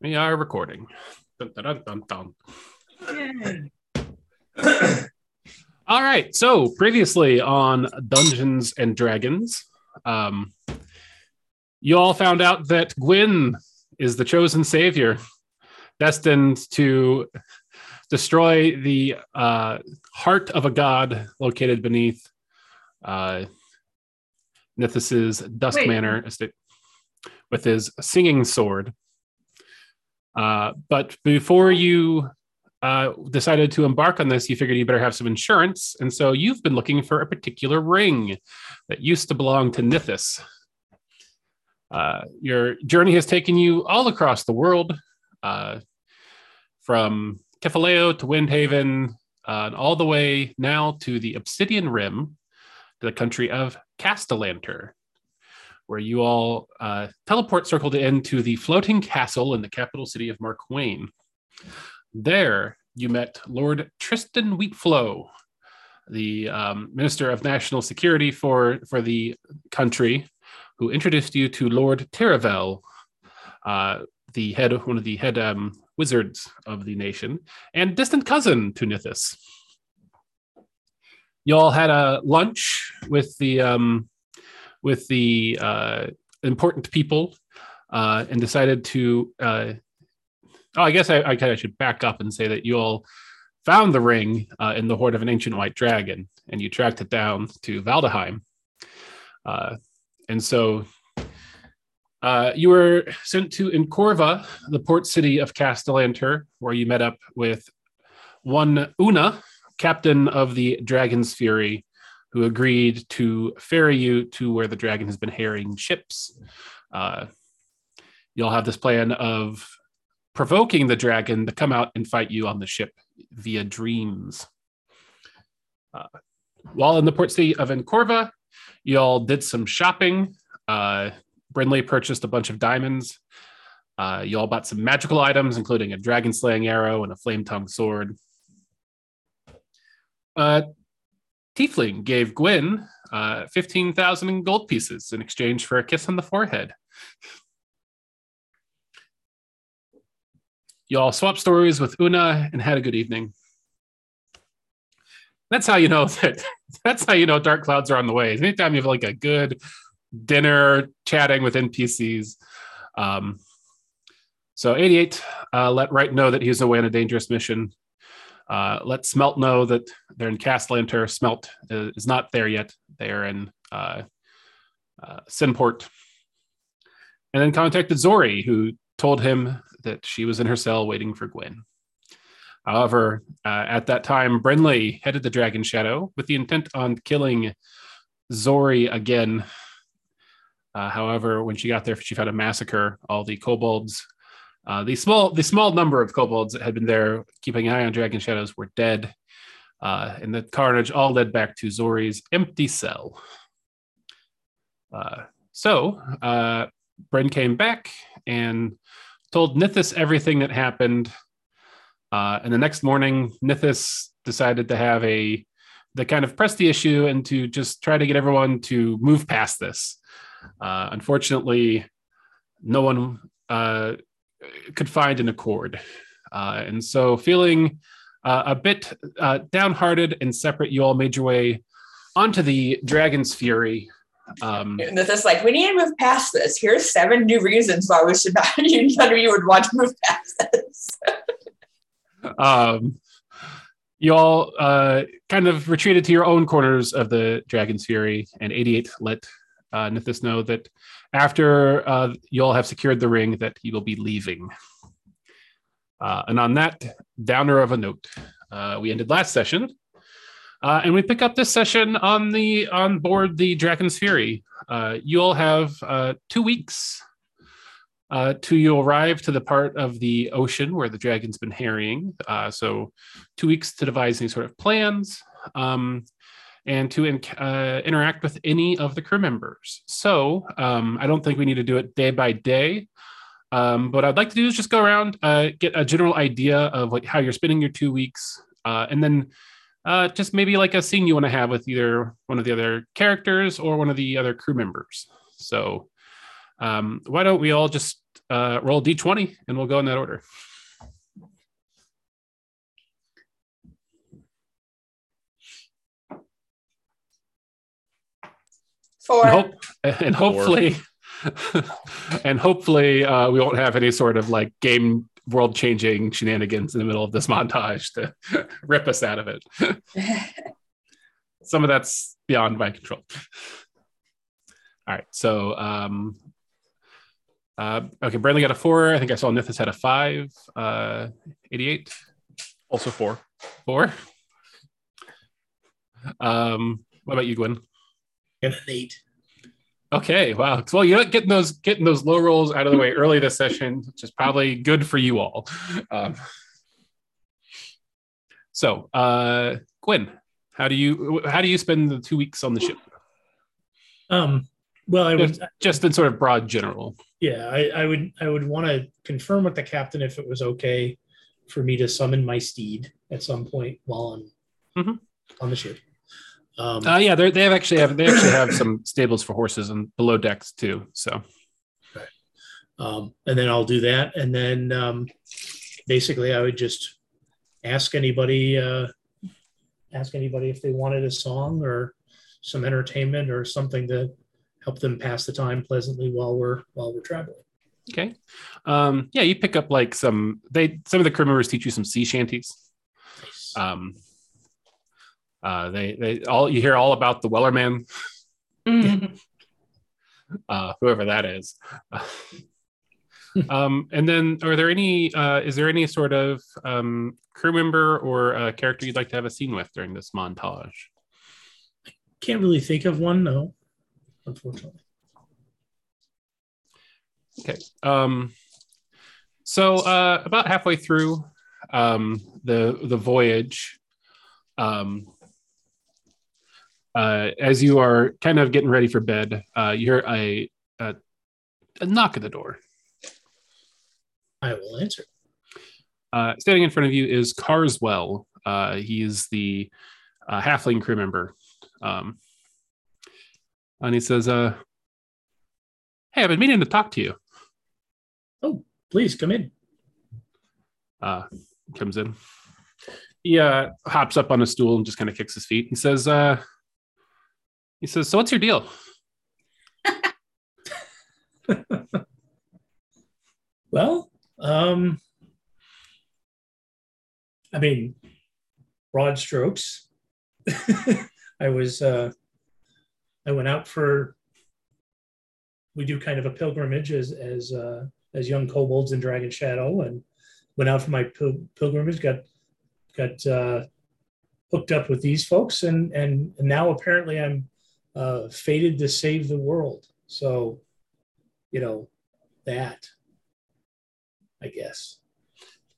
We are recording. Dun, dun, dun, dun, All right. So previously on Dungeons and Dragons, um, you all found out that Gwyn is the chosen savior, destined to destroy the uh, heart of a god located beneath uh, Nithis's Dusk Wait. Manor estate with his singing sword. Uh, but before you uh, decided to embark on this, you figured you better have some insurance. And so you've been looking for a particular ring that used to belong to Nithis. Uh, your journey has taken you all across the world, uh, from Kefaleo to Windhaven, uh, and all the way now to the Obsidian Rim, to the country of Castellanter, where you all uh, teleport circled into the floating castle in the capital city of Markwain. There, you met Lord Tristan Wheatflow, the um, Minister of National Security for, for the country, who introduced you to Lord Tiravel, uh, the head of one of the head um, wizards of the nation, and distant cousin to Nithis. You all had a lunch with the um, with the uh, important people uh, and decided to. Uh, oh, I guess I, I kind of should back up and say that you all found the ring uh, in the hoard of an ancient white dragon, and you tracked it down to Valdeheim. Uh, and so uh, you were sent to Incorva, the port city of Castellanter, where you met up with one Una, captain of the Dragon's Fury, who agreed to ferry you to where the dragon has been harrying ships. Uh, you'll have this plan of provoking the dragon to come out and fight you on the ship via dreams. Uh, while in the port city of Encorva, you all did some shopping. Uh, Brindley purchased a bunch of diamonds. Uh, you all bought some magical items, including a dragon slaying arrow and a flame tongue sword. Uh, Tiefling gave Gwyn uh, 15,000 gold pieces in exchange for a kiss on the forehead. You all swapped stories with Una and had a good evening. That's how you know that. That's how you know dark clouds are on the way. Anytime you have like a good dinner chatting with NPCs. Um, so 88 uh, let Wright know that he's away on a dangerous mission. Uh, let Smelt know that they're in Castellanter. Smelt is, is not there yet. They are in uh, uh, Sinport. And then contacted Zori, who told him that she was in her cell waiting for Gwen. However, uh, at that time, Brenly headed the Dragon Shadow with the intent on killing Zori again. Uh, however, when she got there, she found a massacre. All the kobolds, uh, the small, the small number of kobolds that had been there keeping an eye on Dragon Shadows, were dead. Uh, and the carnage all led back to Zori's empty cell. Uh, so, uh, Bren came back and told Nithis everything that happened. Uh, and the next morning, Nithis decided to have a to kind of press the issue and to just try to get everyone to move past this. Uh, unfortunately, no one uh, could find an accord, uh, and so feeling uh, a bit uh, downhearted and separate, you all made your way onto the Dragon's Fury. Um, And it's like, we need to move past this. Here's seven new reasons why we should not, you, none of you would want to move past this. um, you all uh, kind of retreated to your own corners of the Dragon's Fury, and 88 let uh, Nithis know that after uh, you all have secured the ring, that he will be leaving. Uh, and on that downer of a note, uh, we ended last session, uh, and we pick up this session on the on board the Dragon's Fury. Uh, you all have uh, two weeks uh, to you arrive to the part of the ocean where the dragon's been harrying. So, two weeks to devise any sort of plans um, and to in- uh, interact with any of the crew members. So, um, I don't think we need to do it day by day. Um, what I'd like to do is just go around, uh, get a general idea of like how you're spending your two weeks, uh, and then uh, just maybe like a scene you want to have with either one of the other characters or one of the other crew members. So, um, why don't we all just uh, roll d20 and we'll go in that order. Four. And, hope, and hopefully, and hopefully, uh, we won't have any sort of like game world changing shenanigans in the middle of this montage to rip us out of it. Some of that's beyond my control. All right, so um, uh, okay, Brandley got a four. I think I saw Nithis had a five. Uh, 88, Also four. four. Um, what about you, Gwen? And an eight. Okay, wow. Well, you're not getting those getting those low rolls out of the way early this session, which is probably good for you all. Um, so, uh, Gwen, how do you how do you spend the two weeks on the ship? Um, well, I would, Just in sort of broad general. yeah, I, I would, I would want to confirm with the captain if it was okay for me to summon my steed at some point while I'm Mhm. on the ship. Um, Uh, yeah, they they have actually have they actually have some stables for horses and below decks too. So, um, and then I'll do that, and then um, basically I would just ask anybody, uh, ask anybody if they wanted a song or some entertainment or something to help them pass the time pleasantly while we're while we're traveling. okay, um, yeah, you pick up like some they some of the crew members teach you some sea shanties. Nice. Uh, they they all you hear all about the Wellerman uh, whoever that is. um, and then, are there any? Uh, is there any sort of um, crew member or uh, character you'd like to have a scene with during this montage? I can't really think of one, no, unfortunately. Okay. Um, so uh, about halfway through um, the the voyage, um, uh, as you are kind of getting ready for bed, uh, you hear a, a a knock at the door. I will answer. Uh, standing in front of you is Carswell. Uh, he is the uh, halfling crew member. Um, and he says, uh, Hey, I've been meaning to talk to you. Oh, please come in. Uh, comes in. He uh, hops up on a stool and just kind of kicks his feet. He says, uh, he says, so what's your deal? Well, um, I mean, broad strokes. I was, uh, I went out for. We do kind of a pilgrimage as as uh, as young kobolds in Dragon Shadow, and went out for my pil- pilgrimage. Got got uh, hooked up with these folks, and and now apparently I'm uh, fated to save the world. So, you know, that I guess.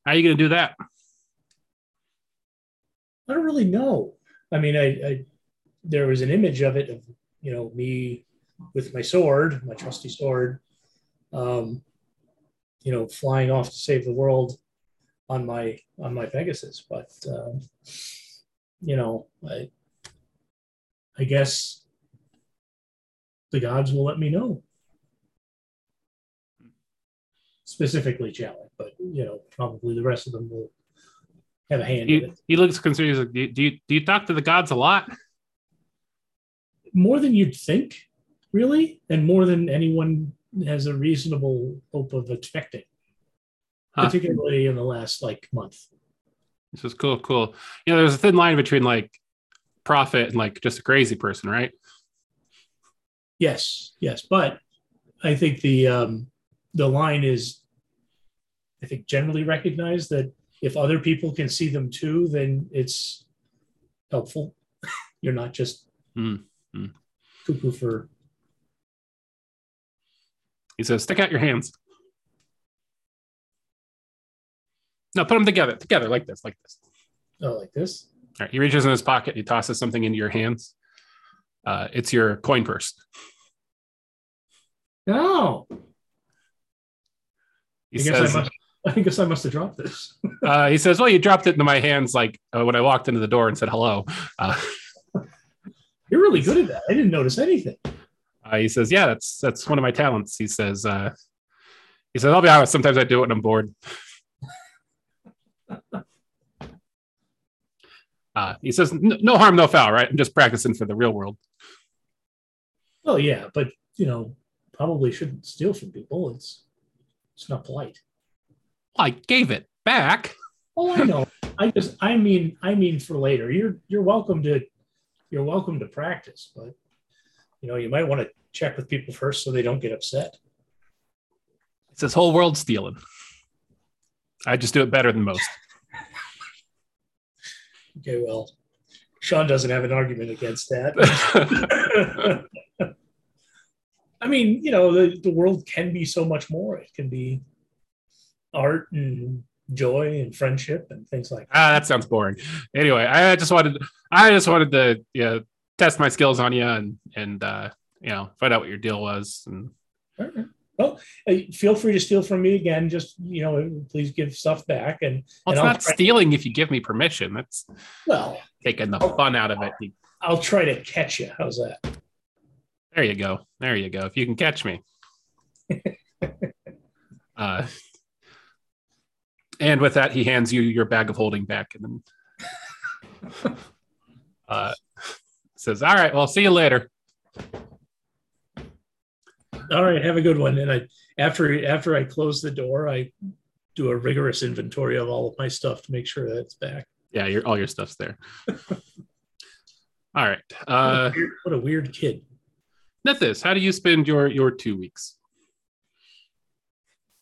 How are you going to do that? I don't really know. I mean, I, I there was an image of it of you know me with my sword, my trusty sword, um, you know, flying off to save the world on my on my Pegasus. But um, you know, I I guess the gods will let me know. Specifically, Challenge, but you know, probably the rest of them will have a hand in He, it. he looks concerned. He's like, do, do you do you talk to the gods a lot? more than you'd think, really, and more than anyone has a reasonable hope of expecting, Huh. particularly in the last like month. This is cool, cool. You know, there's a thin line between like prophet and like just a crazy person, right? Yes, yes, but I think the um, the line is, I think, generally recognized that if other people can see them too, then it's helpful. You're not just Hmm, hmm. cuckoo for He says, "Stick out your hands." No, put them together, together like this, like this. oh like this. All right. He reaches in his pocket. He tosses something into your hands. Uh, it's your coin purse. No, He I guess says, I must. I guess I must have dropped this. uh, "He says, well, you dropped it into my hands like uh, when I walked into the door and said hello." Uh, You're really good at that. I didn't notice anything. Uh, he says, "Yeah, that's that's one of my talents." He says, uh, He says, I'll be honest, sometimes I do it when I'm bored. Uh, he says, no harm, no foul, right? I'm just practicing for the real world. Well, yeah, but you know, probably shouldn't steal from people. It's it's not polite. I gave it back. Oh, I know. I just I mean I mean for later. You're you're welcome to you're welcome to practice, but you know, you might want to check with people first so they don't get upset. It's this whole world stealing. I just do it better than most. Okay, well, Sean doesn't have an argument against that. I mean, you know, the, the world can be so much more. It can be art and joy and friendship and things like that. ah, that sounds boring. Anyway, I just wanted, I just wanted to, you know, test my skills on you and and uh, you know find out what your deal was. And All right. Well, uh, feel free to steal from me again. Just you know, please give stuff back. And well, it's I'll not stealing if you give me permission. That's well, taking the fun out of it. I'll try to catch you. How's that? There you go. There you go. If you can catch me. uh, and with that, he hands you your bag of holding back and then uh, says, All right, well, see you later. All right, have a good one. And I after after I close the door, I do a rigorous inventory of all of my stuff to make sure that it's back. Yeah, your, all your stuff's there. all right. Uh, Weird- what a weird kid. Nithis, how do you spend your, your two weeks?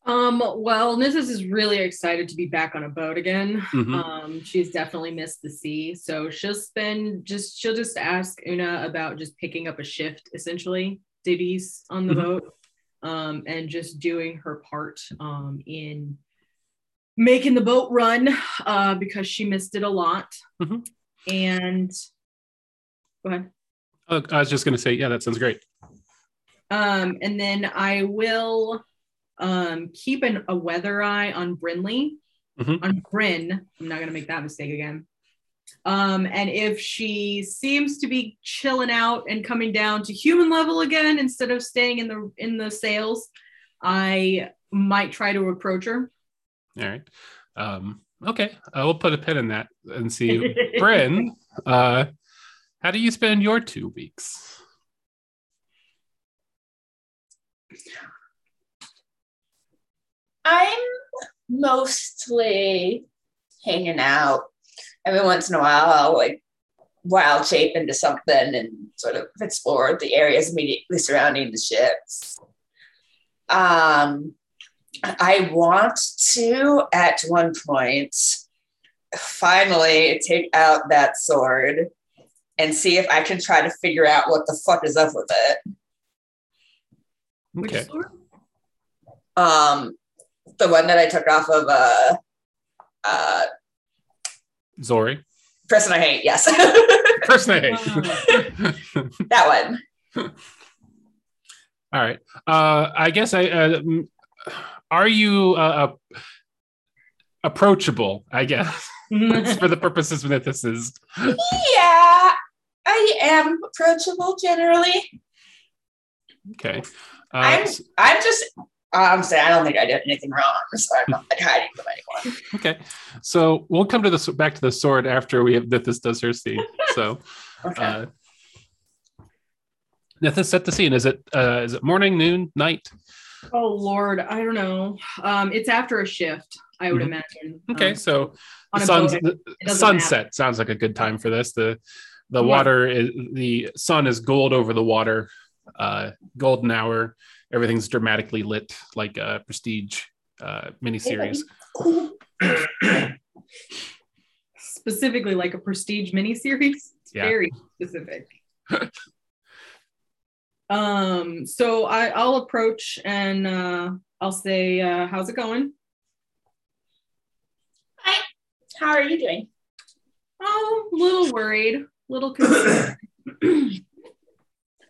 Um, well, Nithis is really excited to be back on a boat again. Mhm. Um, she's definitely missed the sea. So she'll spend just she'll just ask Una about just picking up a shift, essentially, duties on the Mhm. boat. Um, and just doing her part um in making the boat run uh because she missed it a lot. Mhm. And go ahead. Oh, I was just going to say, yeah, that sounds great. Um, and then I will um, keep an, a weather eye on Brinley, Mhm. on Bryn. I'm not going to make that mistake again. Um, and if she seems to be chilling out and coming down to human level again instead of staying in the in the sails, I might try to approach her. All right. Um, okay. Uh, we'll put a pin in that and see. Bryn, uh, how do you spend your two weeks? I'm mostly hanging out. Every once in a while, I'll like wild shape into something and sort of explore the areas immediately surrounding the ships. Um, I want to, at one point, finally take out that sword and see if I can try to figure out what the fuck is up with it. Which Okay. sword? Um, the one that I took off of uh, uh, Zori. person I hate. Yes, Person I hate. that one. All right. Uh, I guess I. Uh, are you uh, uh, approachable? I guess for the purposes of this is. Yeah, I am approachable generally. Okay. Uh, I'm I'm just I'm saying I don't think I did anything wrong, so I'm not like hiding from anyone. okay. So we'll come to this back to the sword after we have Nithis does her scene. So Okay. uh, Nithis, set the scene. Is it uh, is it morning, noon, night? Oh Lord, I don't know. Um, it's after a shift, I would Mhm. imagine. Okay, Um, so the sun's the it doesn't sunset sounds like a good time for this. The the Yeah. water is the sun is gold over the water, uh, golden hour. Everything's dramatically lit like a prestige uh, miniseries. specifically like a prestige miniseries. It's Yeah. very specific. um, so I, I'll approach and uh, I'll say, uh, "How's it going?" Hi. How are you doing? Oh, a little worried, little concerned.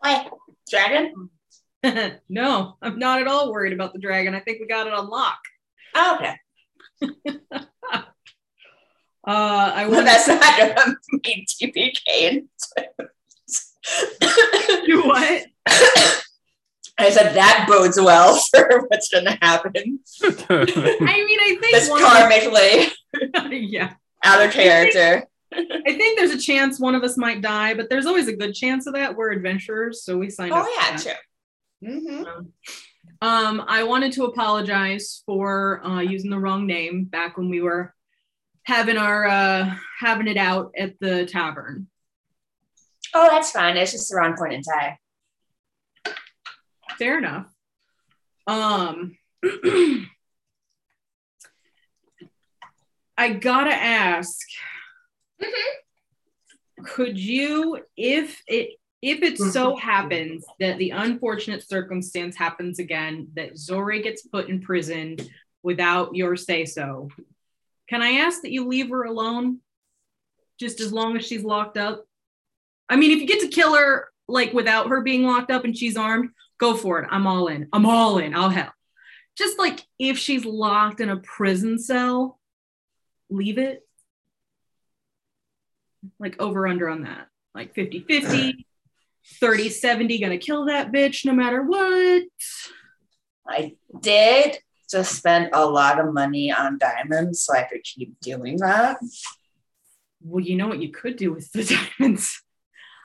Why, dragon? no, I'm not at all worried about the dragon. I think we got it on lock. Oh, okay. Uh, I Well, want that's not gonna TPK. to do what? I said that bodes well for what's going to happen. I mean, I think This one of karmically yeah. out of character. I think there's a chance one of us might die, but there's always a good chance of that. We're adventurers, so we signed up. Oh yeah, that. true. Hmm Um, I wanted to apologize for uh, using the wrong name back when we were having our uh, having it out at the tavern. Oh, that's fine. It's just the wrong point in time. Fair enough. Um, I gotta ask, could you, if it if it so mm-hmm. happens that the unfortunate circumstance happens again that Zori gets put in prison without your say so, can I ask that you leave her alone just as long as she's locked up? I mean, if you get to kill her like without her being locked up and she's armed, go for it. I'm all in. I'm all in. I'll help. Just like if she's locked in a prison cell, leave it. Like over under on that. Like 50 50, 30 70, gonna kill that bitch no matter what. I did just spend a lot of money on diamonds, so I could keep doing that. Well, you know what you could do with the diamonds.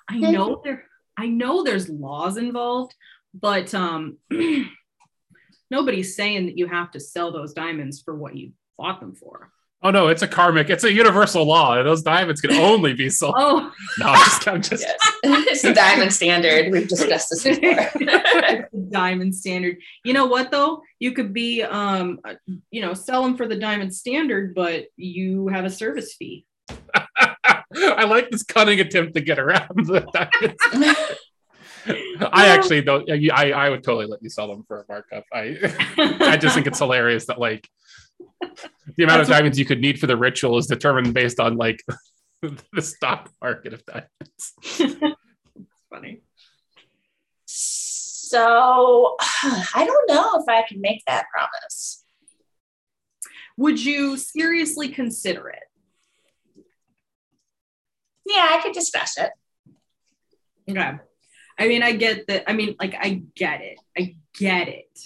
I know there I know there's laws involved, but um nobody's saying that you have to sell those diamonds for what you bought them for. Oh no, it's a karmic. It's a universal law. Those diamonds can only be sold. Oh, No, I'm just, I'm just. Yes. it's the diamond standard. We've discussed this before. The diamond standard. You know what though? You could be um uh, you know, sell them for the diamond standard, but you have a service fee. I like this cunning attempt to get around the diamonds. I actually don't. I I would totally let you sell them for a markup. I I just think it's hilarious that like the amount of That's what- diamonds you could need for the ritual is determined based on like the stock market of diamonds. Funny. so I don't know if I can make that promise. Would you seriously consider it? Yeah, I could discuss it. Okay. I mean, I get that. I mean, like, I get it. I get it.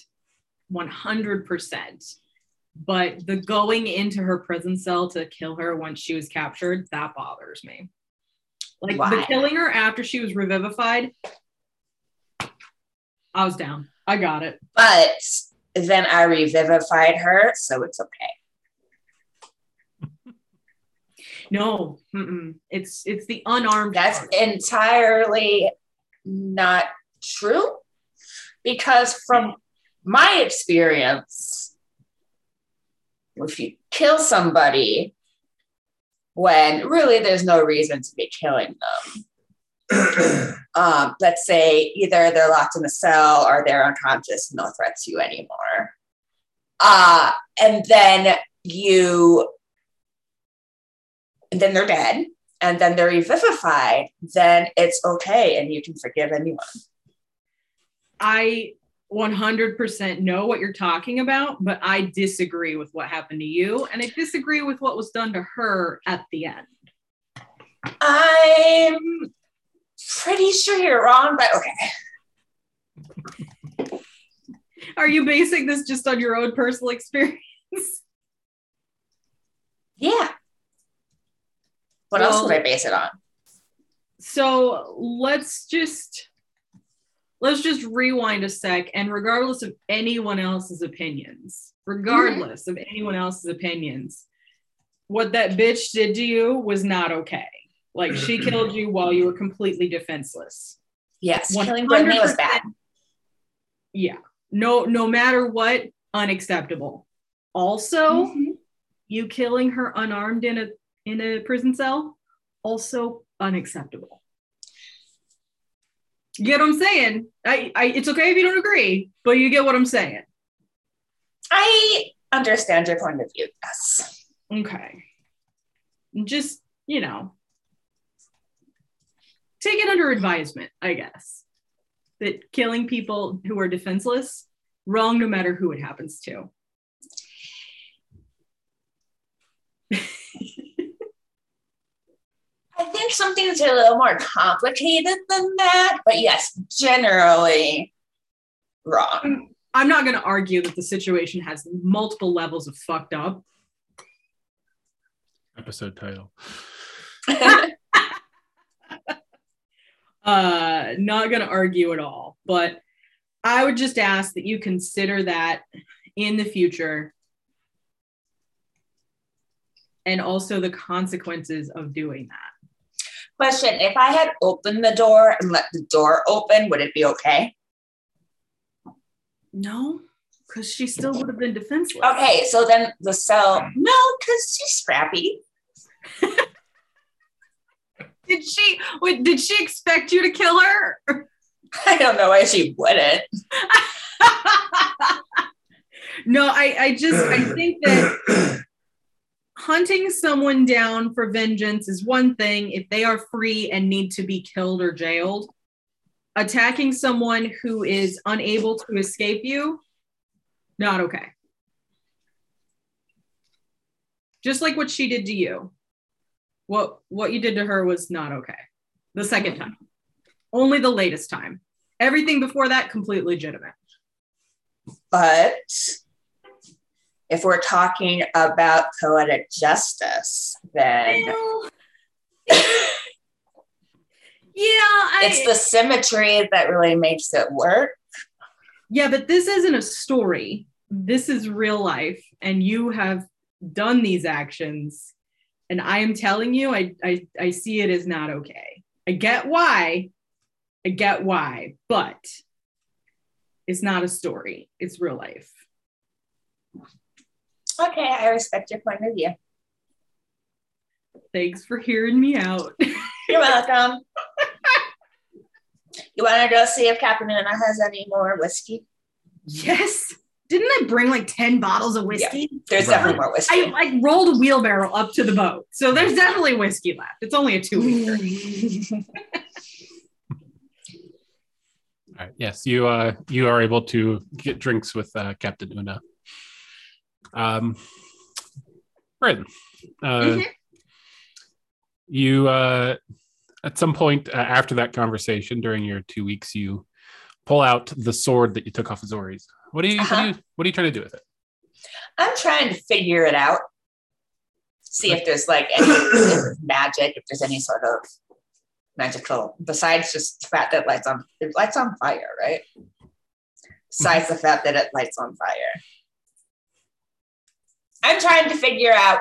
100%. But the going into her prison cell to kill her once she was captured, that bothers me. Like, the killing her after she was revivified, I was down. I got it. But then I revivified her, so it's okay. No, mm-mm. it's it's the unarmed. That's part. entirely not true because from my experience, if you kill somebody when really there's no reason to be killing them, um, let's say either they're locked in a cell or they're unconscious, no threat to you anymore. Uh, and then you, and then they're dead and then they're revivified, then it's okay and you can forgive anyone. I 100% know what you're talking about, but I disagree with what happened to you. And I disagree with what was done to her at the end. I'm pretty sure you're wrong, but okay. Are you basing this just on your own personal experience? Yeah. What else Well- would I base it on? So let's just let's just rewind a sec and regardless of anyone else's opinions, regardless of anyone else's opinions, what that bitch did to you was not okay. Like she killed you while you were completely defenseless. Yes, killing Brittany was 100%. bad. Yeah. No no matter what, unacceptable. Also, Mhm. you killing her unarmed in a in a prison cell, also unacceptable. You get what I'm saying? I, I it's okay if you don't agree, but you get what I'm saying. I understand your point of view. Yes. Okay. Just, you know, take it under advisement, I guess. That killing people who are defenseless, wrong no matter who it happens to. I think something's a little more complicated than that, but yes, generally, wrong. I'm not going to argue that the situation has multiple levels of fucked up. Episode title. Uh, not going to argue at all, but I would just ask that you consider that in the future and also the consequences of doing that. Question If I had opened the door and let the door open, would it be okay? No, because she still would have been defenseless. Okay, so then the cell, no, because she's scrappy. Did she? Wait, did she expect you to kill her? I don't know why she wouldn't. no, I, I just I think that hunting someone down for vengeance is one thing if they are free and need to be killed or jailed. Attacking someone who is unable to escape you, not okay. Just like what she did to you. What what you did to her was not okay. The second time. Only the latest time. Everything before that completely legitimate. But if we're talking about poetic justice, then Well, yeah, I, it's the symmetry that really makes it work. yeah, but this isn't a story. This is real life, and you have done these actions. And I am telling you, I, I, I see it as not okay. I get why. I get why, but it's not a story. It's real life. Okay, I respect your point of view. Thanks for hearing me out. You're welcome. you want to go see if Captain Una has any more whiskey? yes. Didn't I bring like 10 bottles of whiskey? There's Right. definitely more whiskey. I like rolled a wheelbarrow up to the boat. So there's definitely whiskey left. It's only a two weeker. All right. Yes, you uh you are able to get drinks with uh, Captain Una. Um, right. Uh, Mhm. You uh, at some point uh, after that conversation during your two weeks, you pull out the sword that you took off of Zori's. What are you? What, are you what are you trying to do with it? I'm trying to figure it out. See if there's like any magic, if there's any sort of magical, besides just the fact that it lights on it lights on fire, right? Besides the fact that it lights on fire. I'm trying to figure out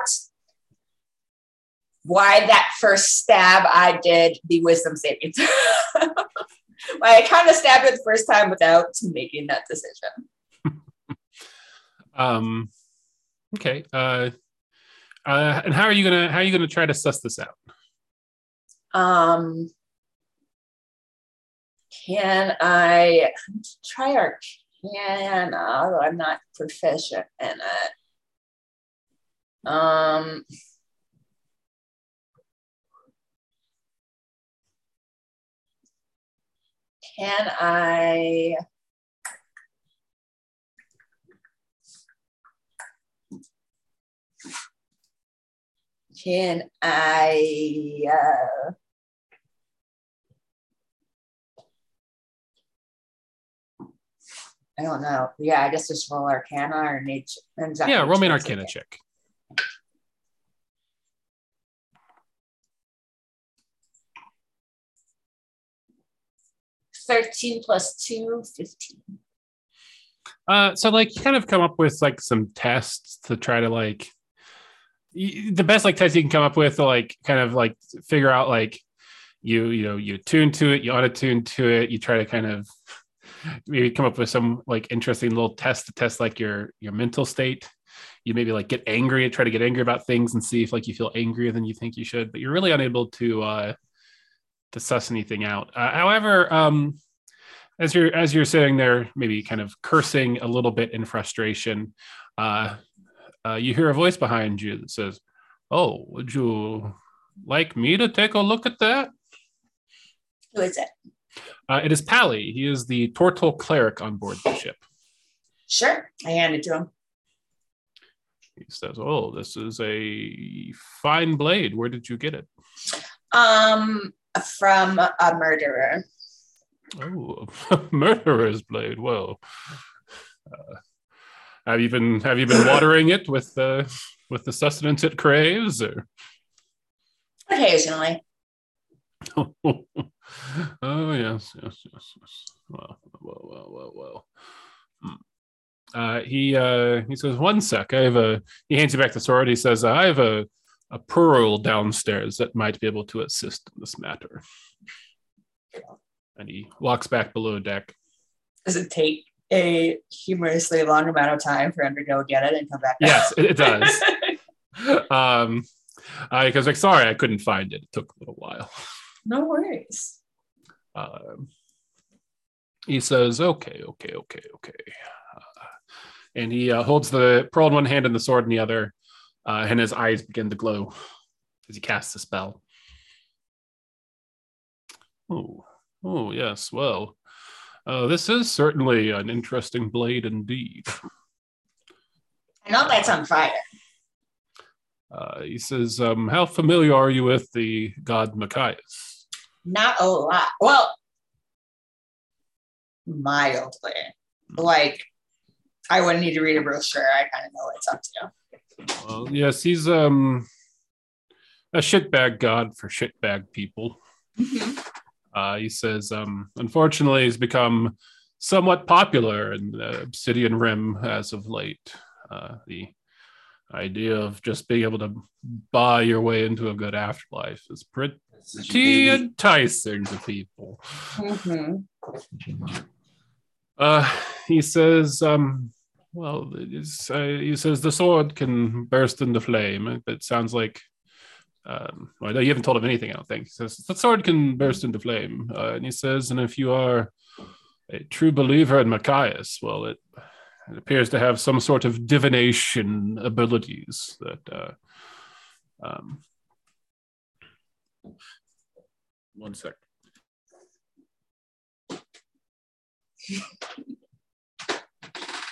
why that first stab I did the wisdom saving. why I kind of stabbed it the first time without making that decision. Um, okay. Uh, uh, and how are you gonna how are you gonna try to suss this out? Um, can I try Arcana, although I'm not proficient in it? Um, can I? Can I? Uh, I don't know. Yeah, I guess just roll Arcana or nature. Yeah, roll me an Arcana check. Thirteen plus two, 15. Uh, so like you kind of come up with like some tests to try to like the best like test you can come up with to like kind of like figure out like you you know you tune to it you auto tune to it you try to kind of maybe come up with some like interesting little test to test like your your mental state you maybe like get angry and try to get angry about things and see if like you feel angrier than you think you should but you're really unable to uh to suss anything out uh, however um as you're as you're sitting there maybe kind of cursing a little bit in frustration uh, uh, you hear a voice behind you that says oh would you like me to take a look at that Who is it? uh, it is pally he is the tortle cleric on board the ship Sure. I hand it to him. he says oh this is a fine blade where did you get it Um, from a murderer. Oh, murderer's blade. Well, uh, have you been have you been watering it with the with the sustenance it craves? Or Occasionally. oh yes, yes, yes, yes. Well, well, well, well, well. Hmm. Uh, he uh, he says, "One sec. I have a." He hands you back the sword. He says, "I have a a pearl downstairs that might be able to assist in this matter." And he walks back below deck. Does it take a humorously long amount of time for him to go get it and come back? Yes, it, it does. um, because like, sorry, I couldn't find it. It took a little while. no worries. Um, he says, "Okay, okay, okay, okay," uh, and he uh, holds the pearl in one hand and the sword in the other, uh, and his eyes begin to glow as he casts the spell. Oh, oh yes. Well, uh, this is certainly an interesting blade indeed. I know that's on fire. Uh, he says, um, "How familiar are you with the god Machias?" Not a lot. Well, mildly. Like, I wouldn't need to read a brochure. I kind of know what it's up to. Well, yes, he's um a shitbag god for shitbag people. Uh, he says, um, unfortunately, he's become somewhat popular in the Obsidian Rim as of late. Uh, the idea of just being able to buy your way into a good afterlife is pretty enticing to people. Mhm. Uh, he says, um, well, uh, he says the sword can burst into flame. It sounds like, um, well, no, you haven't told him anything, I don't think. He says the sword can burst into flame. Uh, and he says, and if you are a true believer in Machias, well, it, it appears to have some sort of divination abilities that, uh, um, one sec.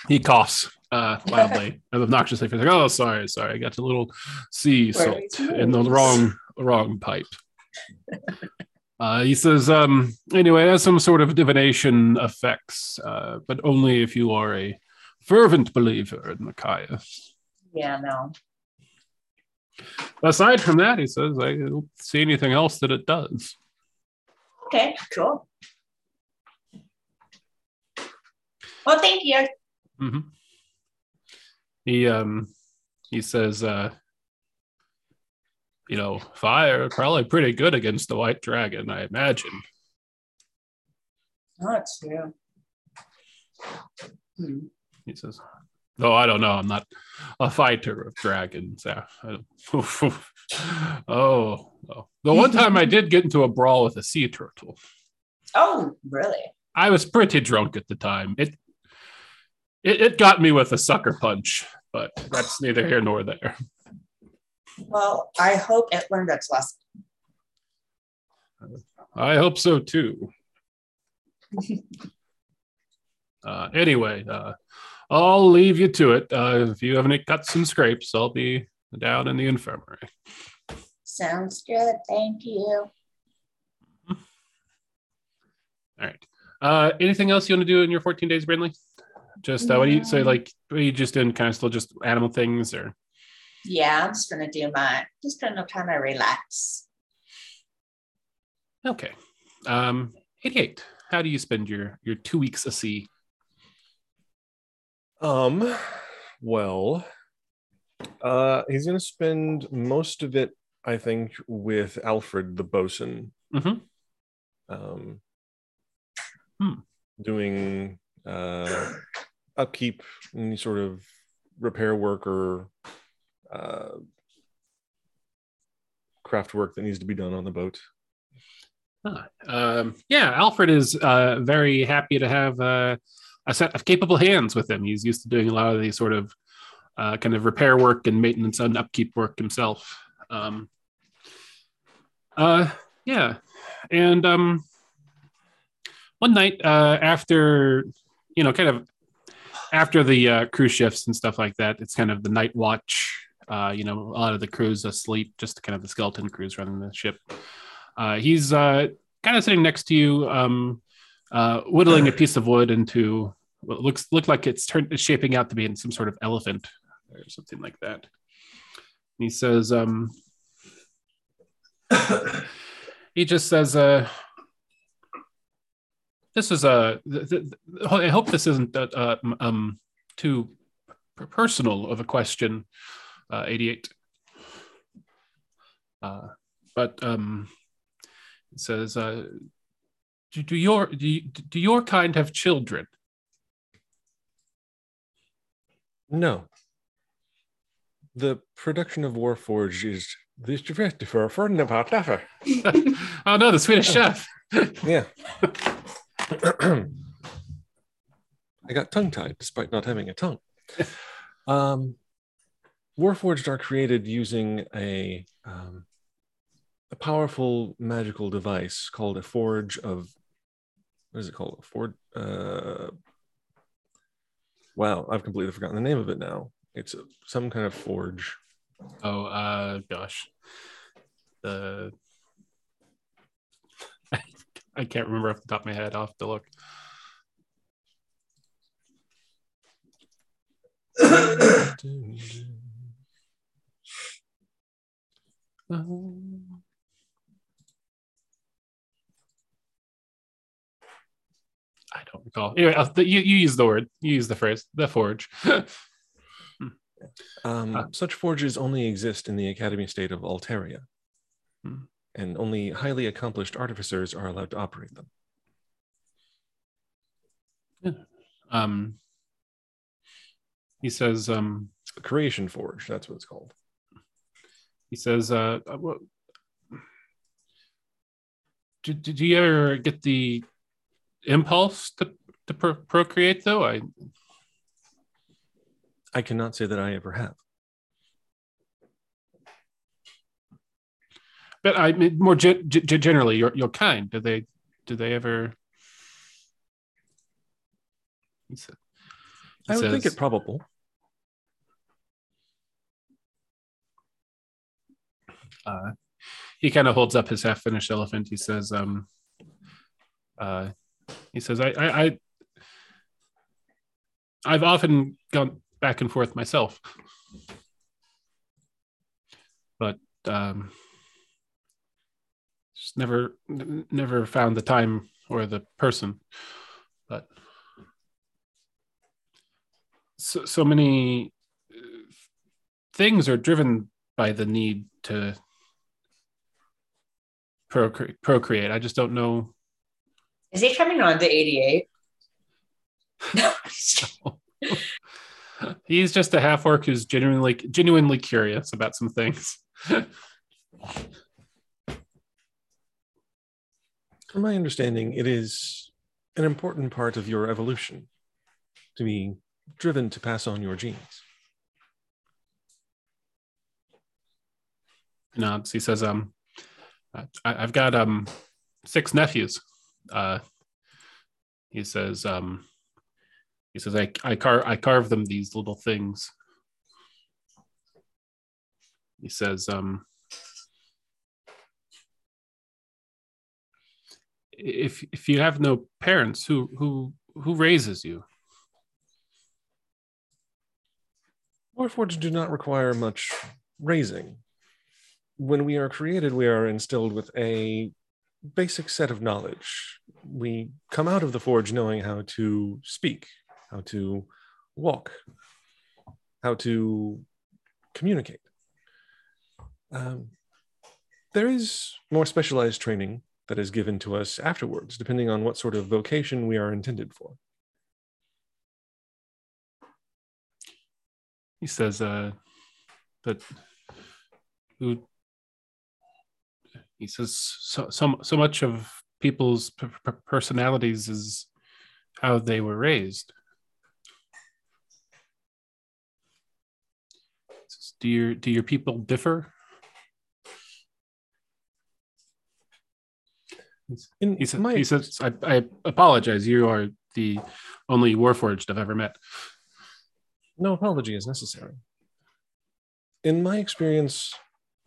He coughs uh, loudly and obnoxiously. He's like, "Oh, sorry, sorry, I got a little sea salt in the wrong wrong pipe." Uh, he says, um, "Anyway, it has some sort of divination effects, uh, but only if you are a fervent believer in Machias." Yeah, no. Aside from that, he says, "I don't see anything else that it does." Okay, cool. Well, thank you. Hmm He um he says uh you know fire probably pretty good against the white dragon, I imagine. Oh, it's true. Hmm. He says, though I don't know, I'm not a fighter of dragons. Yeah. I oh, oh, the one time I did get into a brawl with a sea turtle. Oh, really? I was pretty drunk at the time. It it, it got me with a sucker punch, but that's neither here nor there. Well, I hope it learned its lesson. I hope so too. uh, anyway, uh, I'll leave you to it. Uh, if you have any cuts and scrapes, I'll be down in the infirmary. Sounds good. Thank you. All right. Uh, anything else you want to do in your 14 days, Brindley? Just uh, what do you say? No. Like, are you just doing kind of still just animal things, or Yeah, I'm just gonna do my just gonna kind of relax. okay? Um, 88. How do you spend your your two weeks a sea? Um, well, uh, he's gonna spend most of it, I think, with Alfred the bosun. Mhm. Um, Hmm. doing uh, upkeep, any sort of repair work or uh, craft work that needs to be done on the boat. Um, yeah, Alfred is uh, very happy to have uh, a set of capable hands with him. He's used to doing a lot of these sort of uh, kind of repair work and maintenance and upkeep work himself. Um, uh, yeah, and um, one night uh, after, you know, kind of after the uh, cruise shifts and stuff like that, it's kind of the night watch. Uh, you know, a lot of the crew's asleep, just kind of the skeleton crews running the ship. Uh, he's uh, kind of sitting next to you, um, uh, whittling a piece of wood into what looks look like it's turned shaping out to be in some sort of elephant or something like that. And he says, um, he just says, uh, "This is a. Th- th- I hope this isn't uh, um too personal of a question." Uh, Eighty-eight. Uh, but um, it says, uh, do, do your do, you, do your kind have children? No. The production of Warforge is this for that. oh no, the Swedish chef. Yeah. I got tongue tied despite not having a tongue. Um, Warforged are created using a um, a powerful magical device called a forge of what is it called? A forge. Uh, wow, I've completely forgotten the name of it now. It's some kind of forge. Oh, uh, gosh, the I can't remember off the top of my head. I'll have to look. Um, I don't recall. Anyway, I'll, you you use the word. You use the phrase. The forge. Um, Ah. such forges only exist in the Academy state of Alteria. Hmm. And only highly accomplished artificers are allowed to operate them. um, he says. Um, creation forge, that's what it's called. he says. Uh, uh, what, did, did you ever get the impulse to to pro- procreate? Though I I cannot say that I ever have. But I mean, more gen- g- generally, your your kind. Do they do they ever? He said, he I would think it probable. uh, he kind of holds up his half finished elephant. He says, um, uh, he says, I, I, I, I've often gone back and forth myself, but um, just never, never found the time or the person. But so, so many uh, things are driven by the need to procre- procreate. I just don't know. Is he coming on to 88? No. He's just a half orc who's genuinely genuinely curious about some things. From my understanding, it is an important part of your evolution to be driven to pass on your genes. nods. He says, "Um, I, I've got um six nephews." Uh, he says, "Um, he says I I car I carve them these little things." He says, "Um, if if you have no parents, who who who raises you?" Warforged do not require much raising. When we are created, we are instilled with a basic set of knowledge. We come out of the forge knowing how to speak, how to walk, how to communicate. Um, there is more specialized training that is given to us afterwards, depending on what sort of vocation we are intended for. he says uh that who he says so so, so much of people's p- p- personalities is how they were raised do your do your people differ In he, said, my he says I, I apologize you are the only warforged i've ever met No apology is necessary. In my experience,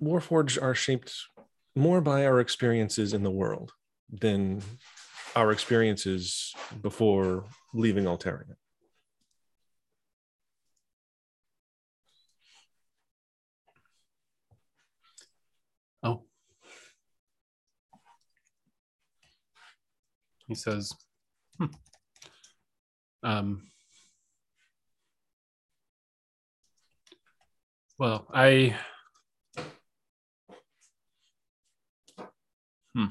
Warforged are shaped more by our experiences in the world than our experiences before leaving Altaria. Oh. He says, hmm. um, well, I, hmm.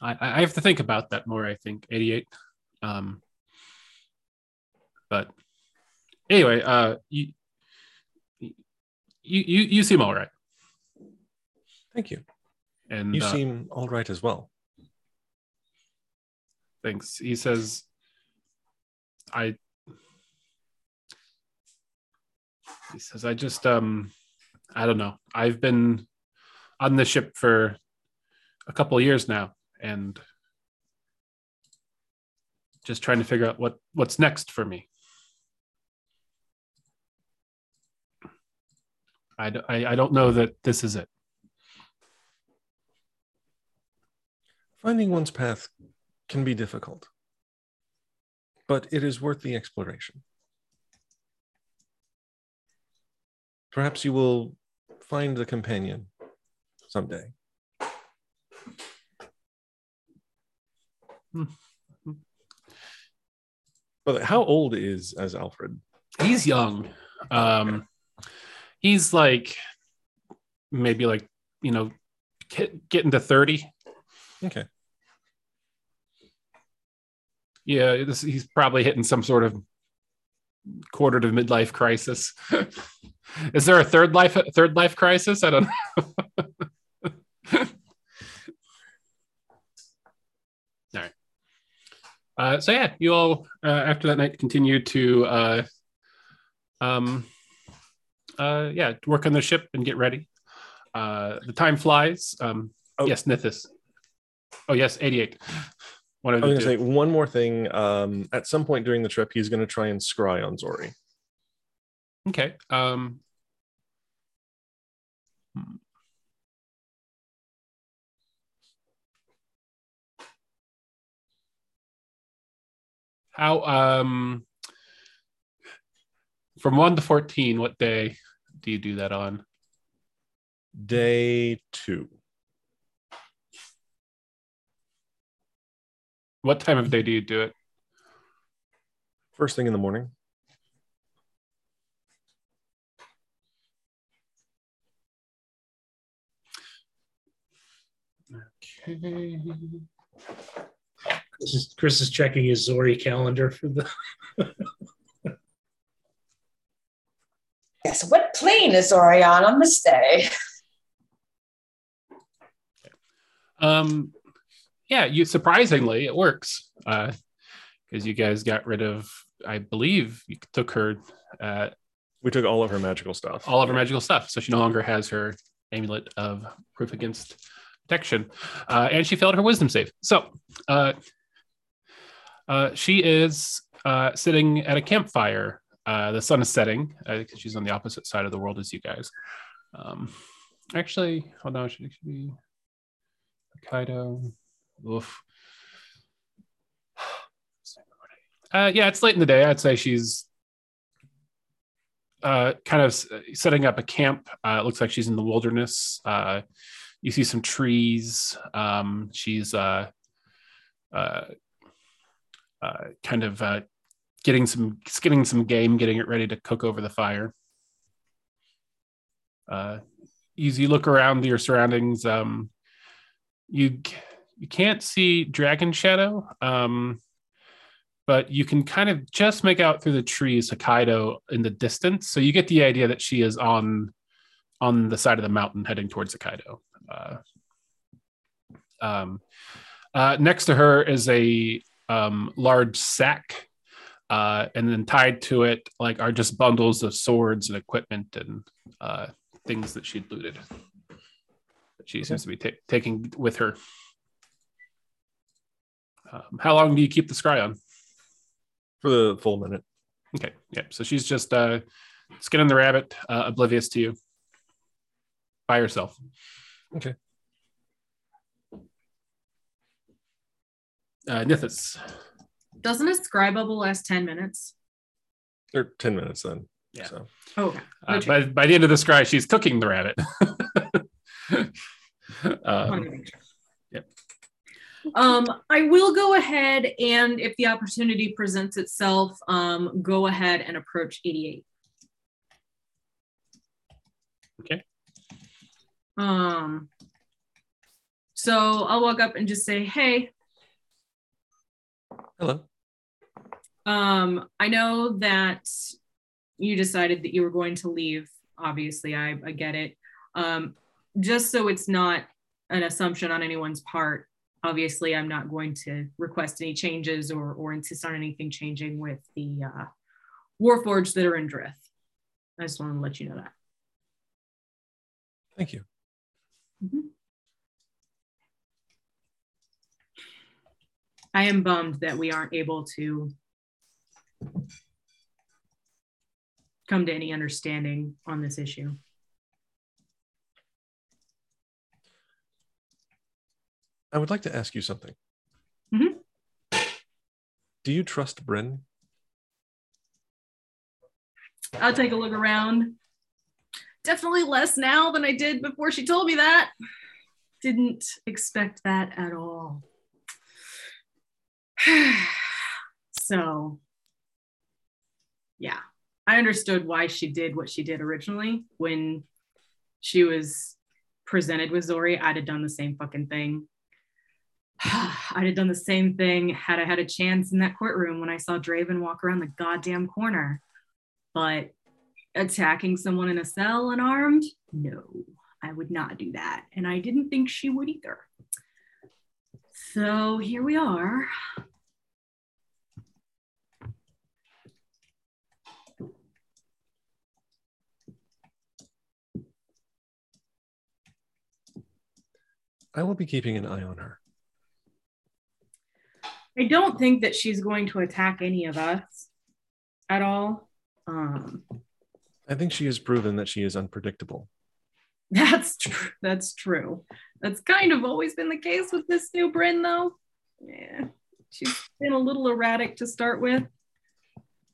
I, I have to think about that more, I think, 88. Um, but anyway, uh, you, you, you, you seem all right. Thank you. And You uh, seem all right as well. thanks. He says, I, he says, I just, um, I don't know. I've been on the ship for a couple of years now and just trying to figure out what, what's next for me. I, I don't know that this is it. Finding one's path can be difficult, but it is worth the exploration. Perhaps you will find the companion someday. Hmm. But how old is as Alfred? he's young um he's like maybe like you know get, getting to 30 Okay. Yeah this, he's probably hitting some sort of quarter to midlife crisis. Is there a third life third life crisis? I don't know. All right. Uh so yeah you all uh, after that night continue to uh um uh yeah work on the ship and get ready. Uh the time flies. Um Oh. yes nithis. Oh yes 88 I was going to say one more thing. Um, at some point during the trip, he's going to try and scry on Zori. okay um hmm. how um from 1 to 14 what day do you do that on Day two. What time of day do you do it First thing in the morning. okay Chris is, Chris is checking his Zori calendar for the. Yes. What plane is Orion on this day? Um, yeah, you surprisingly it works because you guys got rid of, I believe, you took her uh, We took all of her magical stuff. all of her magical stuff, so she no longer has her amulet of proof against protection, uh, and she failed her wisdom save. So, uh, uh, she is uh, sitting at a campfire. Uh, the sun is setting she's on the opposite side of the world as you guys. Um, actually, hold on, should should be Hokkaido. Oof. Uh, yeah, it's late in the day. I'd say she's uh, kind of setting up a camp. Uh, it looks like she's in the wilderness. Uh, you see some trees. Um, she's uh, uh, uh, kind of getting some skinning some game, getting it ready to cook over the fire. As you look around your surroundings, um, you you can't see Dragon Shadow, um, but you can kind of just make out through the trees Hokkaido in the distance. So you get the idea that she is on on the side of the mountain heading towards Hokkaido. Uh, um, uh, next to her is a um, large sack, uh, and then tied to it like are just bundles of swords and equipment and uh, things that she'd looted. That she seems to be ta- taking with her. Um, how long do you keep the scry on? For the full minute. Okay, yeah. So she's just uh, skinning the rabbit, uh, oblivious to you, by herself. Okay. Uh, Nithis. Doesn't a scribe bubble last 10 minutes? Or 10 minutes then. Yeah. So Oh, okay. Uh, by, by the end of the scry, she's cooking the rabbit. um, Wanted to make sure. Yep. Um, I will go ahead and if the opportunity presents itself, um, go ahead and approach 88. Okay. Um, so I'll walk up and just say, hey, hello. um, I know that you decided that you were going to leave. Obviously, I, I get it. Um, just so it's not an assumption on anyone's part, obviously, I'm not going to request any changes or, or insist on anything changing with the uh, Warforged that are in Drith. I just wanted to let you know that. Thank you. I am bummed that we aren't able to come to any understanding on this issue. I would like to ask you something. Mhm. Do you trust Bryn? I'll take a look around. Definitely less now than I did before she told me that. Didn't expect that at all. so, yeah, I understood why she did what she did originally when she was presented with Zori. I'd have done the same fucking thing. I'd have done the same thing had I had a chance in that courtroom when I saw Draven walk around the goddamn corner. But attacking someone in a cell unarmed, no, I would not do that. And I didn't think she would either. So here we are. I will be keeping an eye on her. I don't think that she's going to attack any of us at all. Um, I think she has proven that she is unpredictable. That's true. That's true. That's kind of always been the case with this new Bryn, though. Yeah, she's been a little erratic to start with.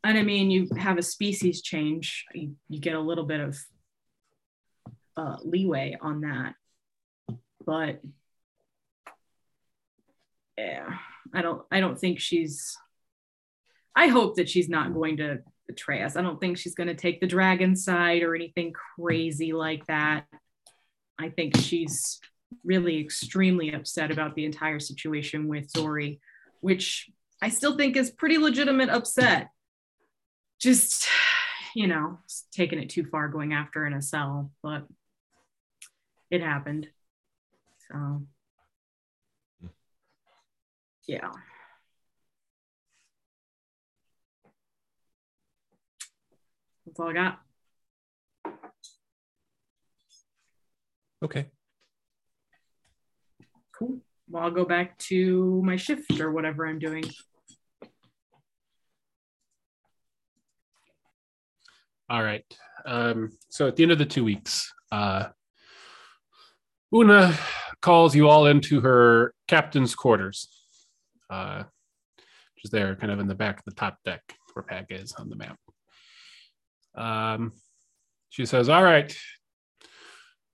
And I mean, you have a species change, you, you get a little bit of uh, leeway on that. But yeah, I don't. I don't think she's. I hope that she's not going to betray us. I don't think she's going to take the dragon side or anything crazy like that. I think she's really extremely upset about the entire situation with Zori, which I still think is pretty legitimate upset. Just, you know, taking it too far going after in a cell, but it happened. So, yeah. That's all I got. Okay. Cool. Well, I'll go back to my shift or whatever I'm doing. All right. Um, so at the end of the two weeks, uh, Una calls you all into her captain's quarters, uh, which is there kind of in the back of the top deck where Pag is on the map. Um, she says, All right.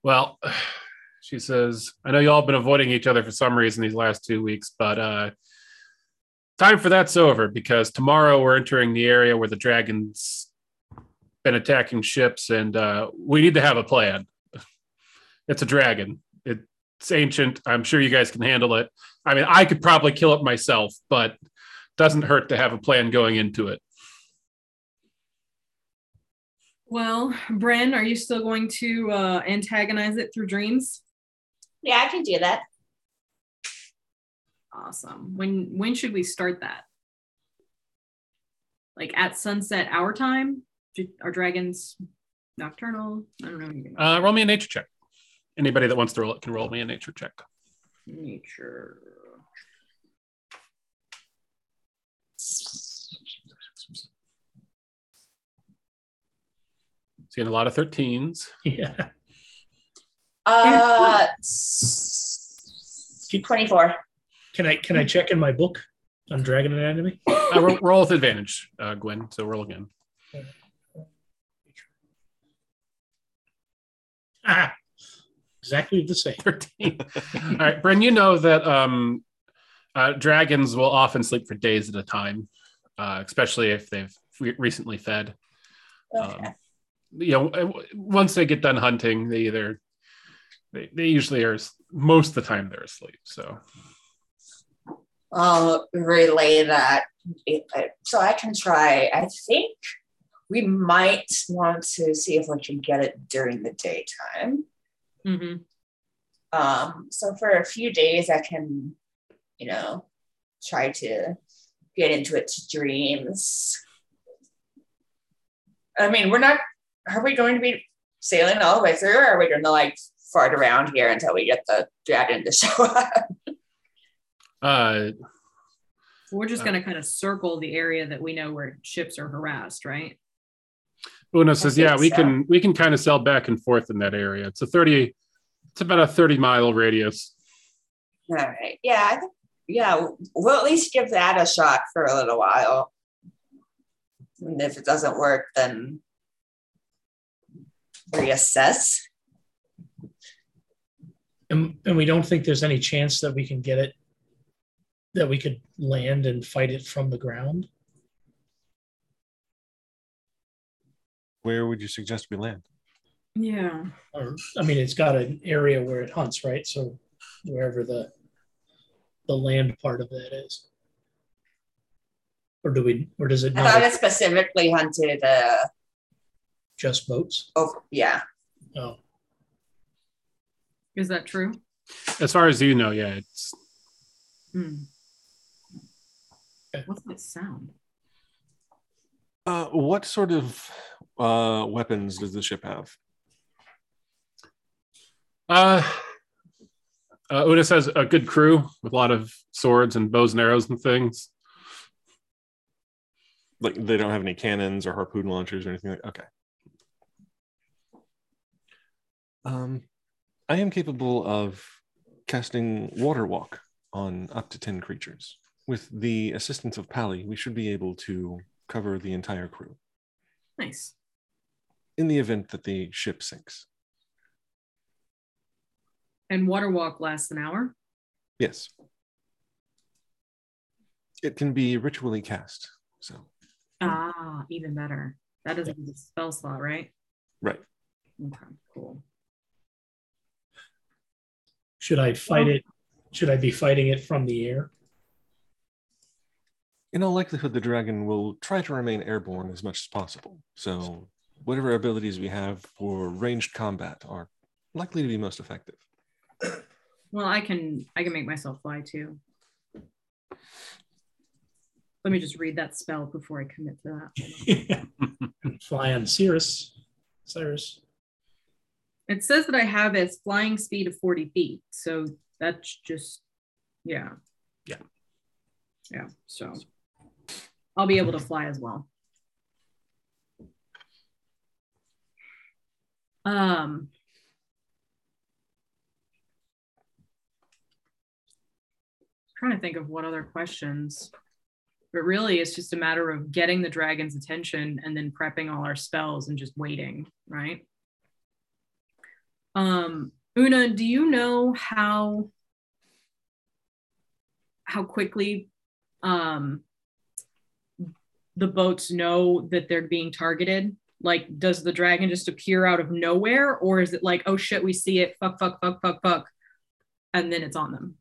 Well, she says, I know you all have been avoiding each other for some reason these last two weeks, but uh, time for that's over because tomorrow we're entering the area where the dragons been attacking ships, and uh, we need to have a plan. It's a dragon. It's ancient. I'm sure you guys can handle it. I mean, I could probably kill it myself, but doesn't hurt to have a plan going into it. Well, Bryn, are you still going to uh, antagonize it through dreams? Yeah, I can do that. Awesome. When when should we start that? Like at sunset our time? Do- Are dragons nocturnal? I don't know Uh, roll me a nature check. Anybody that wants to roll it can roll me a nature check. nature. Seeing a lot of 13s. Yeah. Uh, s- 24. Can I can I check in my book on dragon anatomy? Uh, roll, roll with advantage, uh, Gwen. So roll again. Ah, exactly the same. 13. All right, Bryn, you know that um, uh, dragons will often sleep for days at a time, uh, especially if they've re- recently fed. Okay. Um, you know, uh, once they get done hunting, they either they, they usually are most of the time they're asleep. So I'll relay that. So I can try. I think we might want to see if we can get it during the daytime. Hmm Um, so for a few days, I can, you know, try to get into its dreams. I mean, we're not. Are we going to be sailing all the way through, or are we going to like fart around here until we get the dragon to show up? uh, We're just gonna kind of circle the area that we know where ships are harassed, right? Una says, think "Yeah, we so. can we can kind of sail back and forth in that area. It's a thirty, it's about a thirty mile radius. All right. Yeah, I think. Yeah, we'll at least give that a shot for a little while. And if it doesn't work, then reassess. And, and we don't think there's any chance that we can get it, that we could land and fight it from the ground. Where would you suggest we land? Yeah. Or, I mean, it's got an area where it hunts, right? So wherever the, the land part of that is. Or do we, or does it I thought it specifically hunted uh just boats? over yeah. Oh, Is that true? As far as you know, yeah, it's Hmm. Okay. What's that sound? Uh, what sort of uh, weapons does the ship have? uh, uh Una says a good crew with a lot of swords and bows and arrows and things. Like they don't have any cannons or harpoon launchers or anything like. Okay. Um, I am capable of casting water walk on up to ten creatures. With the assistance of Pally, we should be able to cover the entire crew Nice. In the event that the ship sinks. And water walk lasts an hour. Yes. It can be ritually cast. So, Ah, even better. That is a spell slot, right? right. Okay, cool. should I fight it? Should I be fighting it from the air? In all likelihood, the dragon will try to remain airborne as much as possible. So, whatever abilities we have for ranged combat are likely to be most effective. Well, I can I can make myself fly too. Let me just read that spell before I commit to that. Fly on Cirrus. Cyrus. It says that I have a flying speed of 40 feet. So that's just, yeah. Yeah. Yeah. So I'll be able to fly as well. Um, trying to think of what other questions, but really it's just a matter of getting the dragon's attention and then prepping all our spells and just waiting, right? Um, Una, do you know how how quickly um, the boats know that they're being targeted? Like, does the dragon just appear out of nowhere, or is it like, oh shit, we see it, fuck, fuck, fuck, fuck, fuck, and then it's on them?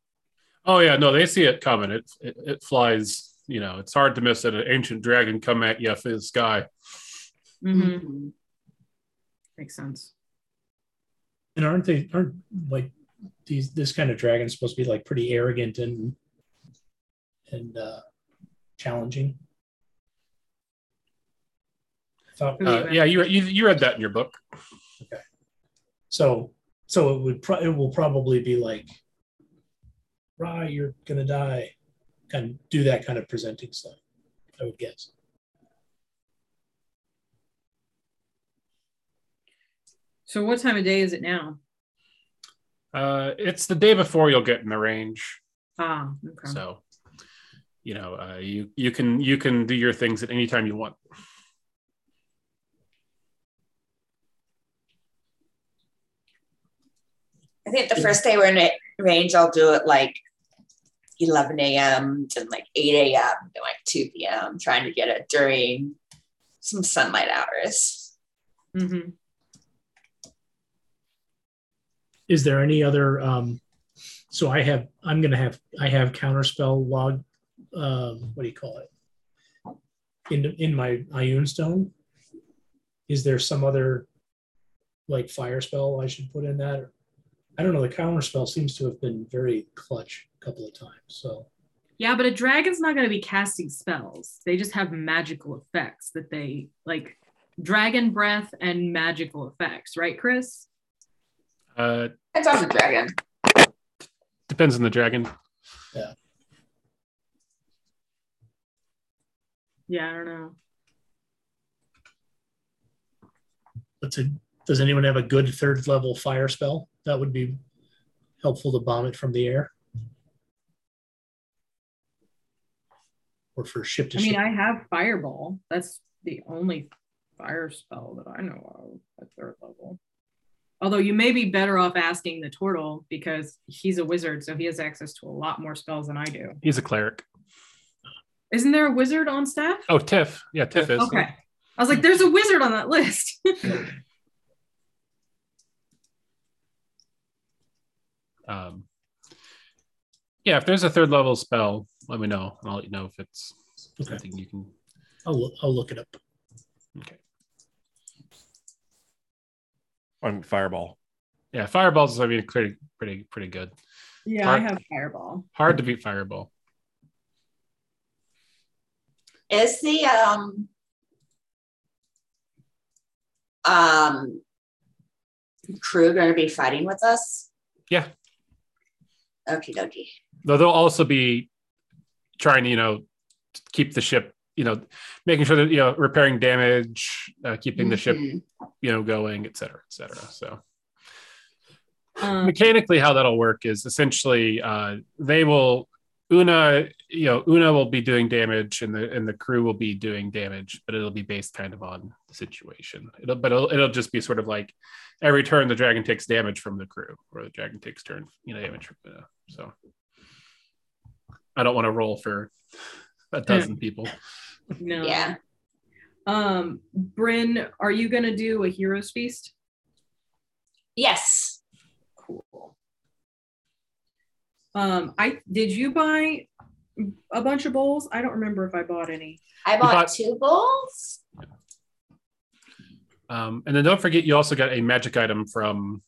Oh yeah, no, they see it coming. It it, it flies. You know, it's hard to miss an ancient dragon come at you through the sky. Mhm. Makes sense. And aren't they aren't like these this kind of dragon supposed to be like pretty arrogant and and uh challenging? I thought Uh, yeah, you, you you read that in your book. Okay. So so it would pro- it will probably be like Rye, you're gonna die. Kind of do that kind of presenting stuff, I would guess. So, what time of day is it now? Uh, it's the day before you'll get in the range. Ah, okay. So, you know, uh, you you can you can do your things at any time you want. I think the first day we're in it- range, I'll do it like 11 a.m. to like 8 a.m. to like 2 p.m. Trying to get it during some sunlight hours. hmm Is there any other? Um, so I have. I'm gonna have. I have counterspell log. Um, what do you call it? In in my Ioun stone. Is there some other like fire spell I should put in that? I don't know. The counterspell seems to have been very clutch a couple of times. So Yeah, but a dragon's not going to be casting spells. They just have magical effects that they like dragon breath and magical effects, right, Chris? Uh, It's on the dragon. depends on the dragon. Yeah, Yeah, I don't know. Let's. Does anyone have a good third level fire spell? That would be helpful to bomb it from the air. Or for ship to ship. I mean, ship. I have fireball. That's the only fire spell that I know of at third level. Although you may be better off asking the turtle because he's a wizard, so he has access to a lot more spells than I do. He's a cleric. Isn't there a wizard on staff? Oh, Tiff. Yeah, Tiff is. Okay. I was like, there's a wizard on that list. Um, yeah, if there's a third level spell, let me know, and I'll let you know if it's Okay. something you can. I'll, loo- I'll look it up. Okay. On fireball. Yeah, fireballs. I mean, pretty, pretty, pretty good. yeah, I have fireball. Hard to beat fireball. Is the um um crew going to be fighting with us? Yeah. Okie dokie. Though they'll also be trying to, you know, keep the ship, you know, making sure that you know repairing damage, uh, keeping the ship, Mhm. you know, going, et cetera, et cetera. So Um, mechanically, how that'll work is essentially uh, they will Una, you know, Una will be doing damage, and the and the crew will be doing damage, but it'll be based kind of on the situation. It'll, but it'll, it'll just be sort of like every turn the dragon takes damage from the crew, or the dragon takes turn, you know, damage from Una. So I don't want to roll for a dozen people. no. Yeah. Um, Bryn, are you gonna do a hero's feast? Yes. Cool. Um, I did you buy a bunch of bowls? I don't remember if I bought any. I bought bought- two bowls. Um, and then don't forget, you also got a magic item from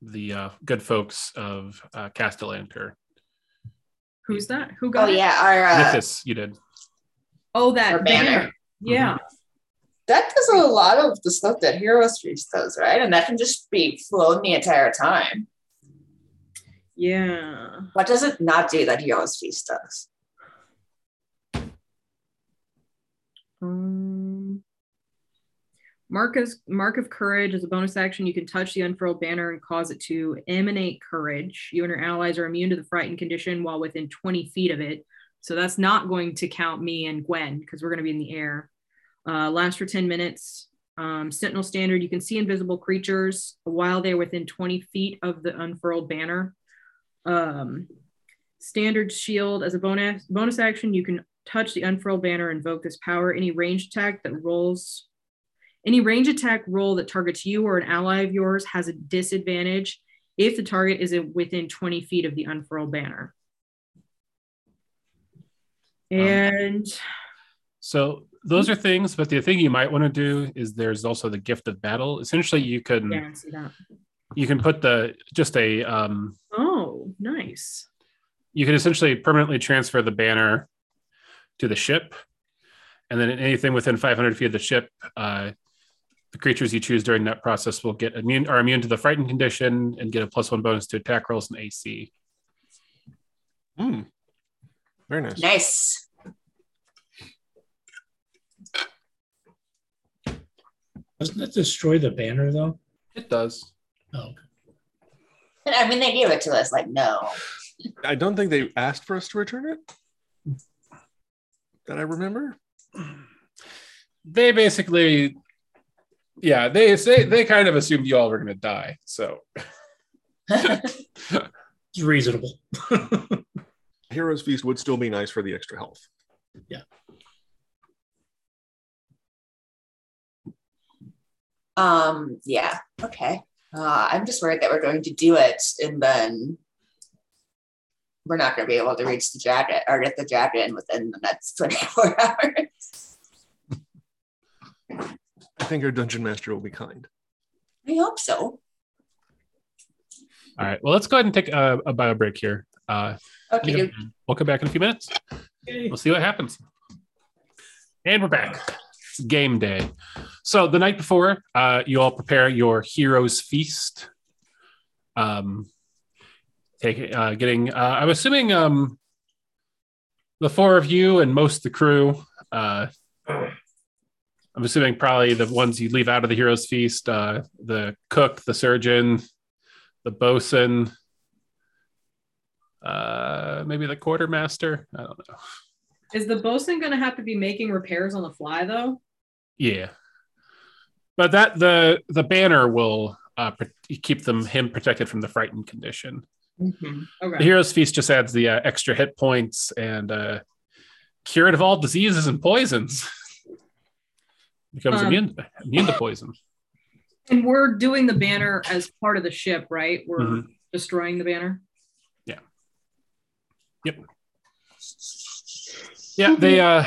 the uh, good folks of uh, Castellanter. Who's that? Who Oh got it? yeah, our uh, Mythos, you did. Oh, that our banner. banner. Yeah. That does a lot of the stuff that Heroes Feast does, right? And that can just be flown the entire time. Yeah. What does it not do that Heroes Feast does? Um, mark as mark of courage is a bonus action. You can touch the unfurled banner and cause it to emanate courage. You and your allies are immune to the frightened condition while within 20 feet of it. So that's not going to count me and Gwen because we're going to be in the air. Uh, lasts for 10 minutes. Um, Sentinel standard, you can see invisible creatures while they're within 20 feet of the unfurled banner. Um, standard shield as a bonus bonus action, you can touch the unfurled banner, invoke this power. Any range attack that rolls, any range attack roll that targets you or an ally of yours has a disadvantage if the target is within 20 feet of the unfurled banner. And So those are things, but the thing you might want to do is there's also the gift of battle. Essentially, you can yeah, see that. you can put the just a um, Oh, nice. you can essentially permanently transfer the banner to the ship, and then anything within 500 feet of the ship, uh, the creatures you choose during that process will get immune are immune to the frightened condition and get a plus one bonus to attack rolls and AC. Hmm. Very nice. Nice. Doesn't that destroy the banner though? It does. Oh, And I mean, they gave it to us like, no. I don't think they asked for us to return it. That I remember. They basically, yeah, they say they kind of assumed you all were going to die. So It's reasonable. Heroes Feast would still be nice for the extra health. Yeah. Um, yeah, okay. Uh, I'm just worried that we're going to do it and then we're not going to be able to reach the jacket or get the jacket in within the next 24 hours. I think our dungeon master will be kind. I hope so. all right, well, let's go ahead and take a, a bio break here. Uh, Okay, yeah, we'll come back in a few minutes. We'll see what happens. And we're back. Game day. So the night before, uh, you all prepare your hero's feast. Um, take uh, getting. Uh, I'm assuming um, the four of you and most of the crew. Uh, I'm assuming probably the ones you leave out of the hero's feast. Uh, the cook, the surgeon, the bosun. Uh, maybe the quartermaster. I don't know. Is the bosun going to have to be making repairs on the fly though? Yeah, but that the the banner will uh, keep them him protected from the frightened condition. Mhm. The hero's feast just adds the uh, extra hit points and uh, of all diseases and poisons. Becomes Um, immune immune to poison. And we're doing the banner as part of the ship, right? We're Mhm. destroying the banner. Yeah, they uh,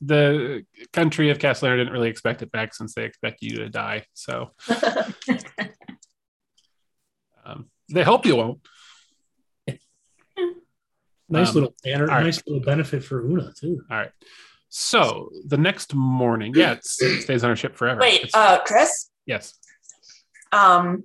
the country of Castellar didn't really expect it back since they expect you to die. So um, they hope you won't. Nice Um, little banner, all right. nice little benefit for Una too. All right. So the next morning, yeah, it's, it stays on our ship forever. Wait, It's- uh, Chris, yes. um,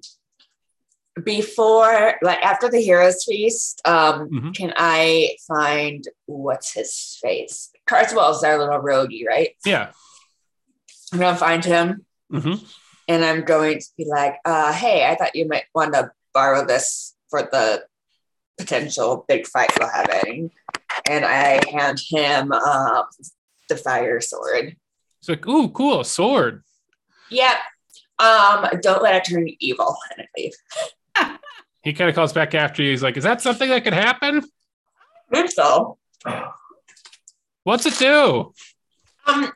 before, like after the heroes feast, um, Mhm. can I find what's his face? Carswell's our little roadie, right? Yeah. I'm gonna find him hmm and I'm going to be like, uh, hey, I thought you might want to borrow this for the potential big fight we're having. And I hand him um, the fire sword. It's like, ooh, cool, sword. Yep. Um, don't let it turn evil and I leave. He kind of calls back after you. He's like, is that something that could happen? Good so. What's it do? Um,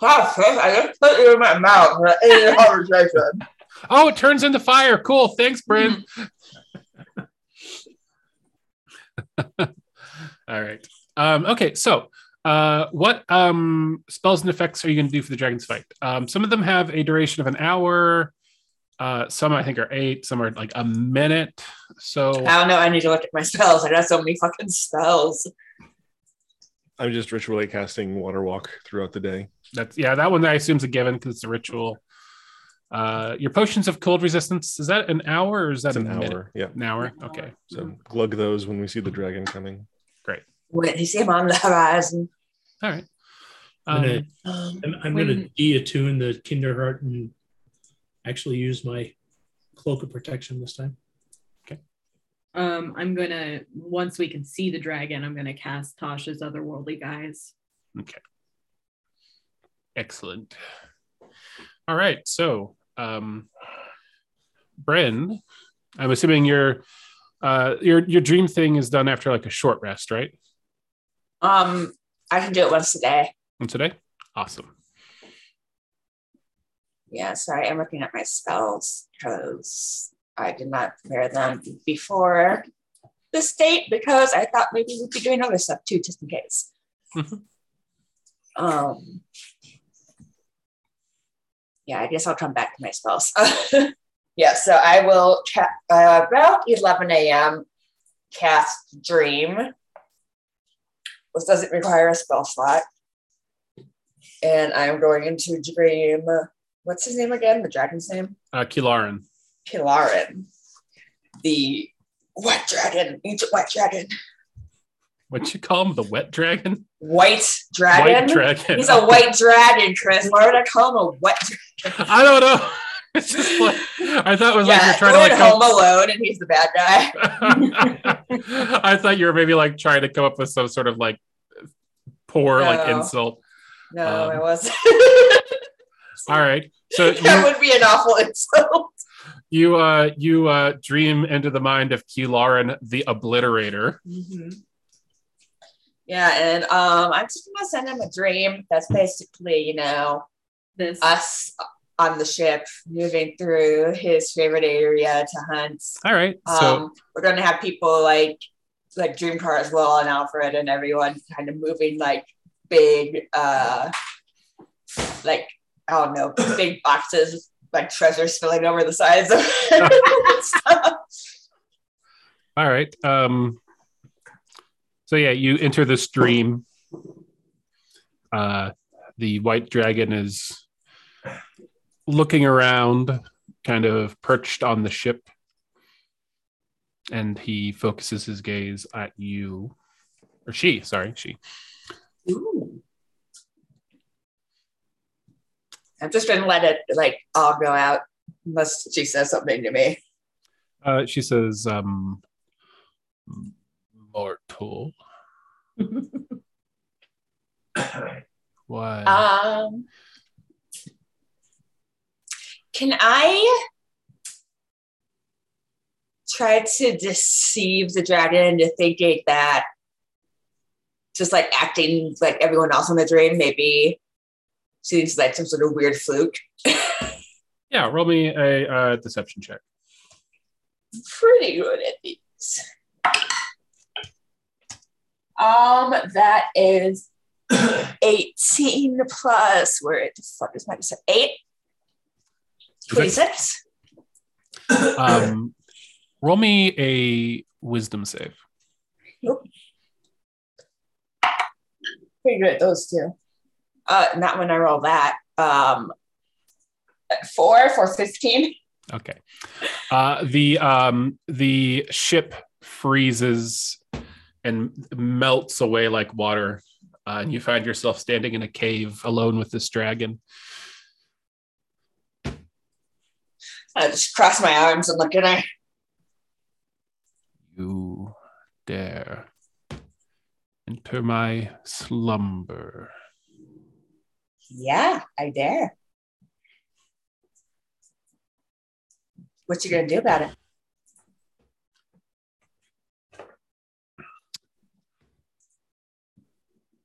gosh, I just put in my mouth in a conversation. Oh, it turns into fire. Cool. Thanks, Bryn. All right. Um, okay, so uh, what um, spells and effects are you going to do for the dragon's fight? Um, some of them have a duration of an hour. Uh, some I think are eight. Some are like a minute. So I don't know. I need to look at my spells. I got so many fucking spells. I'm just ritually casting water walk throughout the day. that's yeah, that one I assume is a given because it's a ritual. Uh, your potions of cold resistance is that an hour or is that That's a an minute? hour. Yeah. An hour. An hour. Okay. So glug those when we see the dragon coming. When you see him on the horizon. All right. I'm gonna- Um, Um, I'm, I'm When- going to de-attune the Kinderheart and actually use my cloak of protection this time. Okay. Um, I'm gonna once we can see the dragon, I'm gonna cast Tasha's otherworldly guise. Okay. Excellent. All right. So, um, Bryn, I'm assuming your uh, your your dream thing is done after like a short rest, right? Um, I can do it once a day. Once a day? awesome. Yeah, sorry, I'm looking at my spells because I did not prepare them before this date because I thought maybe we'd be doing other stuff too, just in case. Um, yeah, I guess I'll come back to my spells. yeah, so I will ca- uh, about 11 a.m. cast Dream. This doesn't require a spell slot. And I'm going into Dream. What's his name again? The dragon's name? Uh, Kilarin. Pilarin. The wet dragon. Ancient wet dragon. What you call him? The wet dragon? White dragon? White dragon. He's a white dragon, Chris. Why would I call him a wet dragon? I don't know. It's just like I thought it was like you're trying to like Home Alone, and he's the bad guy. I thought you were maybe like trying to come up with some sort of like poor like insult. No, Um, I wasn't. All right. So that you would be an awful insult. you uh you uh dream into the mind of Kilarin, the obliterator. Yeah, and um, I'm just gonna send him a dream. That's basically, you know, This. us on the ship moving through his favorite area to hunt. All right. So Um, we're gonna have people like like Dream Car as well and Alfred and everyone kind of moving like big uh like I don't know, big boxes like treasure spilling over the sides of stuff. all right. Um so yeah, you enter this dream. Uh the white dragon is looking around, kind of perched on the ship. And he focuses his gaze at you. Or she, sorry, she. Ooh. I'm just gonna let it like all go out unless she says something to me. Uh, she says, um, mortal. Why? Um, can I try to deceive the dragon into thinking that just like acting like everyone else in the dream, maybe seems like some sort of weird fluke? yeah, roll me a uh, deception check. Pretty good at these. Um, that is 18 plus where the fuck is my percent? Eight? 26? Um, roll me a wisdom save. Nope. Pretty good at those two. Uh, not when I roll that. Um, four for 15. Okay. Uh, the um, the ship freezes and melts away like water, uh, and you find yourself standing in a cave alone with this dragon. I just cross my arms and look at her. You dare enter my slumber. Yeah, I dare. What you gonna do about it?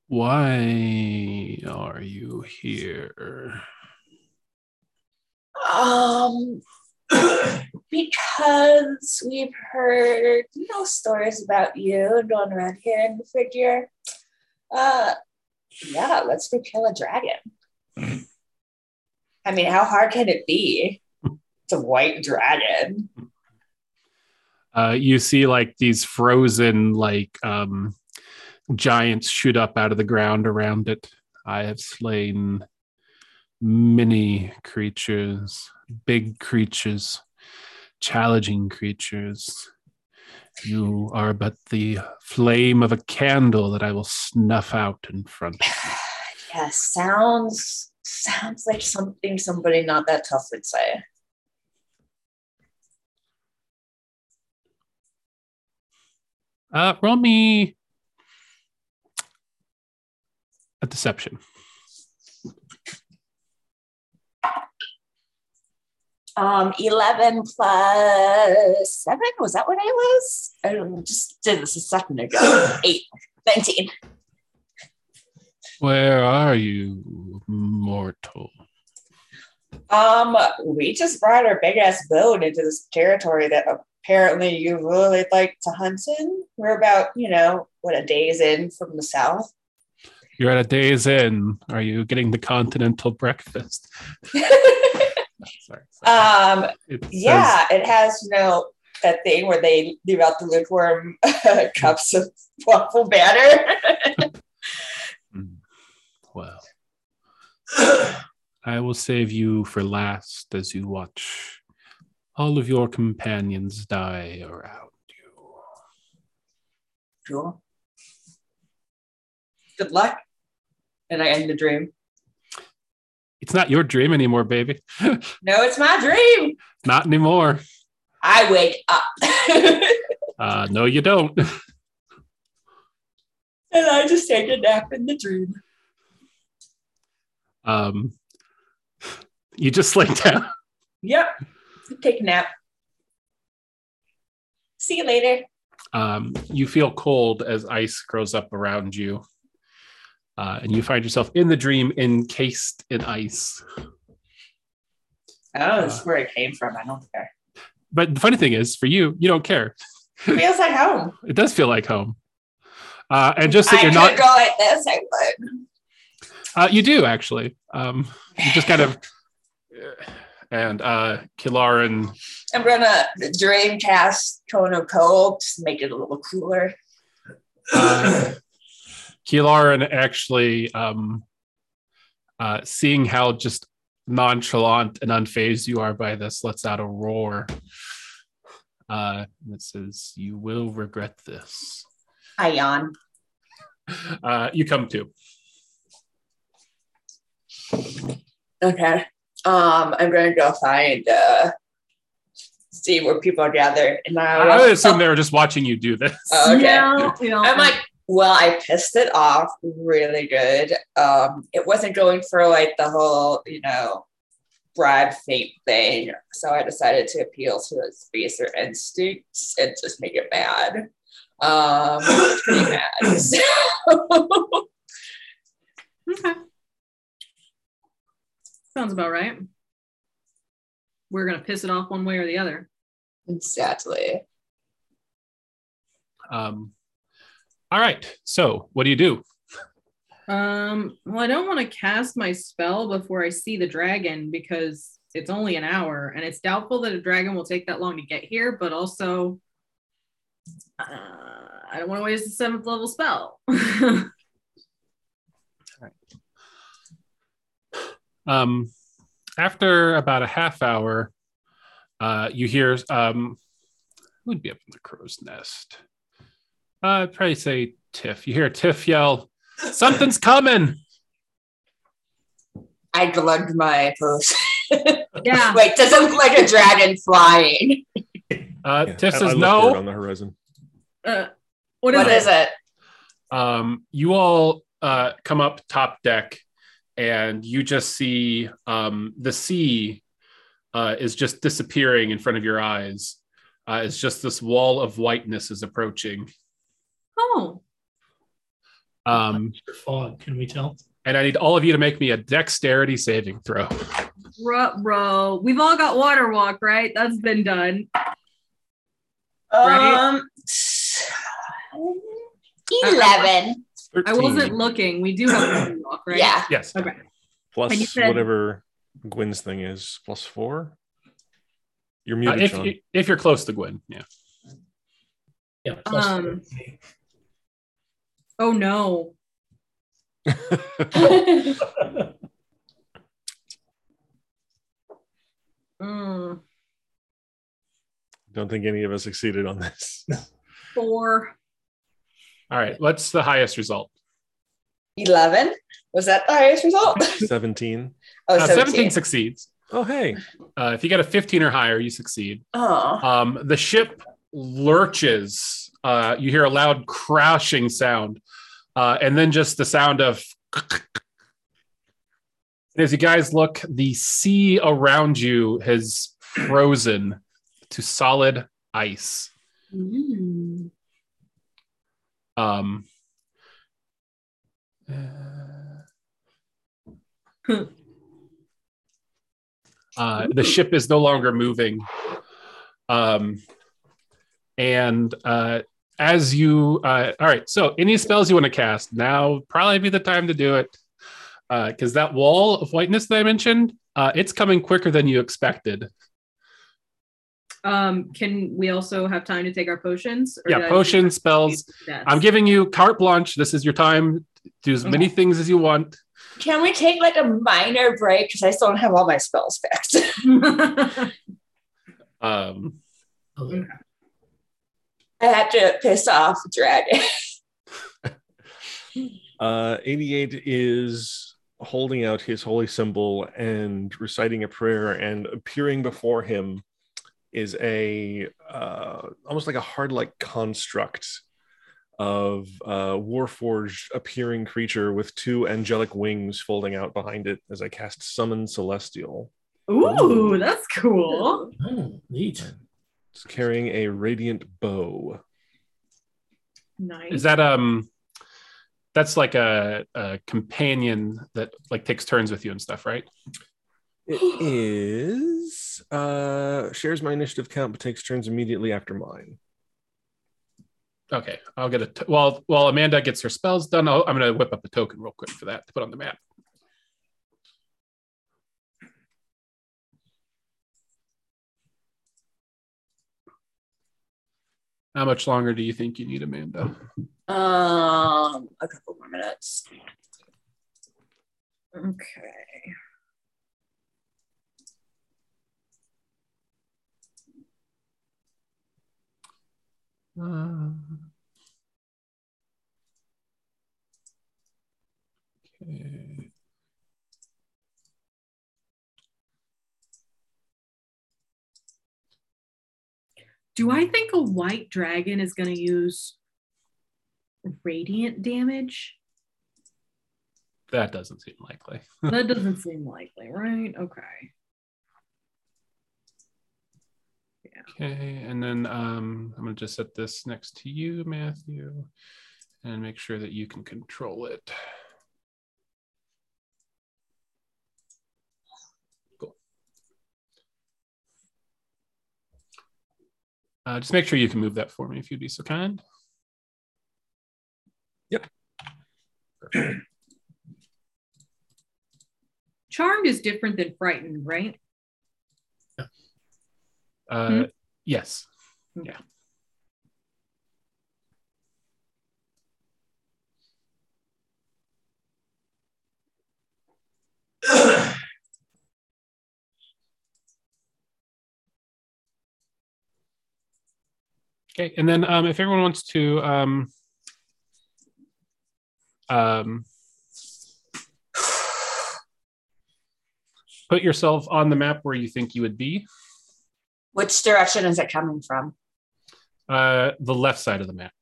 Why are you here? Um, because we've heard, you know, stories about you going around here and figure, uh, yeah, let's go kill a dragon. I mean, how hard can it be? It's a white dragon. Uh, you see like these frozen like um, giants shoot up out of the ground around it. I have slain many creatures, big creatures, challenging creatures. You are but the flame of a candle that I will snuff out in front of you. Yeah, sounds sounds like something somebody not that tough would say. Uh, roll me a deception. Um, 11 plus 7, was that what I was? I don't know, just did this a second ago. 8, 19. Where are you, mortal? Um, we just brought our big ass boat into this territory that apparently you really like to hunt in. We're about, you know, what a day's in from the south. You're at a day's inn. Are you getting the continental breakfast? Sorry. sorry. um, It says- yeah, it has, you know, that thing where they leave out the lukewarm cups of waffle batter. Well, I will save you for last as you watch all of your companions die around you. cool. Good luck. And I end the dream. It's not your dream anymore, baby. No, it's my dream. Not anymore. I wake up. Uh, no, you don't. and I just take a nap in the dream. Um, you just lay down. Yep. Take a nap. See you later. Um, you feel cold as ice grows up around you. Uh, and you find yourself in the dream encased in ice. Oh, this is where it came from. I don't care. But the funny thing is, for you, you don't care. It Feels like home. It does feel like home. Uh, and just that I you're could not, go like this. I would. uh, you do actually. Um, you just kind of, and uh, Kilarin I'm gonna dream cast cone of cold, make it a little cooler. uh, Kilarin actually um, uh, seeing how just nonchalant and unfazed you are by this lets out a roar. Uh, that says, "You will regret this." I yawn. Uh, you come to. Okay. Um, I'm gonna go find uh see where people are gathered. And I, I would assume they were just watching you do this. Oh, okay. No, you know, I'm like, well, I pissed it off really good. Um, it wasn't going for like the whole, you know, bribe fate thing. So I decided to appeal to his baser instincts and just make it mad. Um, pretty mad. So, okay. Sounds about right. We're gonna piss it off one way or the other. exactly. Um, all right. So, what do you do? Um, well, I don't want to cast my spell before I see the dragon because it's only an hour and it's doubtful that a dragon will take that long to get here, but also uh, I don't want to waste a seventh level spell. All right. Um, after about a half hour, uh, you hear um, who'd be up in the crow's nest? Uh, I'd probably say Tiff. You hear Tiff yell, "Something's coming!" I glugged my post. yeah. Wait, does it look like a dragon flying? Uh, Yeah, Tiff I- I says, "No." on the horizon. Uh, what is What it? is it? um, you all uh, come up top deck and you just see um, the sea uh, is just disappearing in front of your eyes. Uh, it's just this wall of whiteness is approaching. Oh, Um, Fog, can we tell? and I need all of you to make me a dexterity saving throw. bro, bro. We've all got water walk, right? That's been done. Um, eleven. I wasn't looking. We do have water walk, right? Yeah. Yes. Okay. Plus And you said- whatever Gwen's thing is, plus four. You're Uh, muted, if, Sean. if you're close to Gwen, yeah. Yeah. plus Um, four. Oh no. Mm, Don't think any of us succeeded on this. four. All right. What's the highest result? Eleven. Was that the highest result? 17. Oh, Uh, 17. 17 succeeds. Oh, hey. Uh, if you get a 15 or higher, you succeed. Oh. Um, the ship lurches. Uh, you hear a loud crashing sound, uh, and then just the sound of. As you guys look, the sea around you has frozen to solid ice. Mm. Um, uh, the ship is no longer moving. Um, and uh, as you, uh, all right, so any spells you want to cast now, probably be the time to do it. Because that wall of whiteness that I mentioned, uh, it's coming quicker than you expected. Um, can we also have time to take our potions? Or Yeah, I- potion spells. Yes. I'm giving you carte blanche. This is your time. Do as many things as you want. Can we take like a minor break? Because I still don't have all my spells fixed. Um, Okay. I had to piss off the dragon. Uh, 88 is holding out his holy symbol and reciting a prayer, and appearing before him is a uh, almost like a hard like construct of uh, Warforged appearing creature with two angelic wings folding out behind it as I cast Summon Celestial. Ooh, that's cool. Oh, neat. It's carrying a radiant bow. Nice. Is that um that's like a, a companion that like takes turns with you and stuff, right? It is uh shares my initiative count but takes turns immediately after mine. Okay, I'll get a t- well. While Amanda gets her spells done, I'll, I'm going to whip up a token real quick for that to put on the map. How much longer do you think you need, Amanda? Um, a couple more minutes. okay. Uh, okay. Do I think a white dragon is going to use radiant damage? That doesn't seem likely. That doesn't seem likely, right? Okay. Okay, and then um, I'm going to just set this next to you, Matthew, and make sure that you can control it. Uh, just make sure you can move that for me if you'd be so kind. Yep. Charmed is different than frightened, right? Uh, Hmm? Yes. Okay, and then um, if everyone wants to um, um, put yourself on the map where you think you would be, Which direction is it coming from? uh, the left side of the map.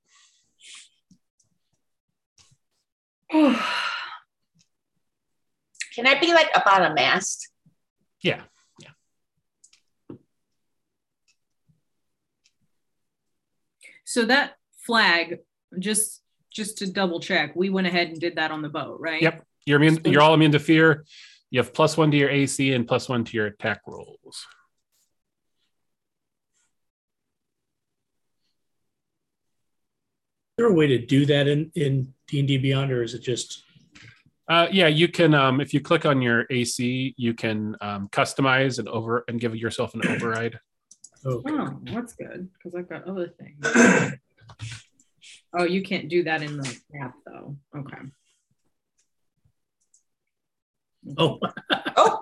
Can I be like up on a mast? Yeah. So that flag, just just to double check, we went ahead and did that on the boat, right? Yep. You're immune, you're all immune to fear. You have plus one to your AC and plus one to your attack rolls. Is there a way to do that in in D and D Beyond, or is it just Uh, yeah, you can. Um, if you click on your AC, you can um, customize and over and give yourself an override. Oh, Oh, that's good because I've got other things. oh, you can't do that in the app though. Okay. oh Oh,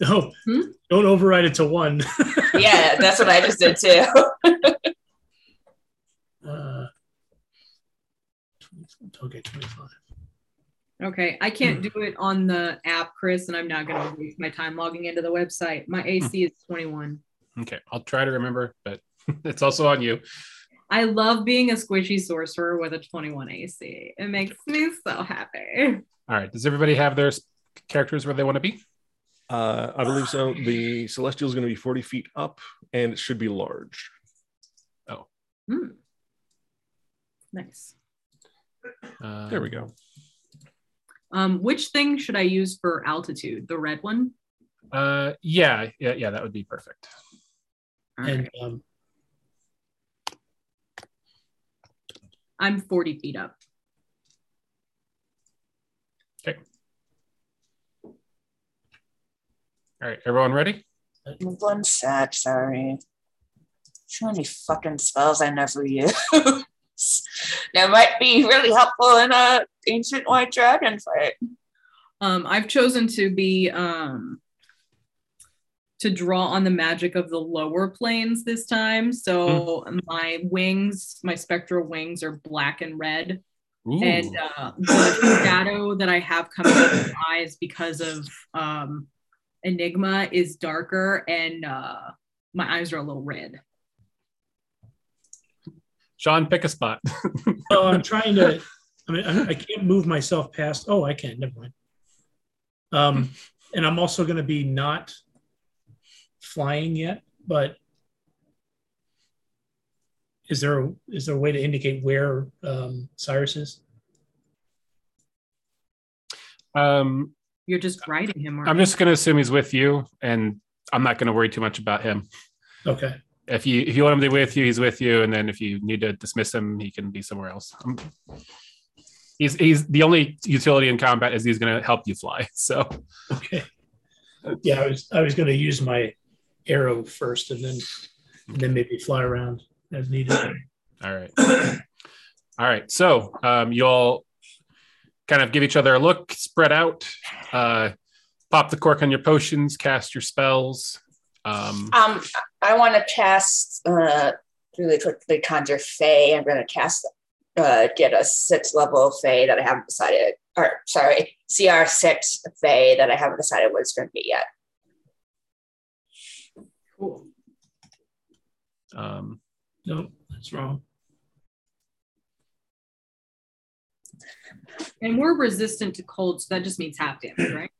no? Hmm? Don't override it to one. yeah, that's what I just did too. uh, okay, twenty-five. Okay, I can't do it on the app, Chris, and I'm not going to waste my time logging into the website. My AC is 21. Okay, I'll try to remember, but it's also on you. I love being a squishy sorcerer with a 21 AC. It makes me so happy. All right. Does everybody have their characters where they want to be? Uh, I believe so. The celestial is going to be 40 feet up and it should be large. Hmm. Nice. Uh, There we go. Um, which thing should I use for altitude? The red one? Uh, yeah, yeah, yeah. That would be perfect. All And right. um, I'm 40 feet up. Okay. All right, everyone ready? One sec, sorry. So many fucking spells I never use. that might be really helpful in a ancient white dragon fight. Um, I've chosen to be um, to draw on the magic of the lower planes this time. So my wings, my spectral wings, are black and red Ooh. and uh, the shadow that I have coming out of my eyes because of um, Enigma is darker, and uh, my eyes are a little red. Sean, pick a spot. Oh, I'm trying to. I mean, I, I can't move myself past. Oh, I can. Never mind. Um, and I'm also going to be not flying yet. But is there a, is there a way to indicate where um, Cyrus is? um, You're just riding him. I'm you? just going to assume he's with you, and I'm not going to worry too much about him. Okay. If you if you want him to be with you, he's with you, and then if you need to dismiss him, he can be somewhere else. Um, he's he's the only utility in combat is he's going to help you fly. So Okay. Yeah, I was I was going to use my arrow first, and then and then maybe fly around as needed. all right, all right. So um, you'll kind of give each other a look, spread out, uh, pop the cork on your potions, cast your spells. Um, Um, I want to cast uh really quickly conjure Fey. I'm going to cast uh get a six level Fey that I haven't decided, or sorry, CR six Fey that I haven't decided what it's going to be yet. Cool. um, No, that's wrong. And we're resistant to cold, so that just means half damage, right?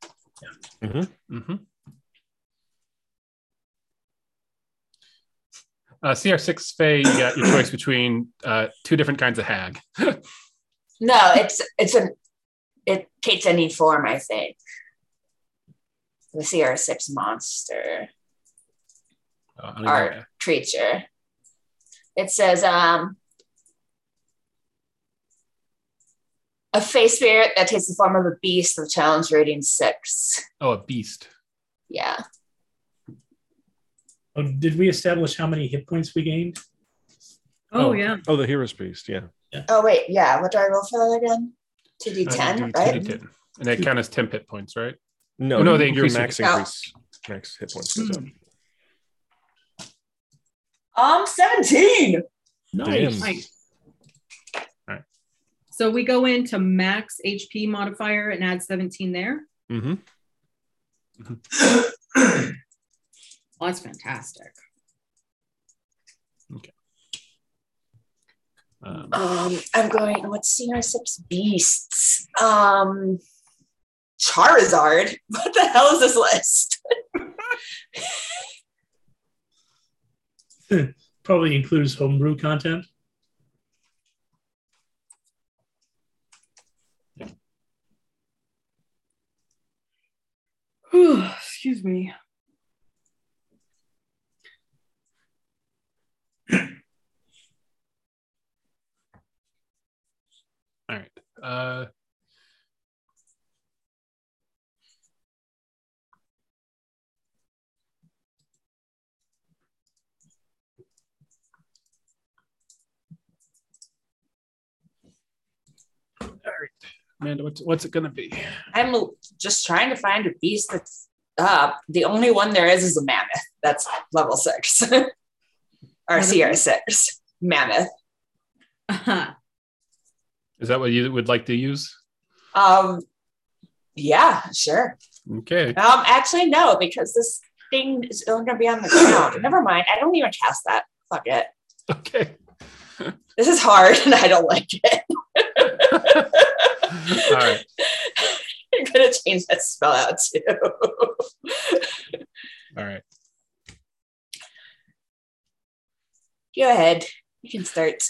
Mm-hmm. Mm-hmm. Uh, CR6 Fey, you got your choice between uh, two different kinds of hag. No, it's it's a it takes any form. I think the CR six monster. Uh, Art. creature. It says um a fey spirit that takes the form of a beast with challenge rating six. Oh, a beast. Yeah. Oh, did we establish how many hit points we gained? Oh, Oh. yeah. Oh, the Heroes Feast. Yeah. Oh wait, yeah. What do I roll for that again? Two D Uh, ten, right? 2d10. And they count as 10 hit points, right? No, Oh, no, they your increase max your- increase, max hit points goes up. Um, seventeen. Nice. Nice. Alright. So we go into max HP modifier and add 17 there. Mm-hmm. Oh, that's fantastic. Um, Um, I'm going. What's CR six beasts? Um, Charizard. What the hell is this list? Probably includes homebrew content. Excuse me. all right. Uh, all right. Amanda, what's, what's it going to be? I'm just trying to find a beast that's uh the only one there is is a mammoth. That's level six. or CR six. Mammoth. Uh-huh. Is that what you would like to use? Um yeah, sure. Okay. Um actually no, because this thing is only gonna be on the ground. Never mind. I don't even cast that. Fuck it. Okay. This is hard and I don't like it. All right. I'm gonna change that spell out too. All right. Go ahead. You can start.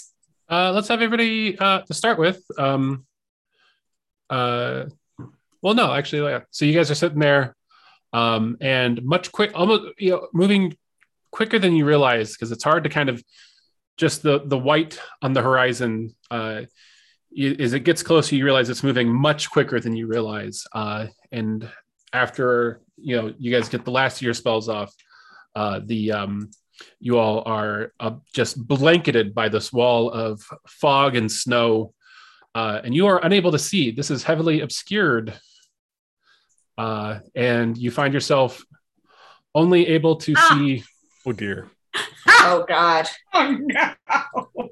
Uh, let's have everybody uh, to start with. Um, uh, well, no, actually, yeah. so you guys are sitting there, um, and much quick, almost you know, moving quicker than you realize because it's hard to kind of just the the white on the horizon. Uh, you, as it gets closer, you realize it's moving much quicker than you realize. Uh, and after you know, you guys get the last of your spells off. Uh, the um, you all are uh, just blanketed by this wall of fog and snow, uh, and you are unable to see. This is heavily obscured, uh, and you find yourself only able to Ah. see. Oh dear. Oh God. Oh no.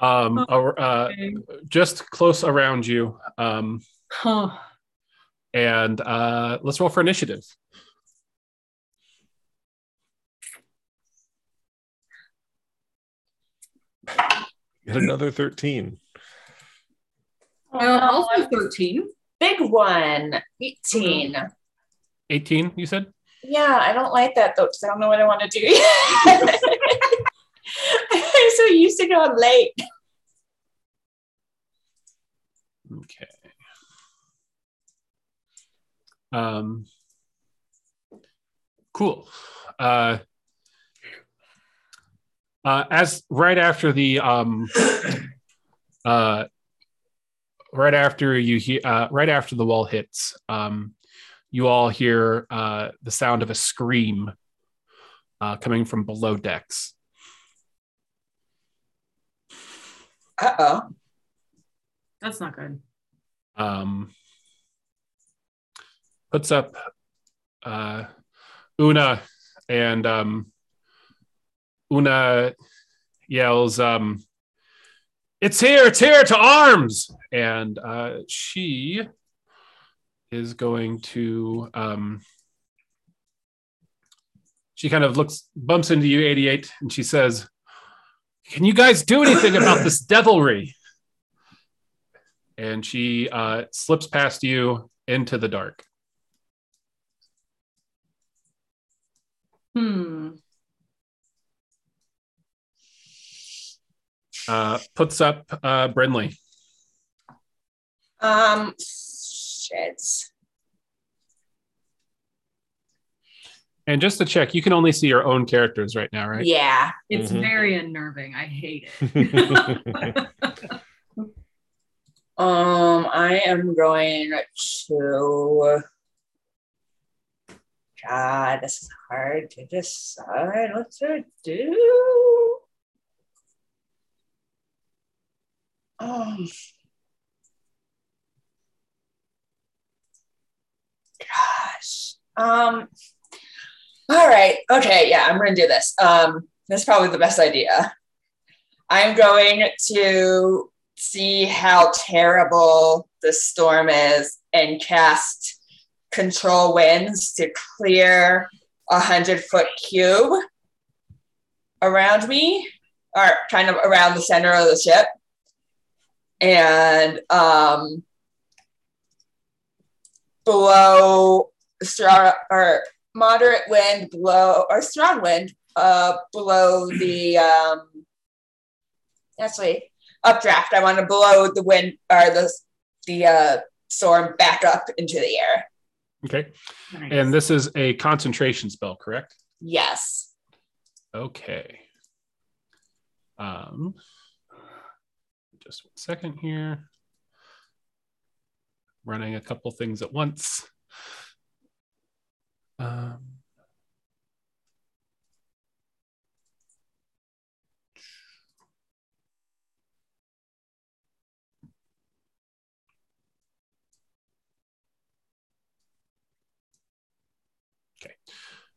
Um, ar- uh, Okay. just close around you. Um, Huh. and uh, let's roll for initiative. Get another 13. Uh, also 13. Big one. 18. 18, you said? Yeah, I don't like that though, because I don't know what I want to do. So used to going late. Okay. Um, cool. Uh, uh, as right after the um, uh, right after you hear uh, right after the wall hits, um, you all hear uh, the sound of a scream uh, coming from below decks. Uh oh. That's not good. um, puts up uh, Una, and um, Una yells, um, "It's here! It's here! To arms!" And uh, she is going to. Um, she kind of looks, bumps into you, 88, and she says, "Can you guys do anything about this devilry?" and she uh, slips past you into the dark. Hmm. Uh, puts up uh, Brinley. Um, shit. And just to check, you can only see your own characters right now, right? Yeah. It's Mhm. very unnerving. I hate it. Um, I am going to. God, this is hard to decide what to do. Um, gosh. Um. All right. Okay. Yeah, I'm going to do this. Um, that's probably the best idea. I'm going to see how terrible the storm is and cast control winds to clear a hundred foot cube around me or kind of around the center of the ship and um blow strong or moderate wind blow or strong wind uh below the um actually updraft. I want to blow the wind or the the uh, storm back up into the air. Okay. Nice. And this is a concentration spell, correct? Yes. Okay. Um, just one second here. Running a couple things at once. Um,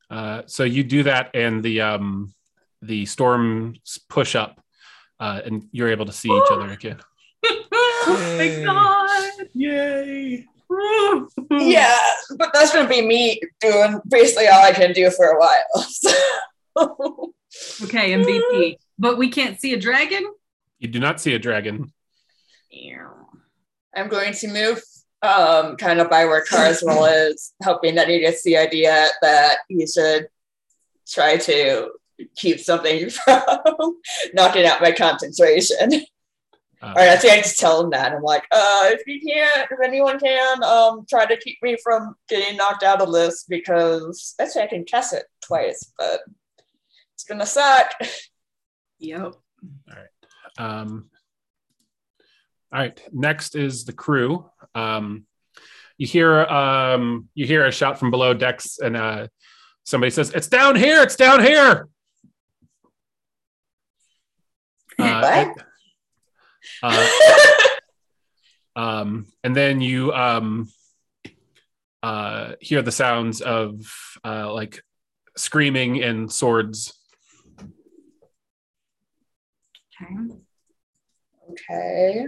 Uh, so you do that, and the um, the storms push up, uh, and you're able to see each other again. oh my god. Yay! Yeah, but that's gonna be me doing basically all I can do for a while. So- Okay, MVP. But we can't see a dragon? You do not see a dragon. I'm going to move um, kind of by where Carswell is, hoping that he gets the idea that he should try to keep something from knocking out my concentration. Uh, Or I think I just tell him that. I'm like, uh, if you can't, if anyone can, um, try to keep me from getting knocked out of this because actually I can cast it twice, but it's gonna suck. Yep. All right. Um, all right. Next is the crew. Um, you hear um, you hear a shout from below decks, and uh, somebody says, "It's down here! It's down here!" Uh, What? Uh, um, and then you um, uh, hear the sounds of uh, like screaming and swords. Okay. Okay.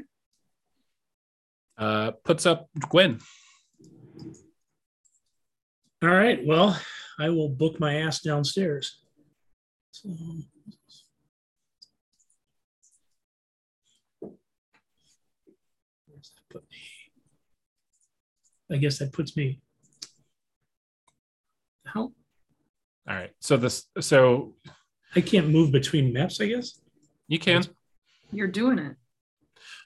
Uh, puts up Gwen. All right. Well, I will book my ass downstairs. So, where's that put me? I guess that puts me. How All right. So this, so I can't move between maps. I guess. you can. You're doing it.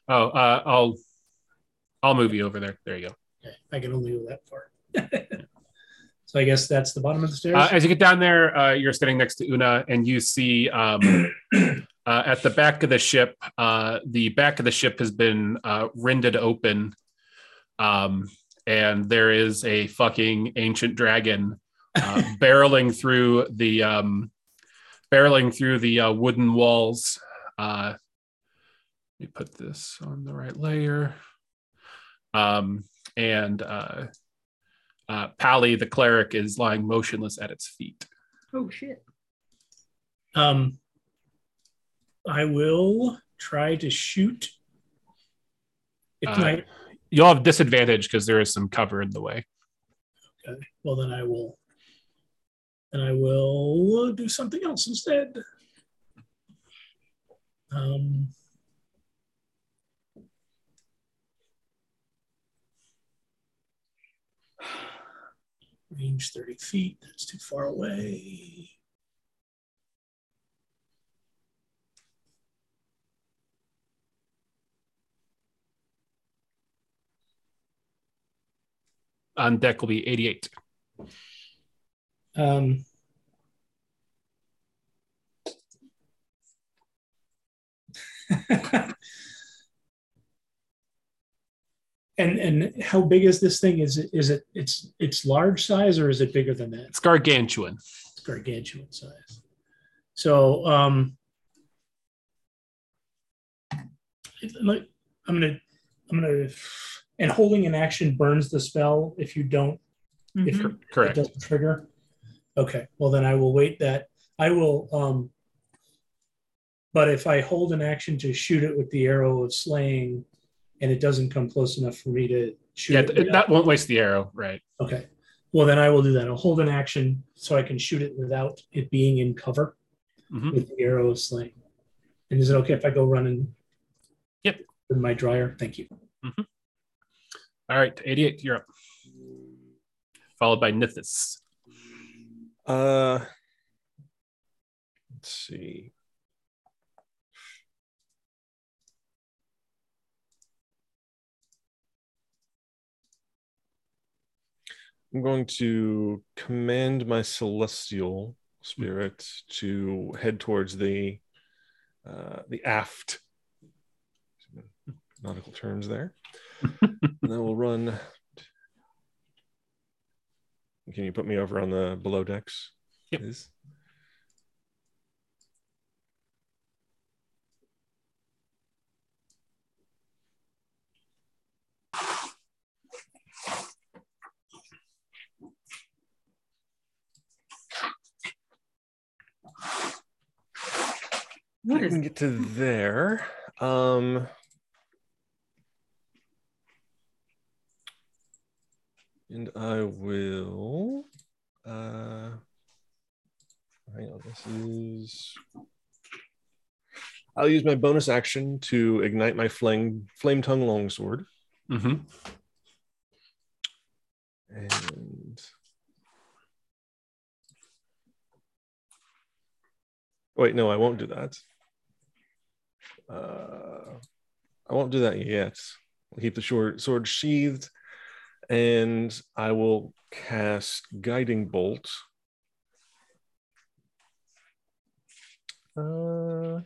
Oh, uh, I'll, I'll move you over there. There you go. Okay, I can only go that far. so I guess that's the bottom of the stairs. Uh, as you get down there, uh, you're standing next to Una, and you see um, uh, at the back of the ship, uh, the back of the ship has been uh, rended open, um, and there is a fucking ancient dragon uh, barreling through the um, barreling through the uh, wooden walls. Uh, let me put this on the right layer. Um, and uh, uh, Pally, the cleric, is lying motionless at its feet. Oh shit. Um, I will try to shoot. If Uh, my You'll have disadvantage because there is some cover in the way. okay, well then I will. And I will do something else instead. Um, range thirty feet. That's too far away. On deck will be 88. Um, and and how big is this thing? Is it is it it's it's large size or is it bigger than that? It's gargantuan. It's gargantuan size. So um, I'm gonna I'm gonna and holding an action burns the spell if you don't if Mhm. it Correct. doesn't trigger. Okay, well then I will wait that. I will um but if I hold an action to shoot it with the arrow of slaying and it doesn't come close enough for me to shoot Yeah, it. th- that won't waste the arrow. Right. okay. Well then I will do that. I'll hold an action so I can shoot it without it being in cover Mhm. with the arrow of slaying. And is it okay if I go running? Yep. With my dryer. Thank you. All right. 88, you're up. Followed by Nithis. Uh, let's see. I'm going to command my celestial spirit to head towards the uh, the aft. Nautical terms there. and then we'll run. Can you put me over on the below decks? Yep. please? What I can get to there. Um, and I will. Uh, hang on. This is. I'll use my bonus action to ignite my flame flame tongue longsword, Mm-hmm. and. Wait, no, I won't do that. Uh, I won't do that yet. I'll keep the short sword sheathed, and I will cast Guiding Bolt. Uh,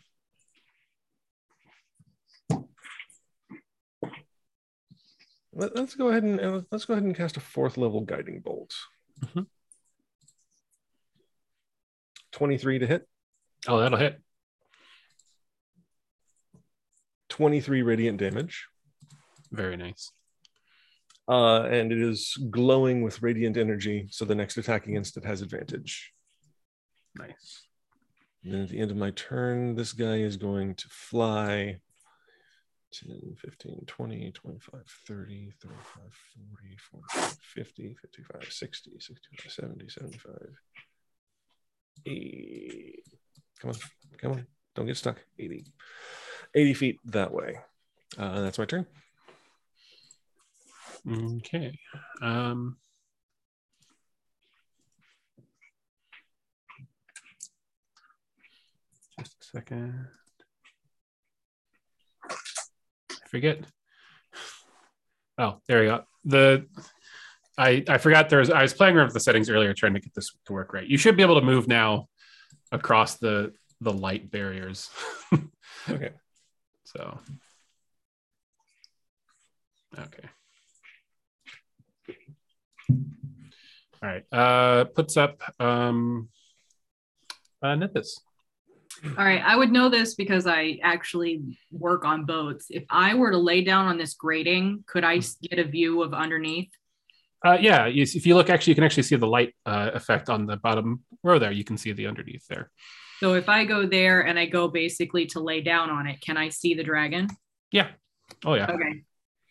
let, us go ahead and uh, let's go ahead and cast a fourth level Guiding Bolt. Mhm. Twenty-three to hit. Oh, that'll hit. 23 radiant damage. Very nice. Uh, and it is glowing with radiant energy, so the next attack against it has advantage. Nice. And then at the end of my turn, this guy is going to fly 10, 15, 20, 25, 30, 35, 40, 45, 50, 55, 60, 65, 70, 75. 80. Come on, come on. Don't get stuck. 80. 80 feet that way. Uh, that's my turn. Okay. Um, just a second. I forget. Oh, there you go. The I I forgot there's I was playing around with the settings earlier trying to get this to work right. You should be able to move now across the the light barriers. Okay. So okay. All right. Uh puts up um uh Nithis. All right, I would know this because I actually work on boats. If I were to lay down on this grating, could I get a view of underneath? Uh yeah, you, if you look actually you can actually see the light uh, effect on the bottom row there. You can see the underneath there. So if I go there and I go basically to lay down on it, can I see the dragon? Yeah. Oh yeah. Okay,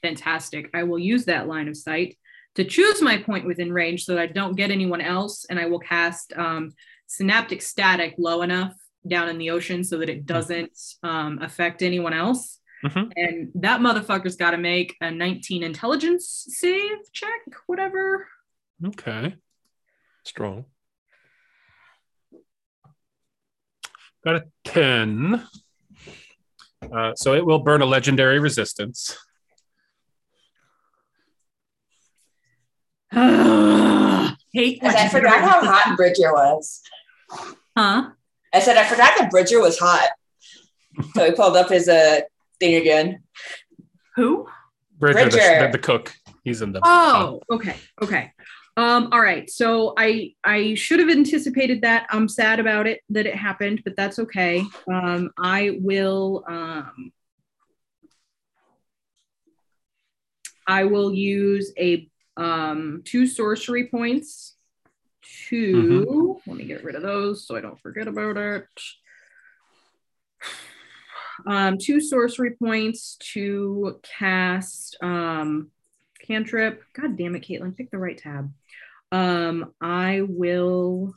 fantastic. I will use that line of sight to choose my point within range so that I don't get anyone else, and I will cast um, synaptic static low enough down in the ocean so that it doesn't um, affect anyone else. Mhm. And that motherfucker's got to make a 19 intelligence save check, whatever. Okay. Strong. Got a 10. Uh, so it will burn a legendary resistance. Hate. Because I forgot how hot Bridger was. Huh? I said I forgot that Bridger was hot. So he pulled up his uh thing again. Who? Bridger, Bridger. the, the cook. He's in the. Oh, okay, okay. Um, all right. So I I should have anticipated that. I'm sad about it that it happened, but that's okay. Um, I will um I will use a um two sorcery points to let me get rid of those so I don't forget about it. Um, two sorcery points to cast um cantrip. God damn it, Caitlin, pick the right tab. Um, I will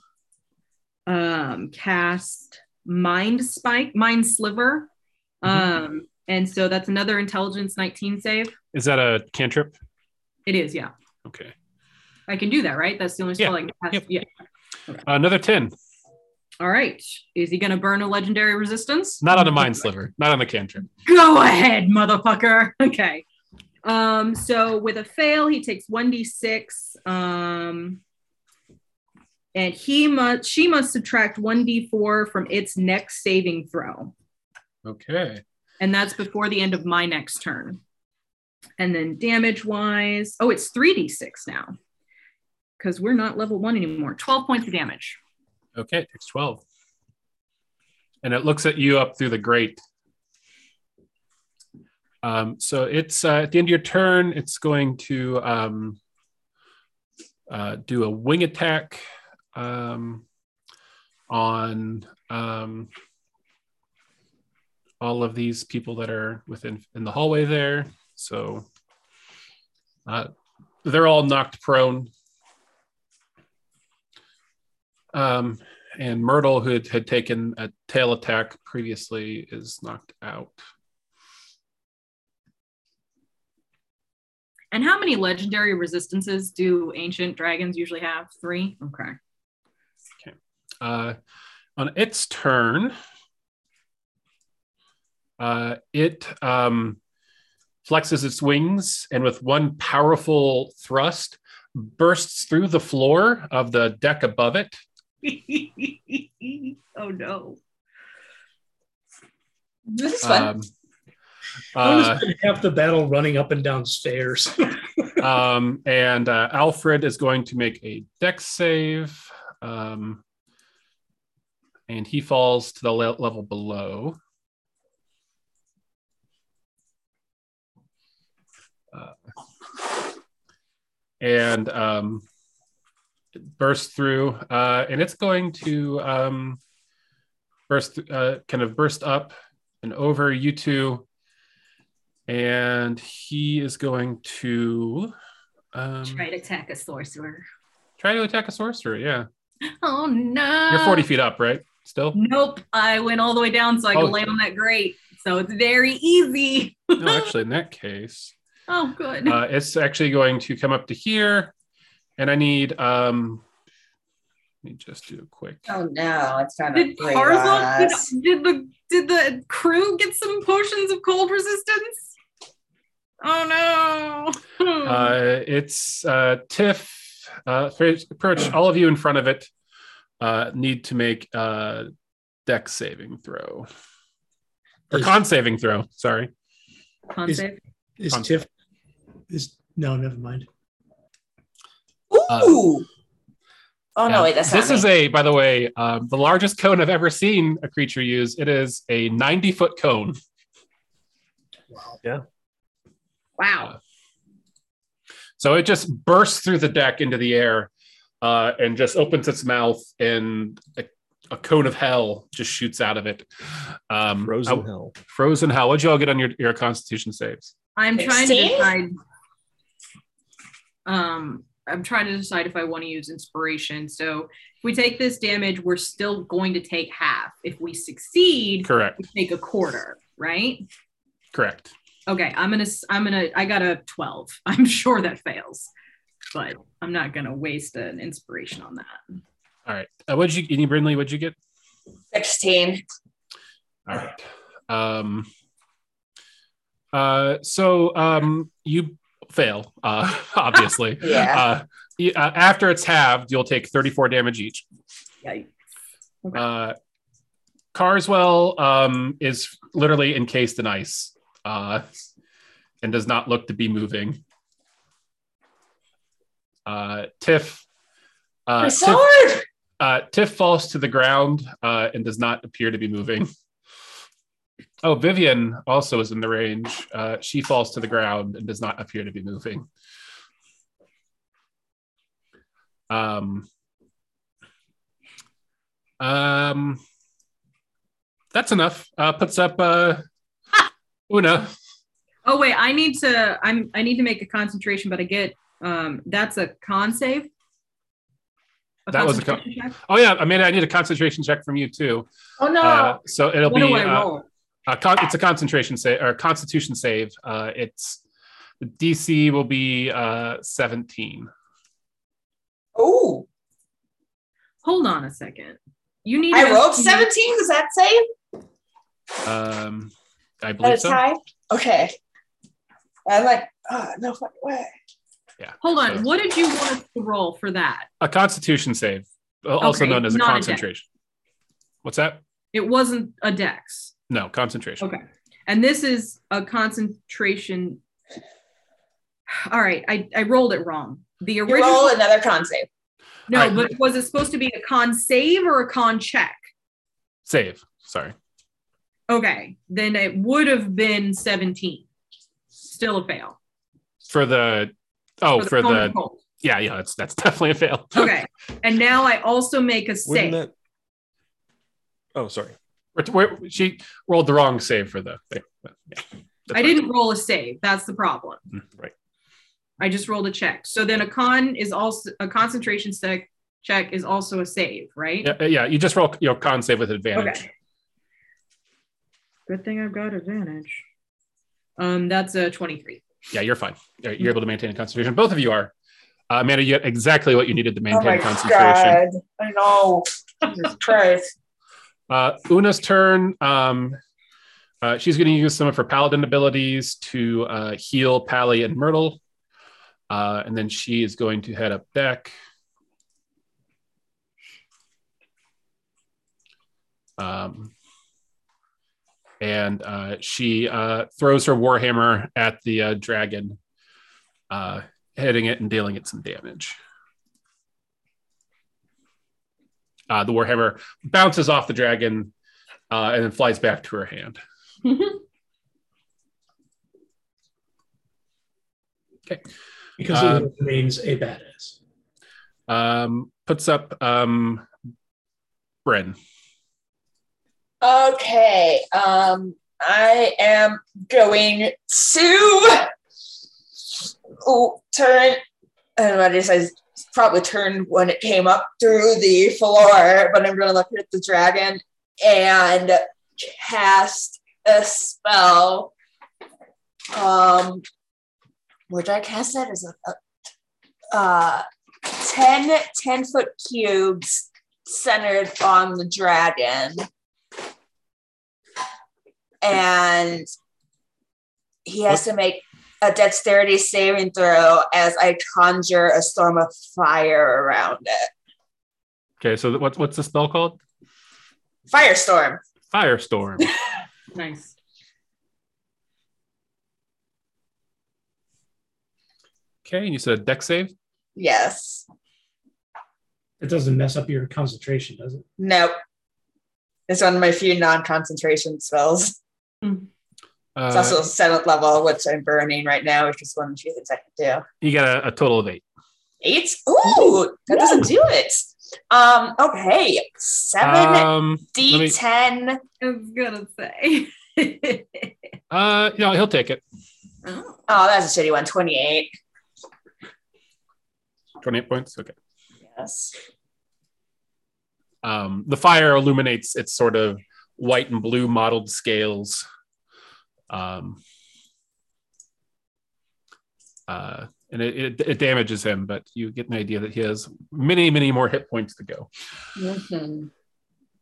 um cast mind spike, mind sliver. Um, and so that's another intelligence 19 save. Is that a cantrip? It is, yeah. Okay. I can do that, right? That's the only spell Yeah. I can cast. Yep. Yeah. another 10. All right. Is he gonna burn a legendary resistance? Not on a mind sliver. Not on the cantrip. Go ahead, motherfucker. Okay. Um, so with a fail, he takes 1d6. Um, and he must she must subtract 1d4 from its next saving throw. Okay. And that's before the end of my next turn. And then damage wise, oh, it's 3d6 now. Because we're not level one anymore. 12 points of damage. Okay. It takes 12. And it looks at you up through the grate. Um, so it's uh, at the end of your turn, it's going to um, uh, do a wing attack um, on um, all of these people that are within in the hallway there. So uh, they're all knocked prone. Um, and Myrtle, who had, had taken a tail attack previously, is knocked out. And how many legendary resistances do ancient dragons usually have? Three? Okay. Uh, on its turn, uh, it um, flexes its wings and with one powerful thrust bursts through the floor of the deck above it. oh no. This is fun. Um, I was uh, half the battle running up and down stairs. um, and uh, Alfred is going to make a dex save. Um, and he falls to the le- level below. And um, it bursts through, uh, and it's going to um, burst, uh, kind of burst up and over you two and he is going to um, Try to attack a sorcerer. try to attack a sorcerer. Yeah, Oh no. you're 40 feet up, right? Still? Nope. I went all the way down so I Oh. could lay on that grate. So it's very easy. No, actually, in that case, Oh, good. uh, it's actually going to come up to here, and I need um. Let me just do a quick. Oh no, it's trying did breathe on Tarzan did, did the did the crew get some potions of cold resistance? Oh no. Uh, it's uh, Tiff. Uh, pretty pretty all of you in front of it uh, need to make a deck saving throw or con saving throw. Sorry. Con is- save. Is Con- Tiff? Is no, never mind. Ooh. oh Yeah. no, wait, that's this not is me. a, by the way, um, the largest cone I've ever seen a creature use. It is a 90 foot cone. Wow. Wow. So it just bursts through the deck into the air uh, and just opens its mouth, and a, a cone of hell just shoots out of it. Um, Frozen uh, hell. frozen hell. What'd you all get on your, your constitution saves? I'm trying to 16? decide. Um, I'm trying to decide if I want to use inspiration. So if we take this damage, we're still going to take half. If we succeed, Correct. we take a quarter, right? Correct. Okay, I'm gonna I'm gonna I got a 12. I'm sure that fails, but I'm not gonna waste an inspiration on that. All right. Uh, what'd you, any Brinley, what'd you get? 16. All right. Um, uh, so um, you fail, uh, obviously. Yeah. Uh, uh, after it's halved, you'll take 34 damage each. Yikes. Uh, Carswell um, is literally encased in ice uh, and does not look to be moving. Uh, Tiff, uh, My Tiff, sword! uh, Tiff falls to the ground uh, and does not appear to be moving. Oh, Vivian also is in the range. Uh, she falls to the ground and does not appear to be moving. Um, um, that's enough. Uh, puts up uh, Una. Oh wait, I need to I'm I need to make a concentration, but I get um that's a con save. That was a con- check? Oh yeah, Amanda, I need a concentration check from you too. Oh no. Uh, so it'll What be I uh? A con- it's a concentration save or Constitution save. Uh, it's the DC will be uh, 17. Oh, Hold on a second. You need I to- rolled 17. Does that save? Um, I At believe a so. time? Okay. I'm like, oh, no fucking way. Yeah. Hold on. So- What did you want to roll for that? A Constitution save, also Okay, known as a not a concentration. What's that? It wasn't a dex. No, concentration. Okay. And this is a concentration. All right, I, I rolled it wrong. The You original roll another con save. no, All right. but was it supposed to be a con save or a con check? Save. Sorry. Okay, then it would have been 17. Still a fail. For the oh, for the, of cold. yeah, yeah, that's that's definitely a fail. Okay. and now I also make a Wouldn't save. that? Oh, sorry. We're- we're- she rolled the wrong save for the thing. but, yeah, I fine. didn't roll a save. That's the problem. Mm, Right. I just rolled a check. So then a con is also a concentration check check is also a save, right? Yeah, yeah. You just roll your con save with advantage. Okay. Good thing I've got advantage. Um, that's a 23. Yeah, you're fine. You're, you're able to maintain a concentration. Both of you are. Uh, Amanda, you get exactly what you needed to Oh maintain my concentration. god. I know. Jesus Christ. Uh, Una's turn. Um, uh, she's going to use some of her paladin abilities to uh, heal Pally and Myrtle. Uh, and then she is going to head up deck. Um, and uh, she uh, throws her warhammer at the uh, dragon, uh, hitting it and dealing it some damage. Uh, the warhammer bounces off the dragon uh, and then flies back to her hand. Okay. Because Uh, it remains a badass. Um, puts up um, Bryn. Okay. Um, I am going to oh, turn, and I decided probably turned when it came up through the floor, but I'm to look at the dragon and cast a spell. Um, which I cast that as a, a uh, 10, 10 foot cubes centered on the dragon. And he has to make a dexterity saving throw as I conjure a storm of fire around it. Okay, so what's what's the spell called? Firestorm. Firestorm. Nice. okay, and you said a deck save. Yes. It doesn't mess up your concentration, does it? Nope. It's one of my few non-concentration spells. It's Uh, also seventh level, which I'm burning right now, which is one of the few things I can do. you got a, a total of eight. Eight? Ooh, that doesn't do it. Um, okay. Seven Um, let me- D10. I was gonna say. uh, no, he'll take it. oh. Oh, that's a shitty one. 28. Twenty-eight points. Okay. Yes. Um, the fire illuminates its sort of white and blue mottled scales. Um, uh, and it, it, it damages him, but you get an idea that he has many, many more hit points to go. Mhm.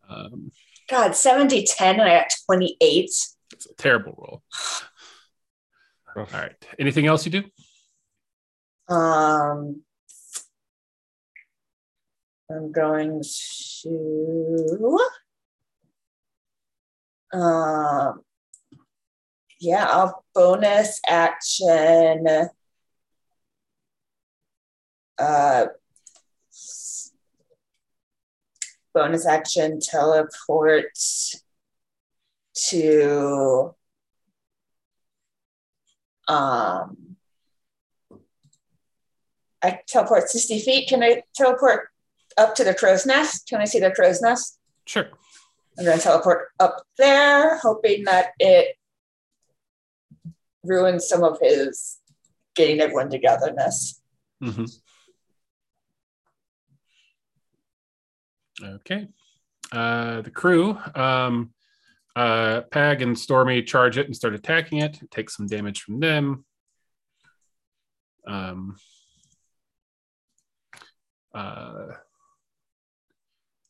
Um, God, 70 10 and I got 28. it's a terrible roll. All right. Anything else you do? Um, I'm going to. Um, yeah, I'll bonus action. Uh, bonus action teleport to um I teleport 60 feet. Can I teleport up to the crow's nest? Can I see the crow's nest? Sure. I'm going to teleport up there, hoping that it ruins some of his getting everyone togetherness. hmm Okay. Uh, the crew, um, uh, Pag and Stormy charge it and start attacking it. Take some damage from them. Um, uh,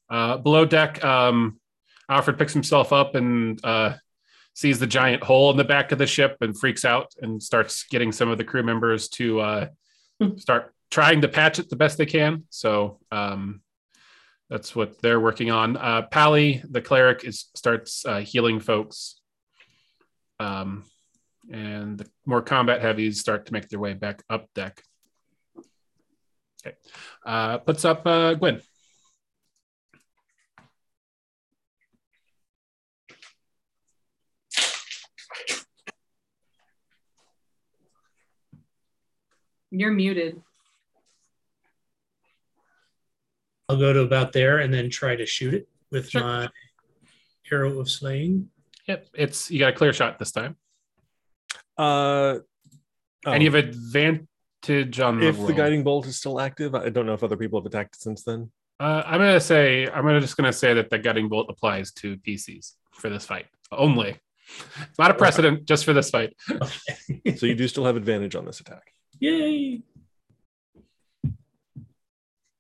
uh, below deck, um, Alfred picks himself up and uh, sees the giant hole in the back of the ship and freaks out and starts getting some of the crew members to uh, start trying to patch it the best they can. So um, that's what they're working on. Uh, Pally, the cleric, is starts uh, healing folks, um, and the more combat heavies start to make their way back up deck. Okay, uh, puts up uh, Gwen. You're muted. I'll go to about there and then try to shoot it with Sure. my arrow of slaying. Yep, it's you got a clear shot this time, Uh, oh, and you have advantage on the if the guiding bolt is still active, I don't know if other people have attacked it since then. Uh, I'm gonna say I'm gonna just gonna say that the guiding bolt applies to PCs for this fight only. It's not a precedent, just for this fight. So you do still have advantage on this attack. Yay!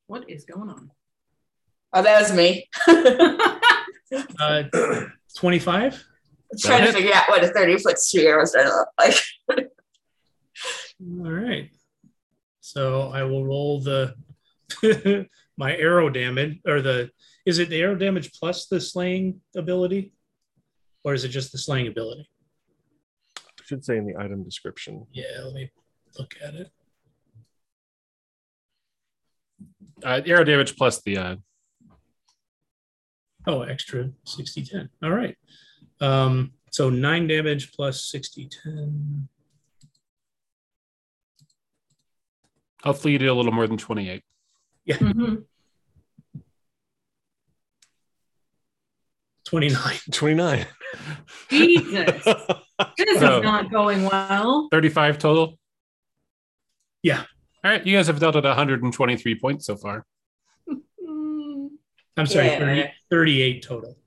What is going on? Oh, that was me. Uh, 25? trying to figure out what a 30 foot sphere was going to look like. All right. So I will roll the my arrow damage or the is it the arrow damage plus the slaying ability? Or is it just the slaying ability? I should say in the item description. Yeah, let me look at it. Uh, arrow damage plus the uh, Oh, extra 60 10. All right. Um, so nine damage plus 60 10. hopefully you do a little more than 28. Mhm. 29. 29. Jesus, this is not going well. 35 total. Yeah. All right, you guys have dealt at 123 points so far. I'm sorry, Yeah. 30, 38 total.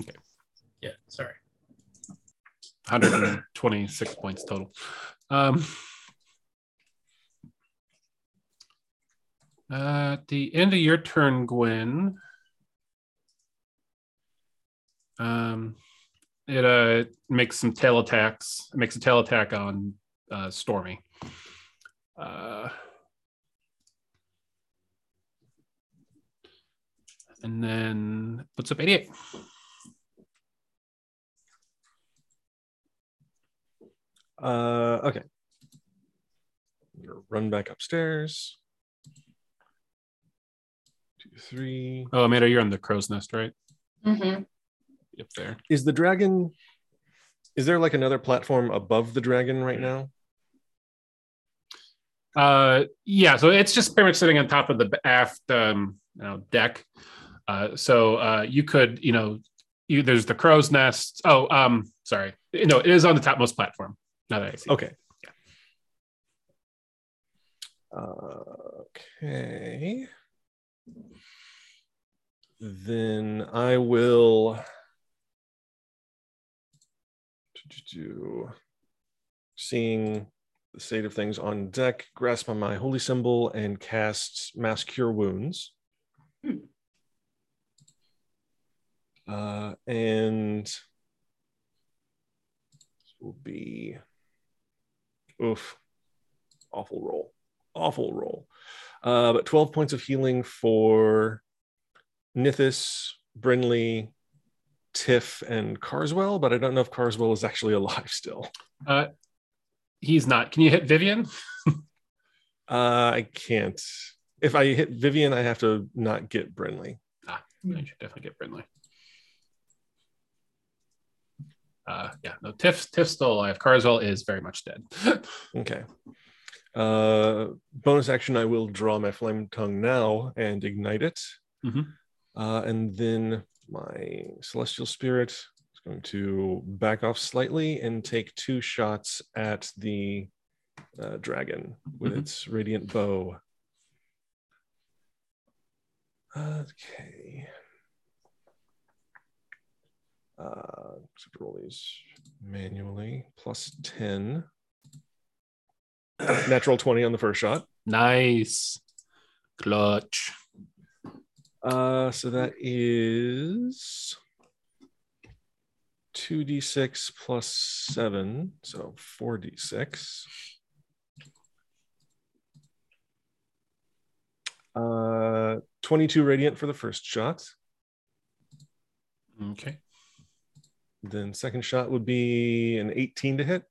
Okay. Yeah, sorry. 126 points total. Um, uh, at the end of your turn, Gwen, um, it uh, makes some tail attacks. It makes a tail attack on uh, Stormy. Uh, and then puts up 88. Uh, okay. Run back upstairs. Two, three. Oh, Amanda, you're on the crow's nest, right? Mhm. Up there. Is the dragon? Is there like another platform above the dragon right now? Uh, yeah, so it's just pretty much sitting on top of the aft um, you know, deck. Uh, so uh, you could, you know, you, there's the crow's nest. Oh, um, sorry, no, it is on the topmost platform. Now that I see. Okay. Uh, okay. Then I will do seeing the state of things on deck, grasp on my holy symbol and cast mass cure wounds. Hmm. Uh, and this will be oof awful roll awful roll uh but 12 points of healing for nithis brinley tiff and carswell but i don't know if carswell is actually alive still Uh, he's not. Can you hit Vivian? uh i can't if i hit vivian i have to not get brinley You should definitely get Brinley. Uh, yeah, no, Tiff, Tiff's still alive. Carswell is very much dead. okay uh bonus action i will draw my flame tongue now and ignite it Mhm. uh and then my celestial spirit going to back off slightly and take two shots at the uh, dragon with Mhm. its radiant bow okay uh roll these manually plus 10 natural 20 on the first shot nice. Clutch. Uh, so that is 2d6 plus 7, so 4d6. Uh, 22 radiant for the first shot. Okay. Then second shot would be an 18 to hit.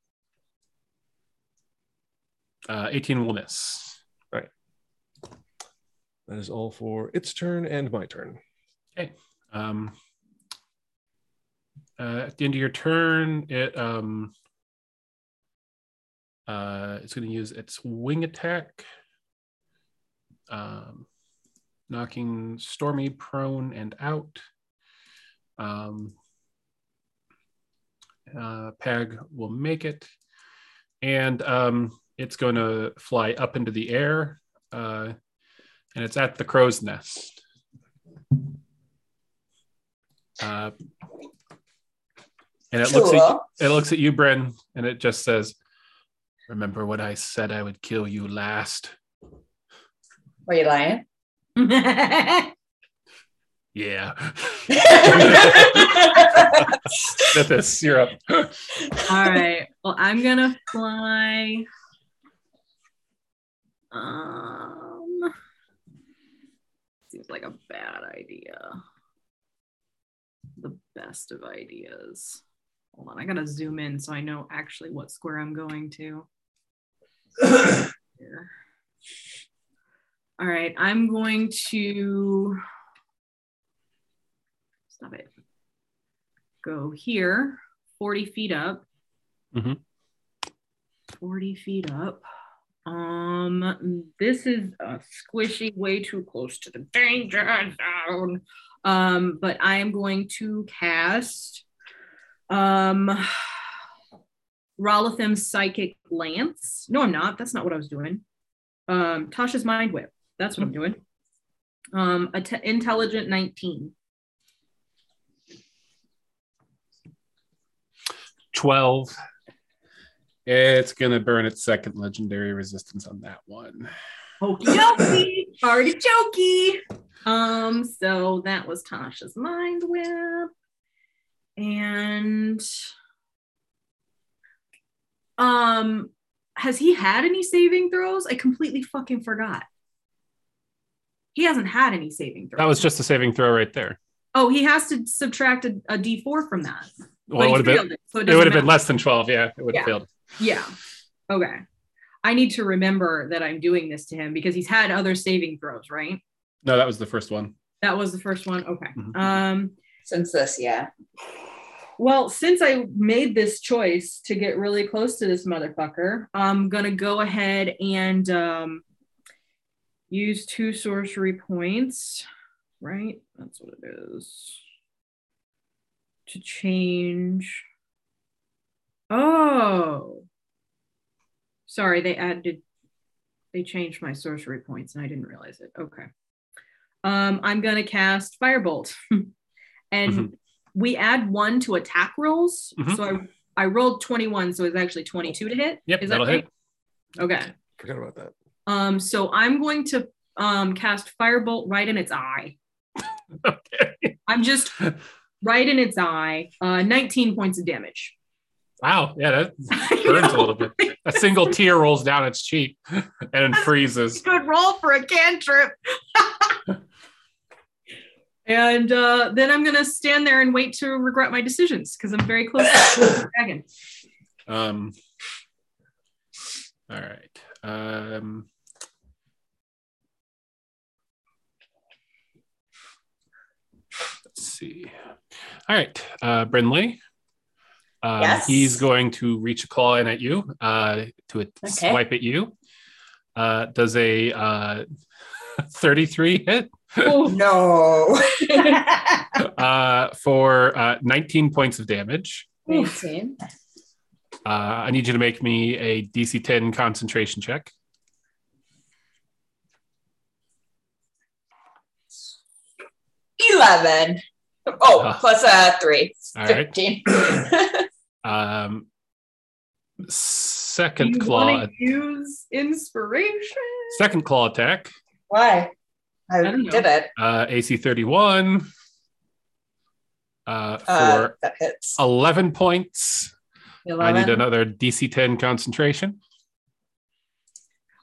Uh, 18 will miss. Right. That is all for its turn and my turn. Okay. Um, uh, at the end of your turn, it um, uh, it's going to use its wing attack, um, knocking Stormy prone and out. Um, uh, Peg will make it, and um, it's going to fly up into the air, uh, and it's at the crow's nest. Uh, and it looks at Cool. it looks at you, Bryn, and it just says, "Remember what I said? I would kill you last." Were you lying? Yeah. Nithis, you're up. All right. Well, I'm gonna fly. Um, seems like a bad idea. The best of ideas. Hold on, I gotta zoom in so I know actually what square I'm going to. Here. All right, I'm going to stop it. Go here, 40 feet up. Mm-hmm. 40 feet up. Um, this is a squishy, way too close to the danger zone. Um, but I am going to cast um Raulothim's Psychic Lance. No, I'm not. That's not what I was doing. Um, Tasha's Mind Whip. That's what I'm doing. Um, a intelligent 19. 12. It's going to burn its second legendary resistance on that one. Okie dokie. Already jokey. Um, so that was Tasha's Mind Whip. And um has he had any saving throws? I completely fucking forgot. He hasn't had any saving throws. That was just a saving throw right there. Oh, he has to subtract a, a d4 from that. Well, But it would have been, it, so it, it would have been less than 12. Yeah, it would have Yeah. failed. Yeah. Okay. I need to remember that I'm doing this to him because he's had other saving throws, right? No, that was the first one. That was the first one. Okay. Mhm. Um Since this, yeah. Well, since I made this choice to get really close to this motherfucker, I'm gonna go ahead and um use two sorcery points, right? That's what it is. To change. Oh. Sorry, they added they changed my sorcery points and I didn't realize it. Okay. Um, I'm gonna cast Firebolt. and Mhm. We add one to attack rolls. Mhm. So I I rolled 21, so it's actually 22 to hit. Yep, Is that that'll right? hit. Okay. Forgot about that. Um, so I'm going to um cast Firebolt right in its eye. Okay. I'm just right in its eye. Uh 19 points of damage. Wow. Yeah, that burns a little bit. A single tear rolls down its cheek and freezes. Good roll for a cantrip. And uh, then I'm gonna stand there and wait to regret my decisions because I'm very close to the dragon. Um, all right. Um, let's see. All right. Uh, Brinley. Um, Yes. He's going to reach a claw in at you uh, to a Okay. swipe at you. Uh, does a uh, 33 hit Oh, No. uh, for uh, 19 points of damage. 19. Uh, I need you to make me a DC 10 concentration check. Eleven. Oh, Uh, plus uh three. all right. 15. Um, you second claw, want to use inspiration? second claw attack, Why? I, don't did it. uh, AC 31 uh, for Uh, that hits. 11 points. I need another DC 10 concentration.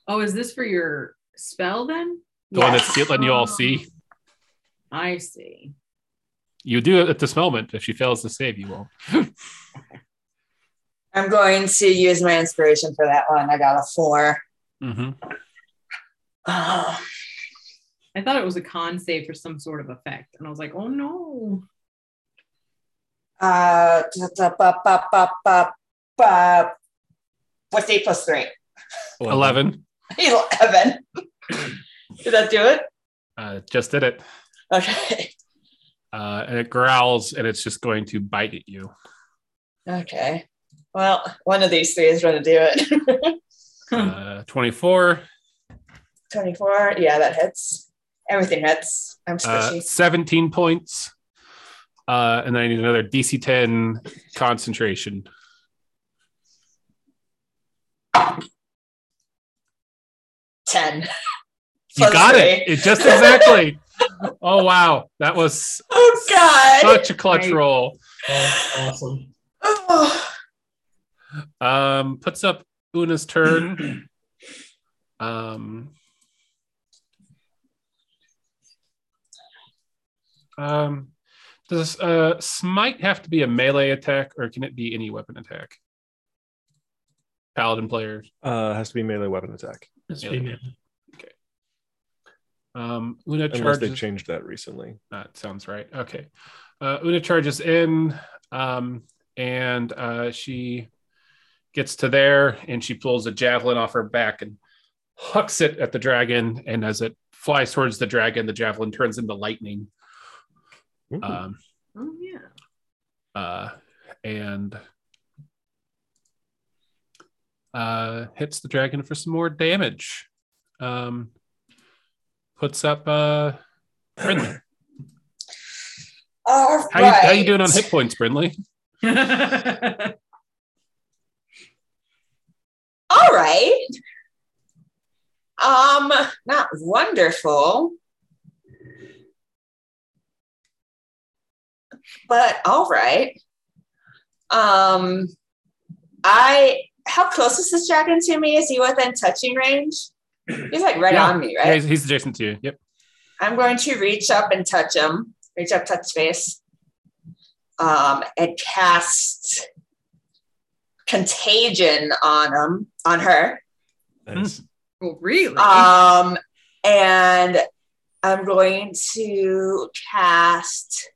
Oh, is this for your spell then? The one Yes. that's letting you all see. I see. You do it at this moment. If she fails to save, you won't. I'm going to use my inspiration for that one. I got a four. hmm Oh, I thought it was a con save for some sort of effect, and I was like, oh no. uh, what's eight plus three? 11. 11. Did that do it? Uh, just did it. Okay. Uh, and it growls and it's just going to bite at you. Okay. Well, one of these three is going to do it. Uh, 24, 24. Yeah, that hits. Everything hits. I'm uh, squishy. 17 points. Uh, and then I need another DC 10 concentration. Ten. You got three. it. It just exactly. oh, wow. That was Oh God. such a clutch Right. roll. Awesome. Oh. Um, puts up Una's turn. Um, um, does uh, smite have to be a melee attack, or can it be any weapon attack? Paladin players. Uh, has to be melee weapon attack, That's Yeah. female. Um, Una unless they changed that recently. That sounds right. Okay. Uh, Una charges in, um, and uh, she gets to there, and she pulls a javelin off her back and hucks it at the dragon. And as it flies towards the dragon, the javelin turns into lightning. Ooh. Um, Oh yeah. uh, and uh, hits the dragon for some more damage. Um, puts up uh, Brinley. All How you, how you doing on hit points, Brinley? All right. Um, not wonderful. But all right. Um I how close is this dragon to me? Is he within touching range? He's like right Yeah. on me, Yeah, right? he's, he's adjacent to you. Yep. I'm going to reach up and touch him. Reach up, touch face. Um, and cast contagion on him, on her. Nice. oh, really? Um, and I'm going to cast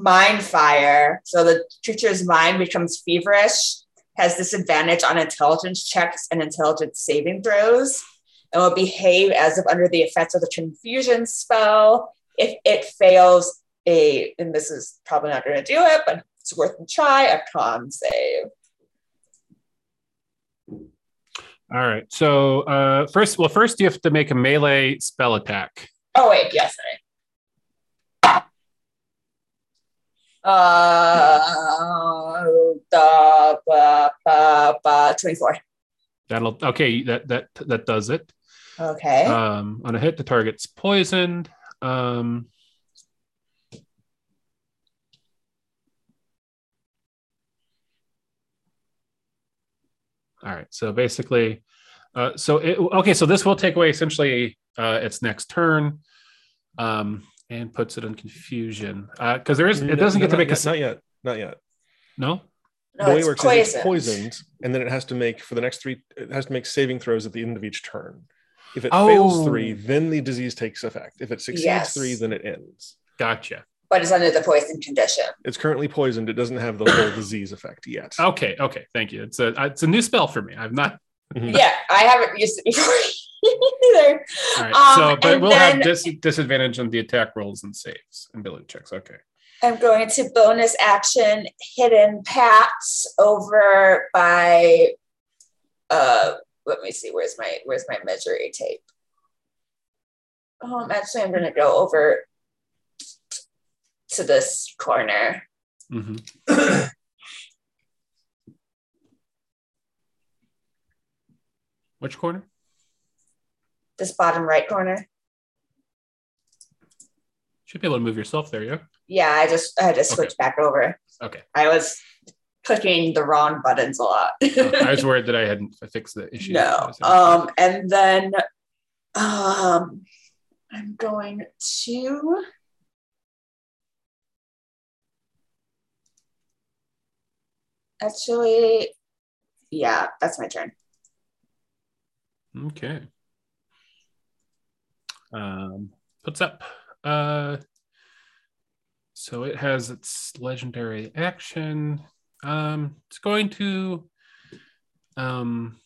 Mind Fire. So the creature's mind becomes feverish, has disadvantage on intelligence checks and intelligence saving throws, and will behave as if under the effects of the confusion spell. If it fails a, and this is probably not going to do it, but it's worth a try, a con save. All right. So uh, first, well, first you have to make a melee spell attack. Oh wait, yes, sorry. Uh, ba, ba, ba, 24. That'll okay. That that that does it. Okay. Um, on a hit, the target's poisoned. Um, all right. So basically, uh, so it, okay. So this will take away essentially uh, its next turn, um, and puts it in confusion because there is it doesn't No, get to not make a yet, not yet. Not yet. no. no, the way it it's works is it's poisoned, and then it has to make for the next three. It has to make saving throws at the end of each turn. If it fails Oh. three, then the disease takes effect. If it succeeds Yes. three, then it ends. Gotcha. But it's under the poison condition. It's currently poisoned. It doesn't have the whole disease effect yet. Okay. Okay. Thank you. It's a it's a new spell for me. I've not. Mhm. Yeah, I haven't used it before either. Right. Um, so, but we'll then- have dis- disadvantage on the attack rolls and saves and ability checks. Okay. I'm going to bonus action hidden pats over by uh let me see where's my where's my measuring tape. Um actually I'm gonna go over to this corner. hmm Which corner? This bottom right corner. Should be able to move yourself there, yeah. Yeah, I just I had to switch back over. Okay. I was clicking the wrong buttons a lot. Oh, I was worried that I hadn't fixed the issue. No. Um, and then um, I'm going to. Actually, yeah, that's my turn. Okay. Um, puts up. Uh, so it has its legendary action. Um, it's going to um,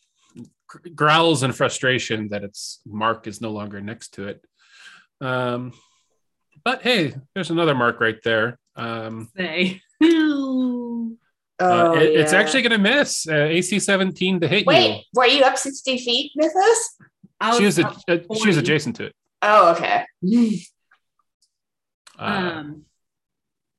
gr- growls in frustration that its mark is no longer next to it. Um, but hey, there's another mark right there. Um, Say. Oh, uh, it- It's actually going to miss uh, AC 17 to hit Wait, were you up 60 feet, Mythos? I you. She was, was a, up uh, she was adjacent to it. Oh, okay. Uh, Um,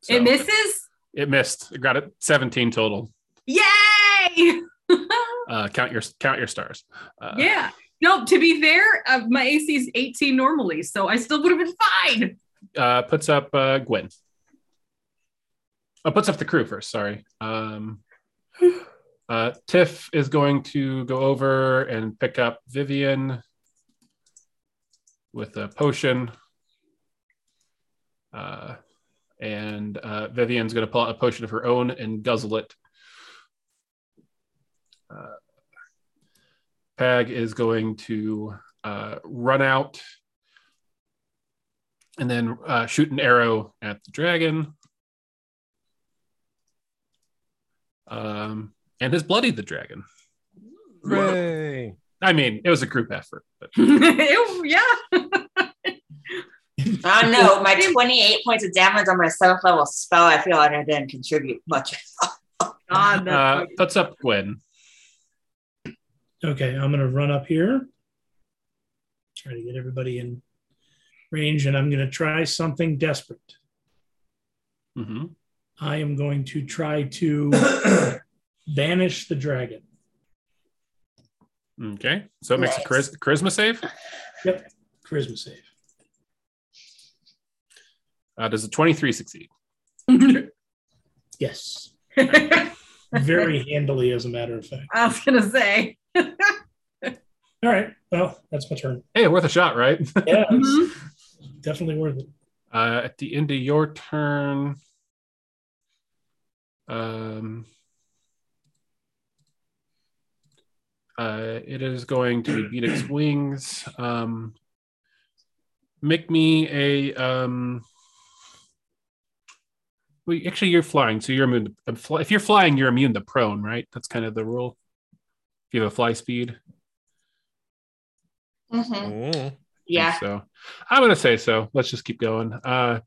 so it misses. It missed. It got it 17 total. Yay! Uh, count your count your stars. Uh, yeah. No, to be fair, uh, my AC is 18 normally, so I still would have been fine. Uh, puts up uh, Gwen. Oh, puts up the crew first. Sorry. Um, uh, Tiff is going to go over and pick up Vivian with a potion. Uh, and uh, Vivian's going to pull out a potion of her own and guzzle it. Uh, Pag is going to uh, run out and then uh, shoot an arrow at the dragon. Um, and has bloodied the dragon. Hooray! I mean, it was a group effort, but yeah. I don't know. My 28 points of damage on my seventh level spell, I feel like I didn't contribute much. God, that's Uh, fucking- puts up Gwen. Okay, I'm gonna run up here. Try to get everybody in range, and I'm gonna try something desperate. hmm I am going to try to banish the dragon. Okay. So it makes a Nice. chariz- charisma save. Yep, charisma save. Uh, does a 23 succeed? Yes. Very handily, as a matter of fact. I was gonna say. All right. Well, that's my turn. Hey, worth a shot, right? Yeah, it's Mhm. definitely worth it. Uh, at the end of your turn, um, uh, it is going to beat its wings. Um, make me a. Um, well, actually, you're flying, so you're immune. To, fly- if you're flying, you're immune to prone, right? That's kind of the rule. If you have a fly speed, Mhm. Mm. Yeah. so I'm gonna say so. Let's just keep going. Uh,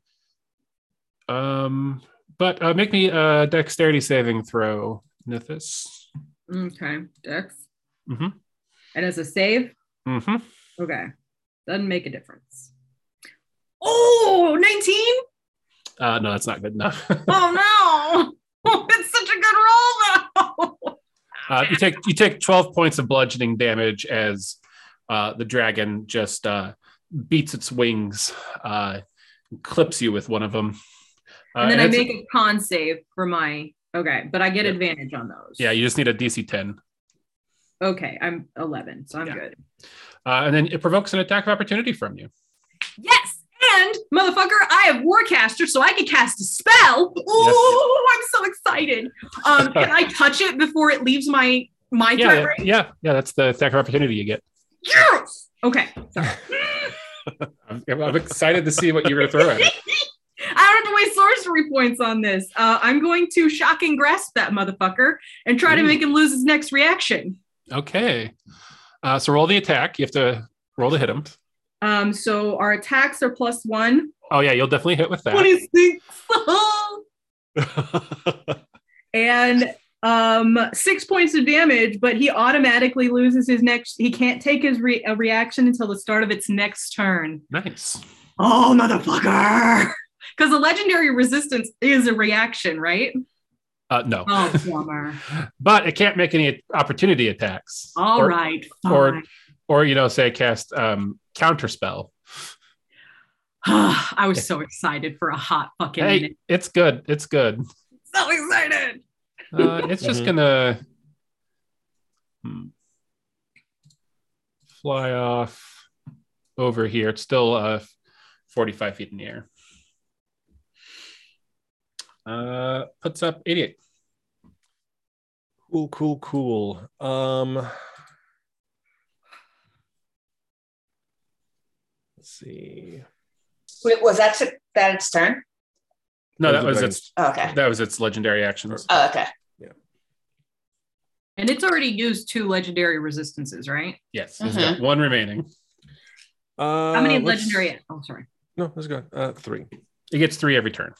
um, but uh, make me a dexterity saving throw, Nithis. Okay, Dex. Mhm. And as a save, Mm-hmm. okay, doesn't make a difference. Oh, 19? Uh, no, that's not good enough. Oh no! it's such a good roll though. uh, you take you take 12 points of bludgeoning damage as uh, the dragon just uh, beats its wings, uh, clips you with one of them. Uh, and then I make a con save for my okay, but I get Yeah. advantage on those. yeah, you just need a DC 10, Okay, I'm 11, so I'm Yeah. good. uh, and then it provokes an attack of opportunity from you. Yes, and motherfucker, I have Warcaster, so I can cast a spell. Ooh, I'm so excited. Um, can I touch it before it leaves my my Yeah, yeah, yeah, yeah. That's the attack of opportunity you get. Yes. Okay. Sorry. I'm, I'm excited to see what you're going to throw at it. I don't have to waste sorcery points on this. Uh, I'm going to shocking grasp that motherfucker and try to make him lose his next reaction. Okay. Uh, so roll the attack. You have to roll to hit him. Um, so our attacks are plus one. Oh yeah, you'll definitely hit with that. 26. and um six points of damage, but he automatically loses his next. He can't take his re- a reaction until the start of its next turn. nice. Oh, motherfucker! Because the legendary resistance is a reaction, right? Uh, no, Oh, bummer. but it can't make any opportunity attacks. All or, right, or- fine. or you know, say cast um, counter spell. I was so excited for a hot fucking Hey, minute. it's good. It's good. So excited. Uh, it's just Mhm. gonna hmm, fly off over here. It's still uh, 45 feet in the air. Uh, puts up 88. Cool, cool, cool. Um, let's see. Wait, was that to, that its turn? No, that the was dragon's- its Oh, okay. that was its legendary actions. Oh, okay. Yeah. And it's already used two legendary resistances, right? Yes, it's got one remaining. Uh, How many legendary? Oh, sorry. No, let's go. Uh, three. It gets three every turn.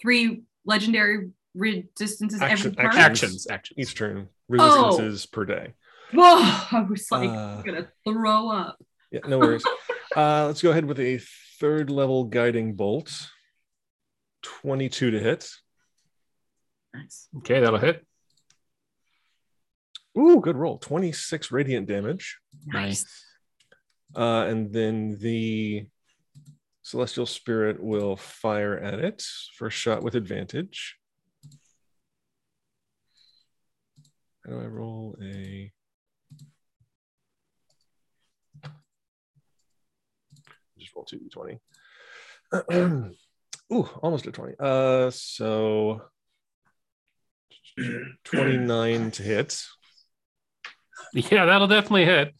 Three legendary resistances Action- every turn. action. Actions, actions. Each turn. Oh. Resistances per day. Whoa! I was like, Uh, gonna throw up. Yeah, no worries. uh, let's go ahead with a third level guiding bolt. 22 to hit. Nice. Okay, that'll hit. Ooh, good roll. 26 radiant damage. Nice. Uh, and then the celestial spirit will fire at it for a shot with advantage. How do I roll a? Just roll two d20. Ooh, almost a 20. Uh, so 29 to hit. Yeah, that'll definitely hit.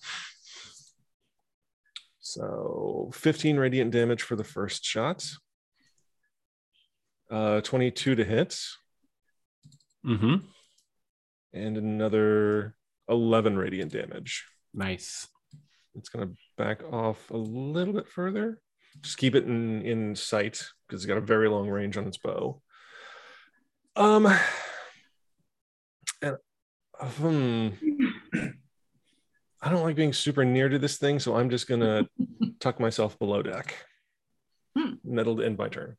So 15 radiant damage for the first shot. Uh, 22 to hit, Mm-hmm. and another 11 radiant damage. Nice. It's going to back off a little bit further. Just keep it in in sight because it's got a very long range on its bow. Um, and hmm, I don't like being super near to this thing, so I'm just gonna tuck myself below deck. Hmm. And that'll end my turn.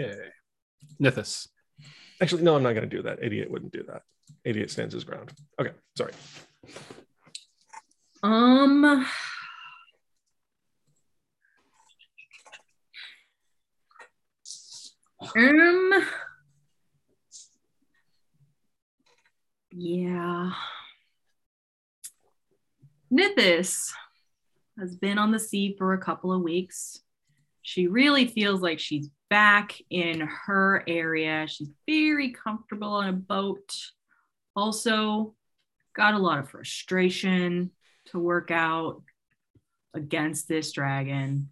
Okay. Nithis. Actually, no, I'm not gonna do that. 88 wouldn't do that. 88 stands his ground. Okay, sorry. Um. Um. Yeah. Nithis has been on the sea for a couple of weeks. She really feels like she's back in her area. She's very comfortable on a boat. Also, got a lot of frustration to work out against this dragon.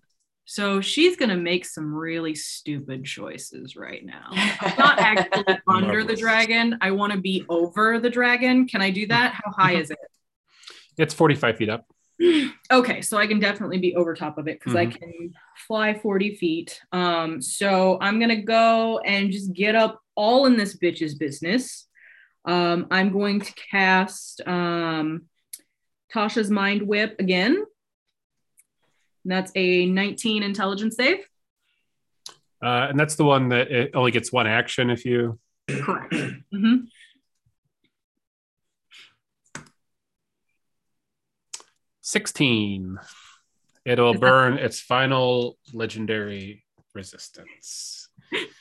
So she's going to make some really stupid choices right now. I'm not actually under the dragon. I want to be over the dragon. Can I do that? How high is it? It's 45 feet up. Okay, so I can definitely be over top of it because I can fly 40 feet. Um, so I'm gonna go and just get up all in this bitch's business. Um, I'm going to cast um, Tasha's Mind Whip again. And that's a 19 intelligence save. Uh, and that's the one that it only gets one action if you. Correct. hmm 16. It'll burn its final legendary resistance.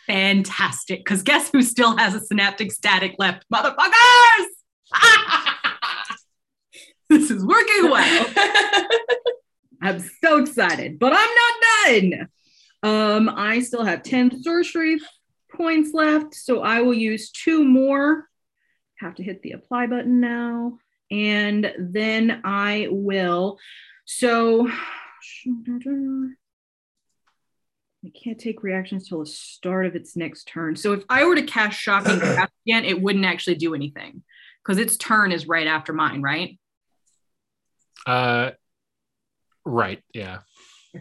Fantastic. Because guess who still has a synaptic static left? Motherfuckers! this is working well. I'm so excited, but I'm not done. Um, I still have 10 sorcery points left, so I will use two more. Have to hit the apply button now. And then I will. So I can't take reactions till the start of its next turn. So if I were to cast shocking again, it wouldn't actually do anything because its turn is right after mine, right? Uh, right. Yeah.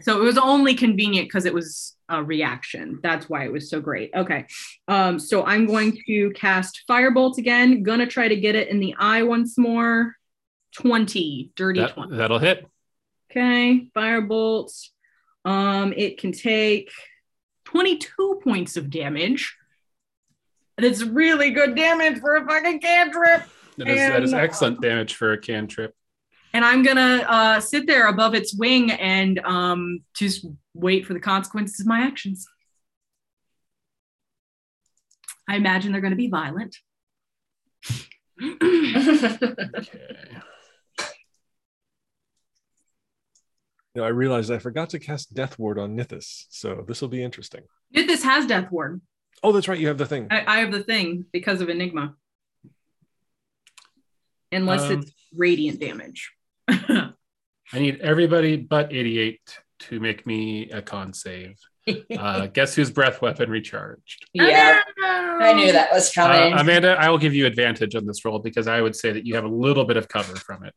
So it was only convenient because it was a reaction. That's why it was so great. Okay. Um, so I'm going to cast Firebolt again. Gonna try to get it in the eye once more. 20, dirty That, 20. that'll hit. Okay, Firebolt. Um, it can take 22 points of damage. And it's really good damage for a fucking cantrip. That is, that is And- excellent damage for a cantrip. And I'm gonna uh, sit there above its wing and um, just wait for the consequences of my actions. I imagine they're gonna be violent. Okay. You know, I realized I forgot to cast Death Ward on Nithis, so this will be interesting. This has Death Ward. Oh, that's right. You have the thing. I, I have the thing because of Enigma, unless Um, it's radiant damage. I need everybody but 88 to make me a con save. Uh, guess whose breath weapon recharged? yeah, I knew that was Uh, coming. Amanda, I will give you advantage on this roll because I would say that you have a little bit of cover from it,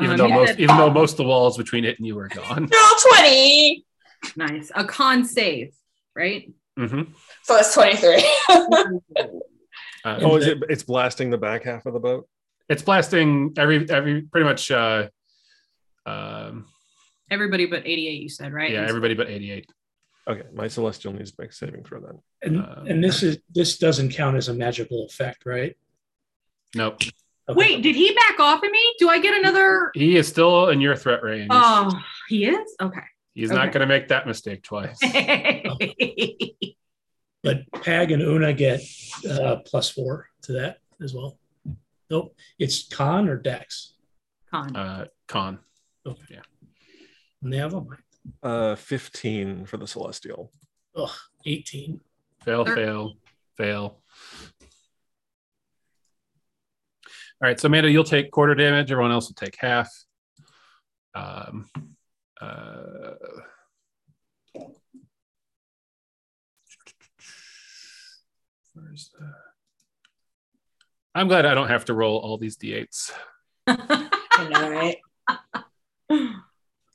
even Um, though yeah. most even though most of the walls between it and you are gone. Roll 20. Nice. A con save, right? hmm So it's 23. Uh, Oh, is it? It's blasting the back half of the boat. it's blasting every every pretty much. Um, Everybody but 88, you said, right? yeah, everybody but 88. Okay, my celestial needs to make saving throw then. And Um, and this is this doesn't count as a magical effect, right? Nope, Okay. Wait, did he back off of me? Do I get another? he is still in your threat range. Oh, he is? Okay. He's not going to make that mistake twice. But Pag and Una get uh, plus four to that as well. Nope, it's con or dex. con. Uh, con. And they have a Uh, 15 for the celestial. ugh, 18. Fail, fail, fail. All right, so Amanda, you'll take quarter damage. Everyone else will take half. Um, uh, where's the? I'm glad I don't have to roll all these d8s. I know, right?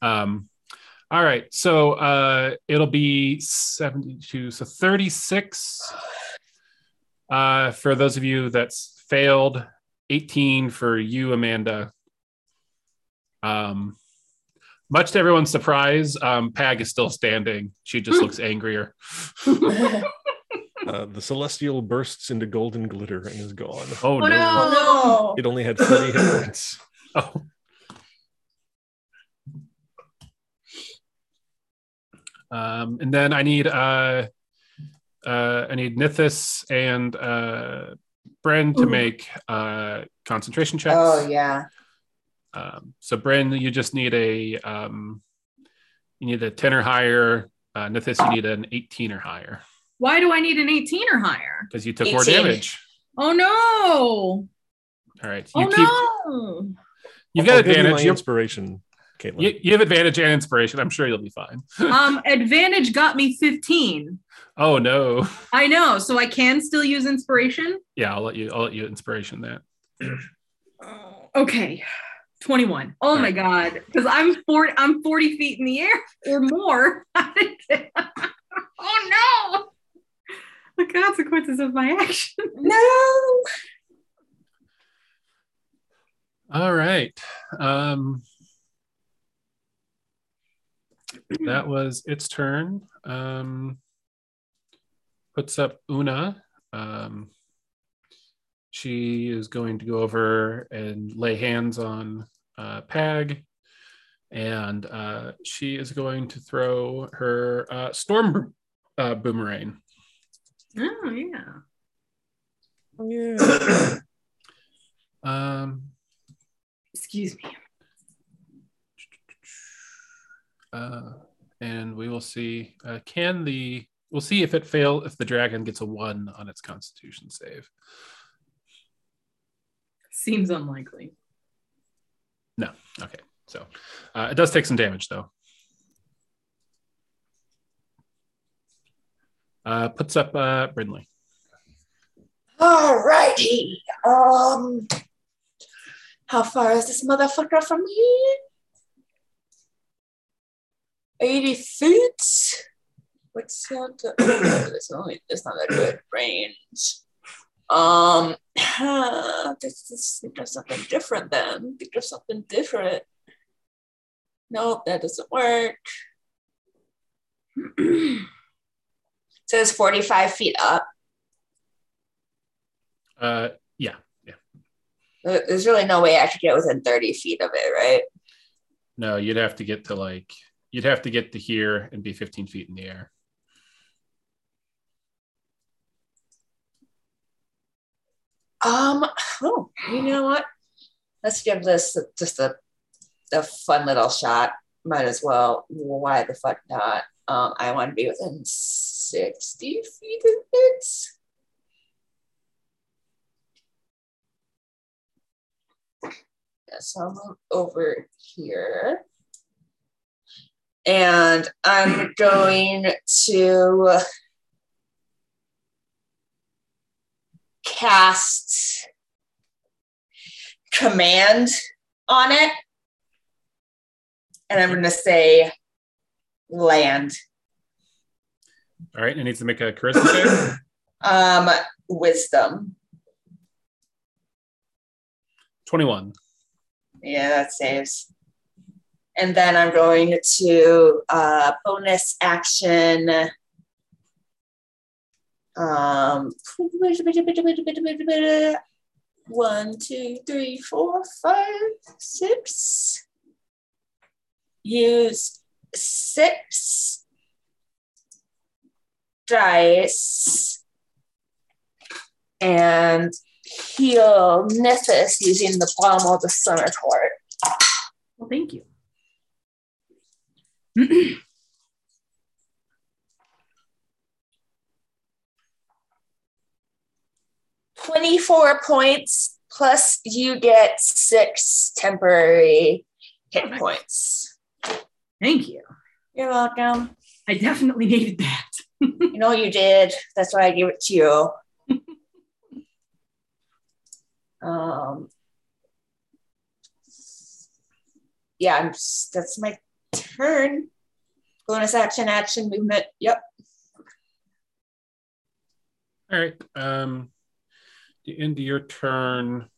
Um, all right, so uh, it'll be 72, so 36 uh, for those of you that's failed, 18 for you, Amanda. Um, much to everyone's surprise, um, Pag is still standing. She just looks angrier. Uh, the celestial bursts into golden glitter and is gone. Oh, Oh, no. no. It only had 30 hit points. Oh. Um, and then I need uh, uh, I need Nithis and uh, Bryn to Ooh. make uh, concentration checks. Oh, yeah. Um, so Bryn, you just need a um, you need a ten or higher. Uh, Nithis, you need an eighteen or higher Why do I need an 18 or higher? because you took more damage. Oh no! All right, you Oh keep no! you've I'll got give you my advantage. You, inspiration, Caitlin. you, you have advantage and inspiration. I'm sure you'll be fine. um, advantage got me 15. oh no. I know, so I can still use inspiration. Yeah, I'll let you. I'll let you inspiration that. Okay, 21. Oh my god, because I'm 40, I'm 40 feet in the air or more. oh no! The consequences of my action. No. All right. Um, that was its turn. Um, puts up Una. Um, she is going to go over and lay hands on uh, Pag, and uh, she is going to throw her uh, storm uh, boomerang. Oh yeah. Yeah. Um, Excuse me. Uh, and we will see. Uh, can the we'll see if it fail if the dragon gets a one on its Constitution save. Seems unlikely. No. Okay. So uh, it does take some damage though. Uh, puts up uh, Brinley. All righty. Um, how far is this motherfucker from here? 80 feet. What's that? it's only it's not that good range. Um, this is think of something different then. Think of something different. Nope, that doesn't work. says 45 feet up. Uh, yeah. yeah. There's really no way I could get within 30 feet of it, right? No, you'd have to get to like you'd have to get to here and be 15 feet in the air. Um, oh, you know what? Let's give this just a, a fun little shot. Might as well. Why the fuck not? Um, I want to be within 60 feet of it. Yeah, so I'll move over here. And I'm going to cast command on it. And I'm going to say land. All right, it needs to make a charisma save. Um, wisdom. 21. Yeah, that saves. And then I'm going to uh, bonus action. Um, one, two, three, four, five, six. Use six dice and heal Nithis using the palm of the scimitar. Well, thank you. 24 points plus you get six temporary hit points. Thank you. You're welcome. I definitely needed that. You know you did. That's why I gave it to you. um, yeah, I'm that's my turn. Bonus action, action, movement. Yep. All right. Um, the end of your turn.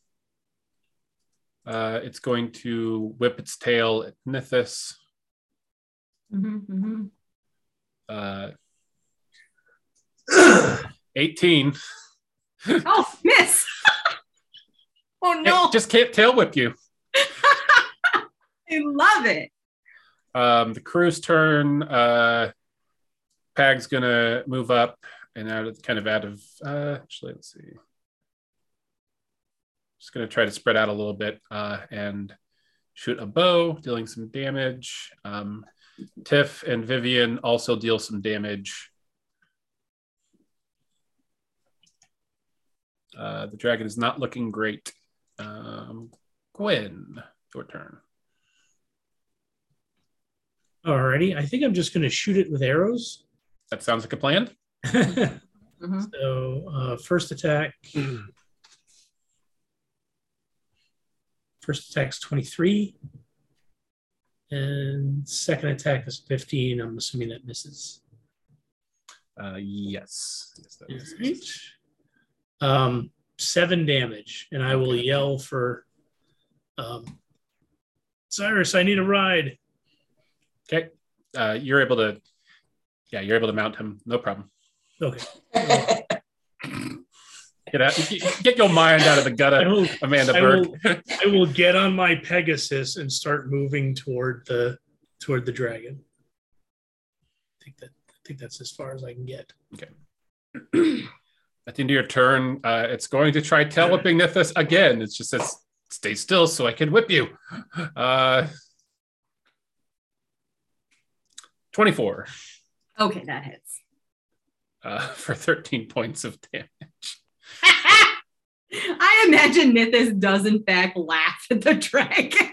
Uh, it's going to whip its tail at Nithis. Mhm, mhm. Uh, 18. Oh, miss. oh no. It just can't tail whip you. I love it. Um, the crew's turn. Uh, Pag's gonna move up and out of kind of out of. Uh, actually, let's see. Just gonna try to spread out a little bit uh, and shoot a bow, dealing some damage. Um, Tiff and Vivian also deal some damage. Uh, the dragon is not looking great. Um, Gwen, your turn. Alrighty, I think I'm just going to shoot it with arrows. That sounds like a plan. so Mhm. uh, first attack. First attack's 23. And second attack is 15. I'm assuming that misses. Uh, yes. yes that is. Alright. Um, seven damage. And I will yell for um, Cyrus, I need a ride. Okay. Uh, you're able to, yeah, you're able to mount him. No problem. Okay. Get out, get your mind out of the gutter, will, Amanda I Berg. I will get on my Pegasus and start moving toward the toward the dragon. I think that I think that's as far as I can get. Okay. At the end of your turn, uh, it's going to try tail whipping Nithis again. It's just says, stay still so I can whip you. Uh, 24 Okay, that hits. uh, for 13 points of damage. I imagine Nithis does in fact laugh at the dragon.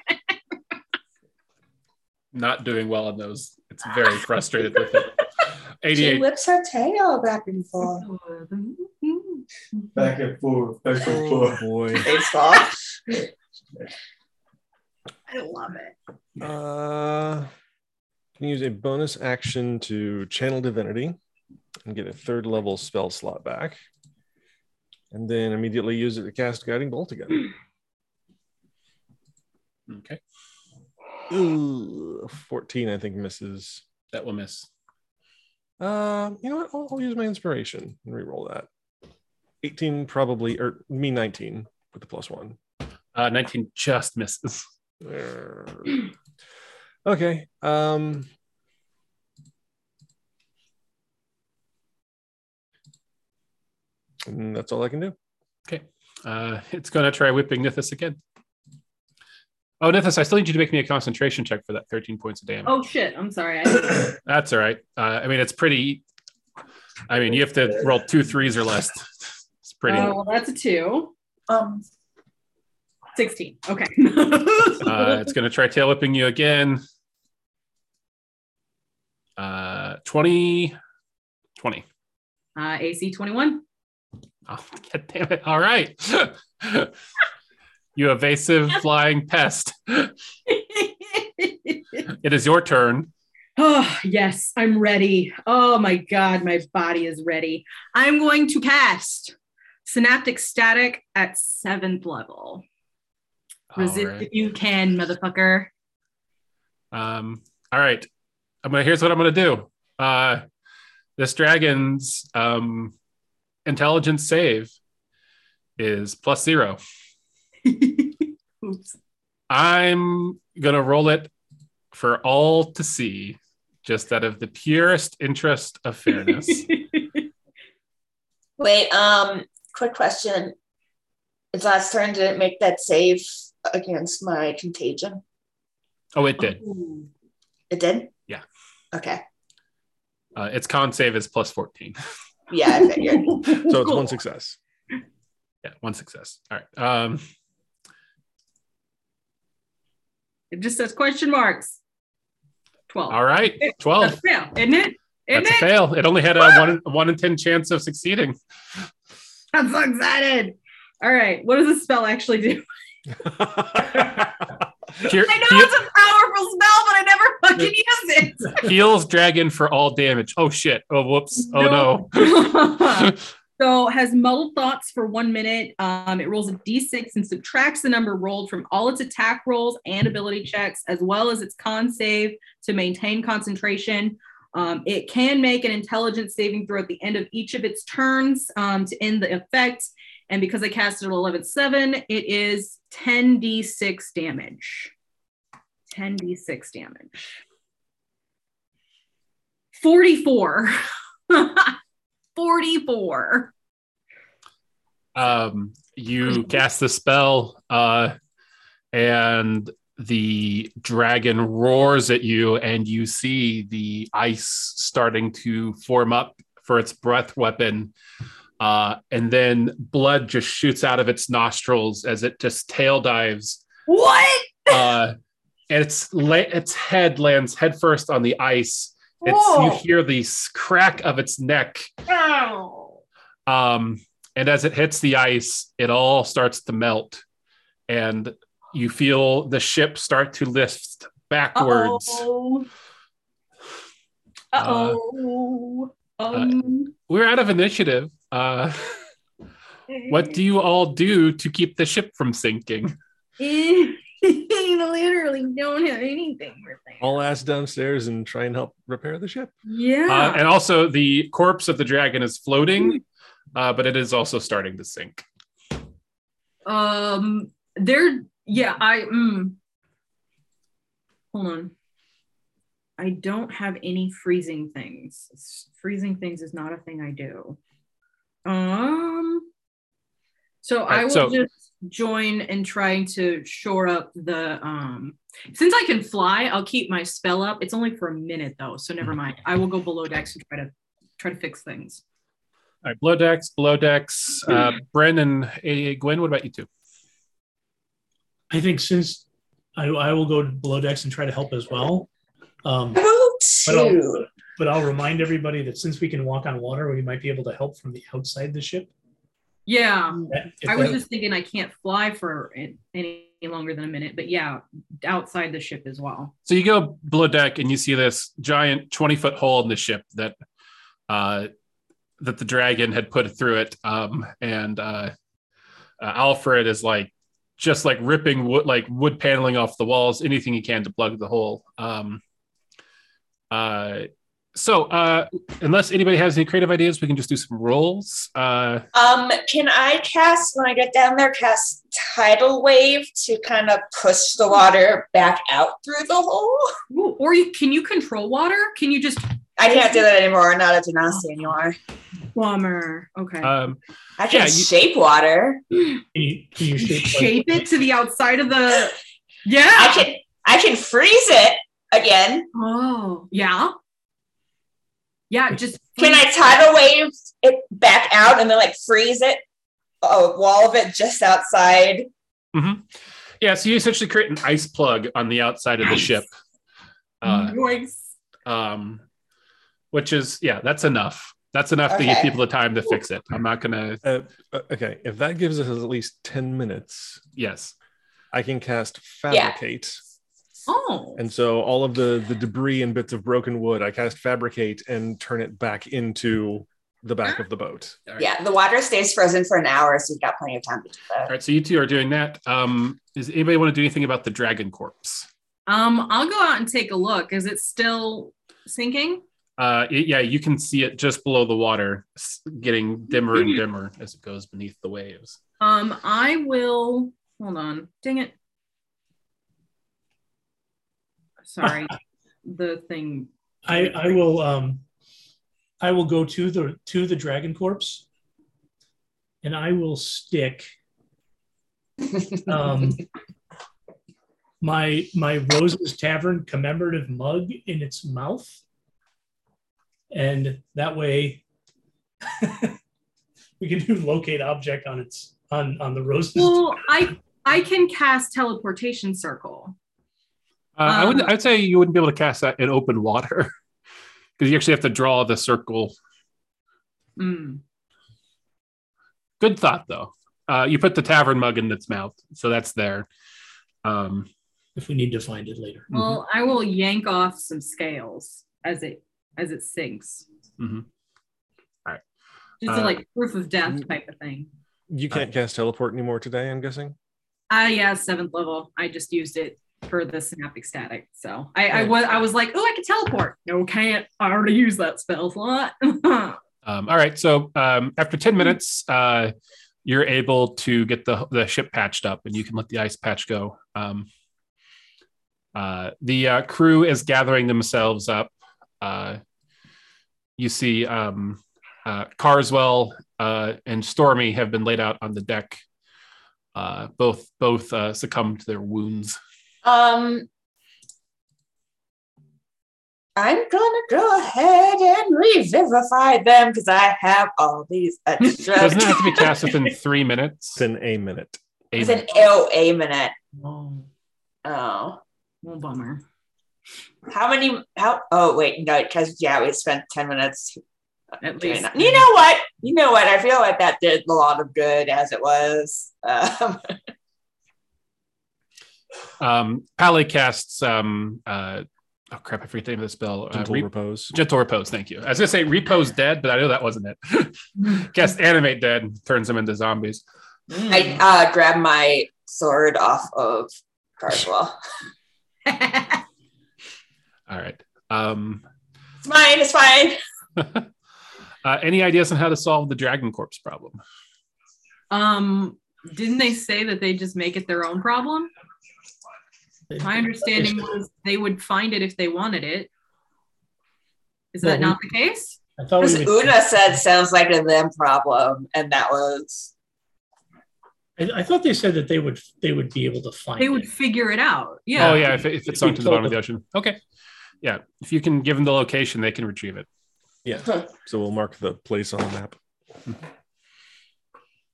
Not doing well on those. It's very frustrated with it. 88. she 88. whips her tail back and forth. Back and forth, back and Oh forth. boy. Baseball. I love it. Uh, can use a bonus action to channel divinity and get a third level spell slot back, and then immediately use it to cast guiding bolt again. Okay. Ooh, Fourteen, I think misses. That will miss. Uh, you know what? I'll, I'll use my inspiration and reroll that. Eighteen probably, or me nineteen with the plus one. Uh, 19 just misses. okay. Um. and that's all I can do. Okay. Uh, it's going to try whipping Nithis again. Oh, Nithis, I still need you to make me a concentration check for that 13 points of damage. Oh shit! I'm sorry. I, That's all right. Uh, I mean, it's pretty. I mean, you have to roll two threes or less. It's pretty. Oh, well, that's a two. Um, 16. Okay. Uh, it's going to try tail whipping you again. Uh, 20. 20. uh, AC 21. Oh, God damn it. All right. you evasive flying pest. It is your turn. Oh, yes, I'm ready. Oh my God, my body is ready. I'm going to cast Synaptic Static at seventh level. Resist right. if you can, motherfucker. Um, all right. I'm gonna here's what I'm gonna do. Uh this dragon's um intelligence save is plus zero. Oops. I'm gonna roll it for all to see, just out of the purest interest of fairness. wait, um, quick question. Its last turn did it make that save against my contagion? oh, it did. Ooh. It did? Yeah. Okay. Uh, its con save is plus 14. Yeah, I figured. So it's Cool. one success. Yeah, one success. All right. Um, It just says question marks. 12. all right. That's 12. a fail, isn't it? it? Isn't That's a fail. It only had a one, a one in 10 chance of succeeding. I'm so excited. All right. What does this spell actually do? I know it's a powerful spell, but I never fucking use it. Heals dragon for all damage. Oh shit. Oh whoops. Oh no. so has muddled thoughts for one minute. Um, it rolls a d6 and subtracts the number rolled from all its attack rolls and ability checks, as well as its con save to maintain concentration. Um, it can make an intelligence saving throw at the end of each of its turns um, to end the effect. And because I cast it at 11 7, it is 10d6 damage. 10d6 damage. 44. 44. um, you cast the spell, uh, and the dragon roars at you, and you see the ice starting to form up for its breath weapon. Uh, and then blood just shoots out of its nostrils as it just tail dives. What? Uh, and its la- its head lands headfirst on the ice. It's Whoa. you hear the crack of its neck Ow. um, and as it hits the ice, it all starts to melt, and you feel the ship start to lift backwards. Uh-oh. Uh-oh. um, We're out of initiative. Uh, what do you all do to keep the ship from sinking? literally don't have anything for that. I'll ask downstairs and try and help repair the ship. Yeah. Uh, and also, the corpse of the dragon is floating, uh, but it is also starting to sink. um there yeah, I mm, hold on. I don't have any freezing things. Freezing things is not a thing I do. Um so I will so- just join in trying to shore up the um since I can fly, I'll keep my spell up. It's only for a minute though, so never mind. I will go below decks and try to try to fix things. All right, below decks, below decks. Uh, Bryn and uh, Gwen, what about you two? I think since I, I will go below decks and try to help as well. Um, Move But I'll- to. But I'll remind everybody that since we can walk on water, we might be able to help from the outside the ship. Yeah. That- I was that- just thinking I can't fly for any longer than a minute, but yeah, outside the ship as well. So you go below deck and you see this giant 20 foot hole in the ship that uh, that the dragon had put through it. Um, and uh, uh, Alfred is like just like ripping wood, like wood paneling off the walls, anything he can to plug the hole. Um, uh, so uh, unless anybody has any creative ideas, we can just do some rolls. Uh, Um, can I cast when I get down there? Cast tidal wave to kind of push the water back out through the hole. Ooh, or you can you control water? Can you just I can't do that anymore. Not a Genasi anymore. plumber? Okay. um, I can Yeah, you- shape water. Can you, can you shape, Shape it to the outside of the Yeah. I can I can freeze it again. oh, yeah. Yeah, just Can I tidal wave it back out and then like freeze it? A wall of it just outside. yeah, so you essentially create an ice plug on the outside of the Nice. ship. Uh, Nice. um, which is yeah, that's enough. That's enough to give people the time to fix it. I'm not gonna. Uh, uh, okay, if that gives us at least 10 minutes, Yes, I can cast Yeah. Fabricate. Oh. And so all of the, the debris and bits of broken wood, I cast Fabricate and turn it back into the back of the boat. All right. Yeah, the water stays frozen for an hour, so you've got plenty of time to do that. right, so you two are doing that. Um, does anybody want to do anything about the dragon corpse? Um, I'll go out and take a look. Is it still sinking? Uh, it- yeah, you can see it just below the water, getting dimmer and dimmer as it goes beneath the waves. Um, I will hold on. Dang it. Sorry. the thing. I, I will um I will go to the to the dragon corpse and I will stick um my my Rose's Tavern commemorative mug in its mouth. And that way we can do locate object on its on on the Rose's Well, I I can cast teleportation circle. Uh, I would Um, I'd say you wouldn't be able to cast that in open water because you actually have to draw the circle. Mm. Good thought though. Uh, you put the tavern mug in its mouth, so that's there. Um, if we need to find it later. Well, I will yank off some scales as it as it sinks. Mhm. Alright. Just a, Uh, like proof of death type of thing. You can't cast teleport anymore today, I'm guessing. Ah, yeah, seventh level. I just used it for the synaptic static. So I, I was I was like, oh, I can teleport. No, can't. I already used that spell slot. Um, all right. So um, after 10 minutes, uh, you're able to get the, the ship patched up and you can let the ice patch go. Um, uh, the uh, crew is gathering themselves up. Uh, you see um, uh, Carswell uh, and Stormy have been laid out on the deck. Uh, both both uh, succumbed to their wounds. Um, I'm gonna go ahead and revivify them because I have all these extra. Doesn't it have to be cast within three minutes? It's in a minute. It's an L A minute. oh, Oh, oh, bummer. how many? How? Oh wait, no, because yeah, we spent ten minutes. At least that. You know what? You know what? I feel like that did a lot of good as it was. Um, Um, Pally casts. Um, uh, oh crap! I forget the name of the spell. Uh, Gentle re- repose. gentle repose. Thank you. I was gonna say repose dead, but I know that wasn't it. Cast animate dead turns them into zombies. I uh, grabbed my sword off of Carswell. All right. Um, It's mine. It's fine. uh, any ideas on how to solve the dragon corpse problem? um, didn't they say that they just make it their own problem? My understanding was they would find it if they wanted it. Is that Well, not the case? I thought we Because would, Una said sounds like a them problem, and that was I, I thought they said that they would they would be able to find They would it. figure it out. Yeah. Oh yeah, if, if it's We sunk to the told bottom of the ocean. Okay. Yeah, if you can give them the location, they can retrieve it. Yeah. So we'll mark the place on the map.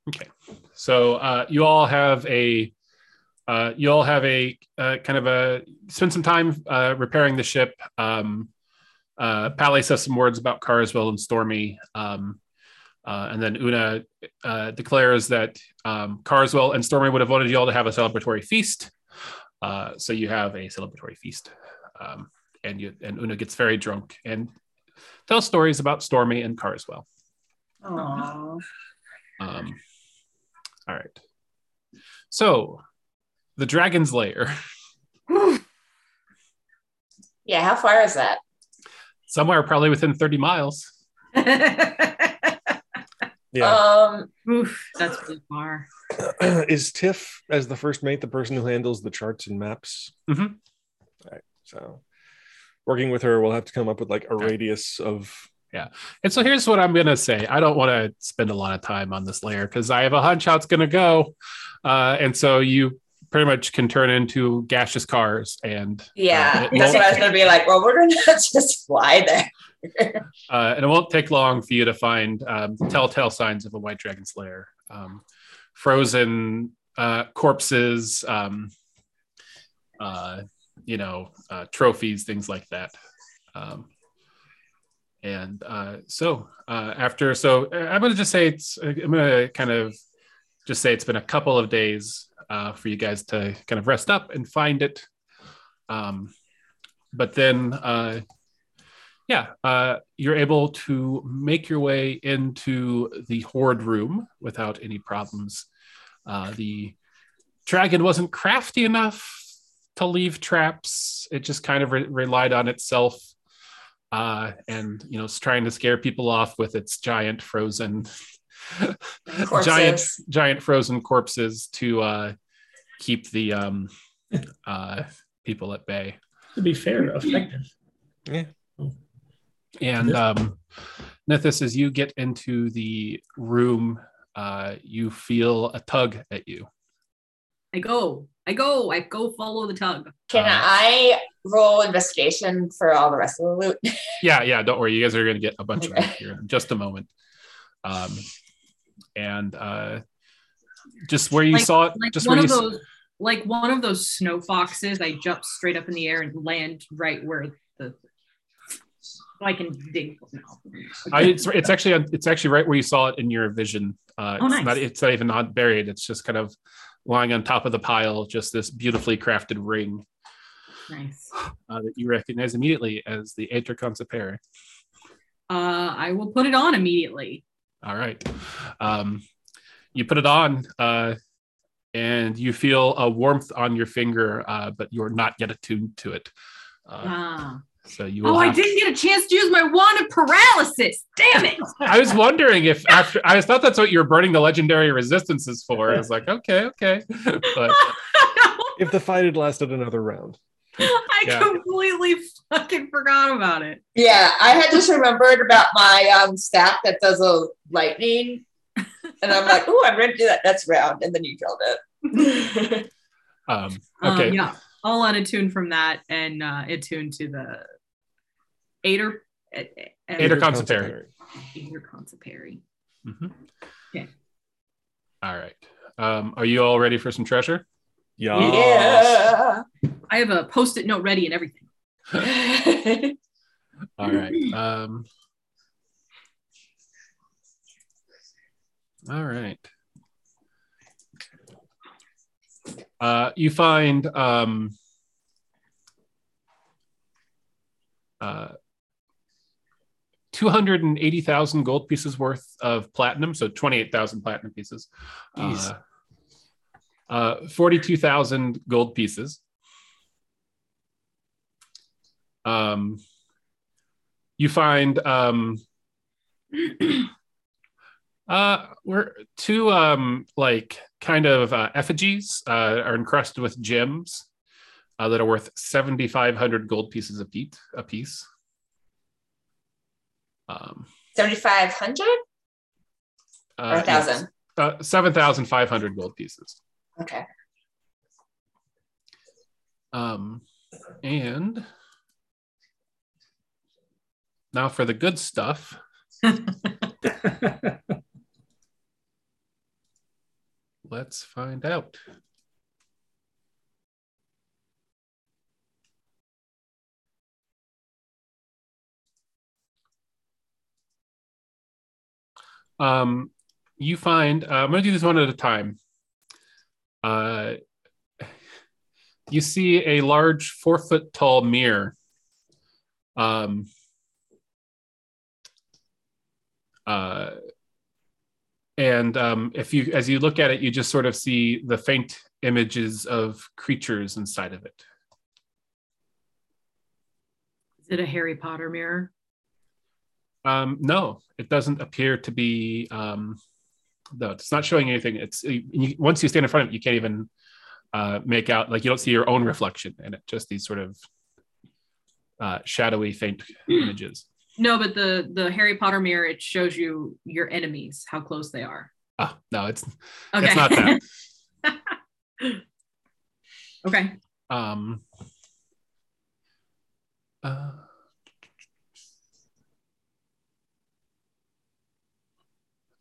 Okay. So uh, you all have a uh, you all have a uh, kind of a spend some time uh, repairing the ship. Um, uh, Pally says some words about Carswell and Stormy, um, uh, and then Una uh, declares that um, Carswell and Stormy would have wanted you all to have a celebratory feast. Uh, so you have a celebratory feast, um, and you and Una gets very drunk and tells stories about Stormy and Carswell. Aww. Um, all right. So, the Dragon's Lair, Yeah, how far is that? somewhere probably within 30 miles. Yeah. Um, Oof, that's really far. Is Tiff, as the first mate, the person who handles the charts and maps? Mhm. All right. So, working with her, we'll have to come up with like a Okay. radius of. Yeah. And so, here's what I'm going to say I don't want to spend a lot of time on this layer because I have a hunch how it's going to go. Uh, and so, you pretty much can turn into gaseous cars and yeah, Uh, that's what I was gonna be like. Well, we're gonna just fly there. uh, and it won't take long for you to find um, telltale signs of a white dragon's lair um, frozen uh, corpses um, uh, you know uh, trophies things like that um, and uh, so uh, after so i'm going to just say it's i'm to kind of just say it's been a couple of days uh, for you guys to kind of rest up and find it um, but then uh, yeah, uh, you're able to make your way into the hoard room without any problems. Uh, the dragon wasn't crafty enough to leave traps; it just kind of re- relied on itself, uh, and you know, it's trying to scare people off with its giant frozen, giant giant frozen corpses to uh, keep the um, uh, people at bay. to be fair, effective. Yeah. And um, Nithis, as you get into the room, uh, you feel a tug at you. I go. I go. I go follow the tug. Can Uh, I roll investigation for all the rest of the loot? Yeah, yeah, don't worry. You guys are going to get a bunch of Okay. it here in just a moment. Um, and uh, just where you Like- saw it, Like just one where you of s- those like one of those snow foxes. I jump straight up in the air and land right where the so I can dig now. I, it's, it's actually it's actually right where you saw it in your vision. Uh, Oh, it's nice. not it's not even not buried. It's just kind of lying on top of the pile, just this beautifully crafted ring Nice. uh, that you recognize immediately as the Aether. Uh, I will put it on immediately. All right. Um, you put it on, uh, and you feel a warmth on your finger, uh, but you're not yet attuned to it. Uh, Ah. so you will. Oh, I didn't get a chance to use my wand of paralysis. Damn it. I was wondering if after I thought that's what you were burning the legendary resistances for. I was like, okay, okay, but If the fight had lasted another round. I Yeah. completely fucking forgot about it. Yeah, I had just remembered about my um staff that does a lightning, and I'm like, oh, I'm ready to do that next round, and then you drilled it. um, Um, okay. yeah, I'll unattune from that and uh, attune to the Ader. Aether Ader Consipere. Ader Consipere. Mhm. Okay. All right. Um, are you all ready for some treasure? Yeah. I have a post-it note ready and everything. All right. Um, all right. Uh, you find um, uh, 280,000 gold pieces worth of platinum, so 28,000 platinum pieces. Uh, uh, 42,000 gold pieces. Um, you find um, uh, we're two um, like kind of uh, effigies uh, are encrusted with gems uh, that are worth 7,500 gold pieces a piece. A piece. Um, 7,500 uh, or 1,000? Uh, 7,500 gold pieces. Okay. Um, and now for the good stuff. Let's find out. Um, you find, uh, I'm going to do this one at a time. Uh, you see a large four foot tall mirror. Um, uh, and um, if you, as you look at it, you just sort of see the faint images of creatures inside of it. Is it a Harry Potter mirror? Um, no, it doesn't appear to be. Um, no, it's not showing anything. It's you, once you stand in front of it, you can't even uh, make out like you don't see your own reflection in it. Just these sort of uh, shadowy, faint images. No, but the the Harry Potter mirror it shows you your enemies, how close they are. Ah, no, it's Okay. it's not that. okay. Um, uh,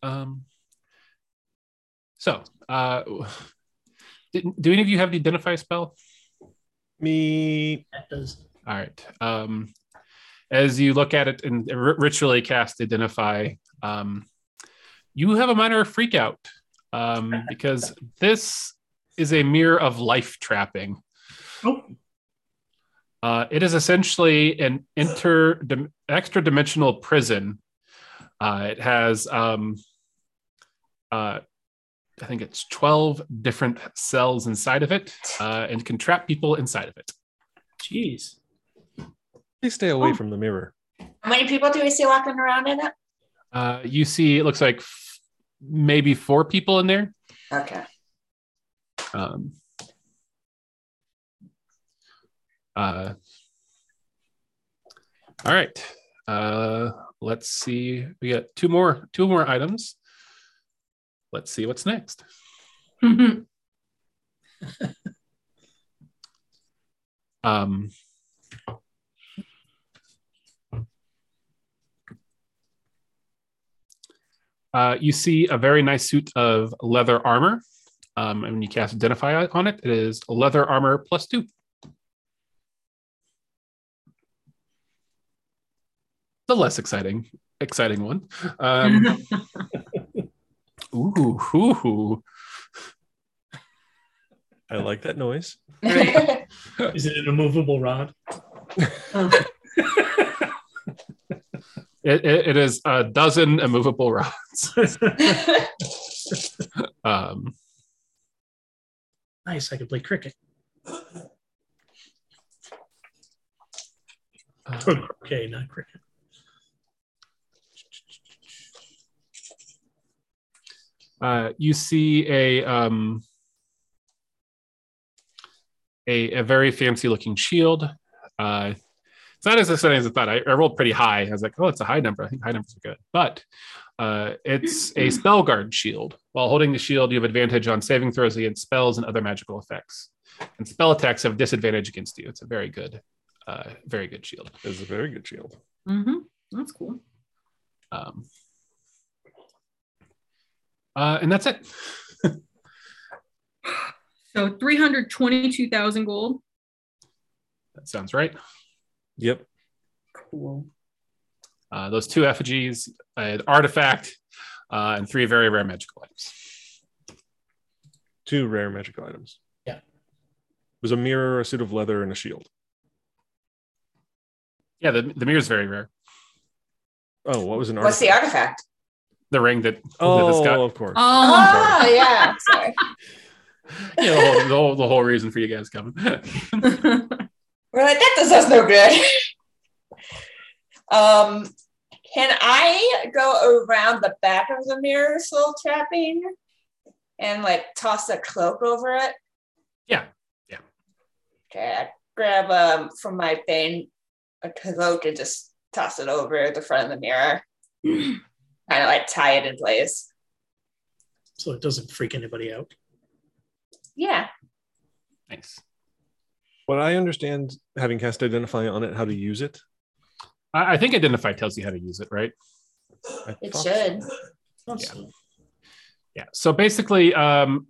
um, so, uh, did, do any of you have the identify spell? Me. That does. All right. Um, as you look at it and r- ritually cast identify, um, you have a minor freak out um, because this is a mirror of life trapping. Oh. Uh, it is essentially an inter extra dimensional prison. Uh, it has, um, uh, I think it's 12 different cells inside of it uh, and can trap people inside of it. Jeez. Please stay away Oh. from the mirror. How many people do we see walking around in it? Uh, you see, it looks like f- maybe four people in there. Okay. Um, uh, all right. Uh, let's see. We got two more, two more items. Let's see what's next. Um, uh, you see a very nice suit of leather armor. Um, and when you cast Identify on it, it is leather armor plus two. The less exciting, exciting one. Um, ooh, ooh, ooh. I like that noise. Is it an immovable rod? Oh, It, it, it is a dozen immovable rods. Um, nice. I can play cricket. Okay, not cricket. Uh, you see a um, a, a very fancy looking shield. Uh, it's not as exciting as I thought. I, I rolled pretty high. I was like, oh, it's a high number. I think high numbers are good. But uh, it's a spell guard shield. While holding the shield, you have advantage on saving throws against spells and other magical effects. And spell attacks have disadvantage against you. It's a very good, uh, very good shield. It's a very good shield. mhm. That's cool. Um, uh, and that's it. So 322,000 gold. That sounds right. Yep. Cool. Uh, those two effigies, an artifact, uh, and three very rare magical items. Two rare magical items. Yeah. It was a mirror, a suit of leather, and a shield. Yeah, the, the mirror is very rare. Oh, what was an artifact? What's the artifact? Artifact? The ring that, that this Oh, got, of course. Oh, Oh, yeah. Sorry. yeah, the whole, the, whole, the whole reason for you guys coming. We're like, that does us no good. um, can I go around the back of the mirror soul trapping and like toss a cloak over it? Yeah, yeah. Okay, I grab um from my thing a cloak and just toss it over the front of the mirror. kind of like tie it in place. So it doesn't freak anybody out. Yeah. Nice. What I understand, having cast Identify on it, how to use it. I, I think Identify tells you how to use it, right? I It should. so. Yeah. Yeah. So basically, um,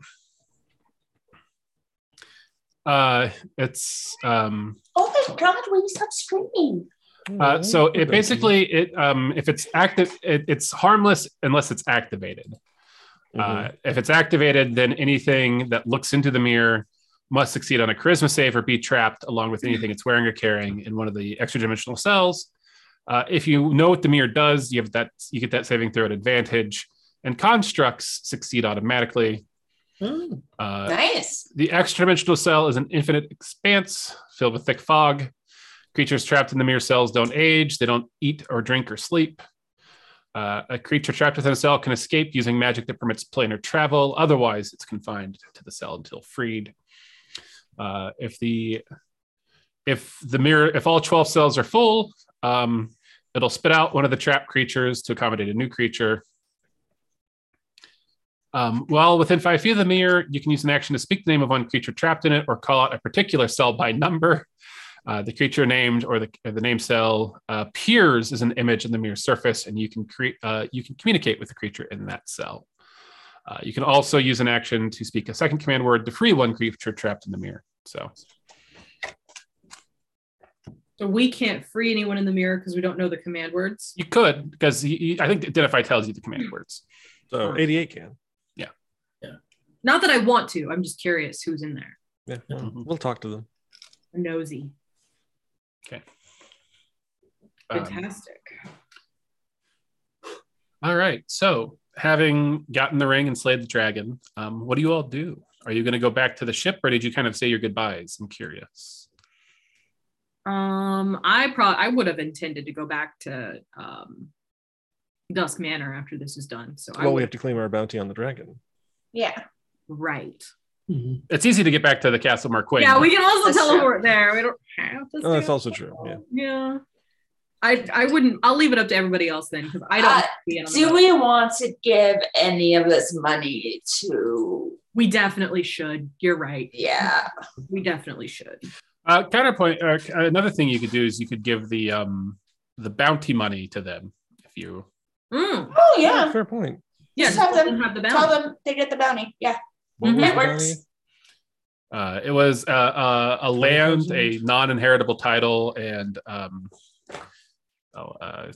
uh, it's um, Oh my god, will you stop screaming? Uh, so Oh, it basically it um if it's active it, it's harmless unless it's activated. Mhm. Uh, if it's activated, then anything that looks into the mirror must succeed on a charisma save or be trapped along with anything it's wearing or carrying in one of the extra dimensional cells. Uh, if you know what the mirror does, you have that you get that saving throw at advantage, and constructs succeed automatically. Oh, Uh, nice. the extra dimensional cell is an infinite expanse filled with thick fog. Creatures trapped in the mirror cells don't age, they don't eat or drink or sleep. Uh, a creature trapped within a cell can escape using magic that permits planar travel. Otherwise, it's confined to the cell until freed. Uh, if the if the mirror if all 12 cells are full, um, it'll spit out one of the trapped creatures to accommodate a new creature. Um, while within five feet of the mirror, you can use an action to speak the name of one creature trapped in it or call out a particular cell by number. Uh, the creature named or the, or the name cell uh, appears as an image in the mirror surface, and you can create uh, you can communicate with the creature in that cell. Uh, you can also use an action to speak a second command word to free one creature trapped in the mirror. So So we can't free anyone in the mirror because we don't know the command words. you could because I think Identify tells you the command words. So 88 can. Yeah. Yeah. Not that I want to. I'm just curious who's in there. Yeah, well, Mhm. we'll talk to them. Nosy. Um, Fantastic. All right. So, having gotten the ring and slayed the dragon, um, what do you all do? Are you going to go back to the ship, or did you kind of say your goodbyes? I'm curious. Um, I probably I would have intended to go back to um Dusk Manor after this is done. So I Well, we have to claim our bounty on the dragon. Yeah. right. Mhm. It's easy to get back to the Castle Marquis. Yeah, we can also That's teleport there. We don't have to. Oh, that's stay- also true. Yeah. Yeah. I I wouldn't. I'll leave it up to everybody else then because I don't. Uh, want to be in on the Do boat. we want to give any of this money to? We definitely should. You're right. Yeah. We definitely should. Uh, counterpoint. Uh, another thing you could do is you could give the um, the bounty money to them if you. Mm. Oh yeah. Fair point. Yeah, Just just have them them have the Tell bounty. them they get the bounty. Yeah. What was That the works. Uh, it was uh, uh, a land, a non-inheritable title, and um, oh, uh, it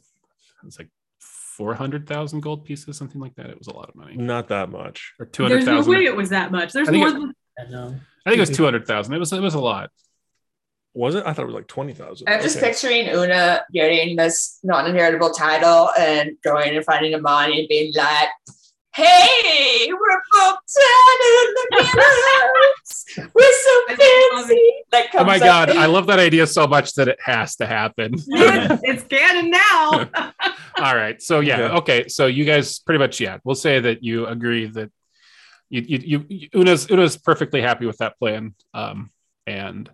was like four hundred thousand gold pieces, something like that. It was a lot of money, Not that much. or two hundred There's no way it was that much. There's I think more it- than And um, I think it was two hundred thousand. It was it was a lot. Was it? I thought it was like twenty thousand. I'm just picturing Una getting this non-inheritable title and going and finding Amani and being like, "Hey, we're both tan in the mirrors. We're so I just love fancy." Oh my comes up- god, I love that idea so much that it has to happen. Yeah, it's canon now. All right. So yeah, Yeah. okay. So you guys pretty much yeah. We'll say that you agree that you you, you Una's Una's perfectly happy with that plan. Um and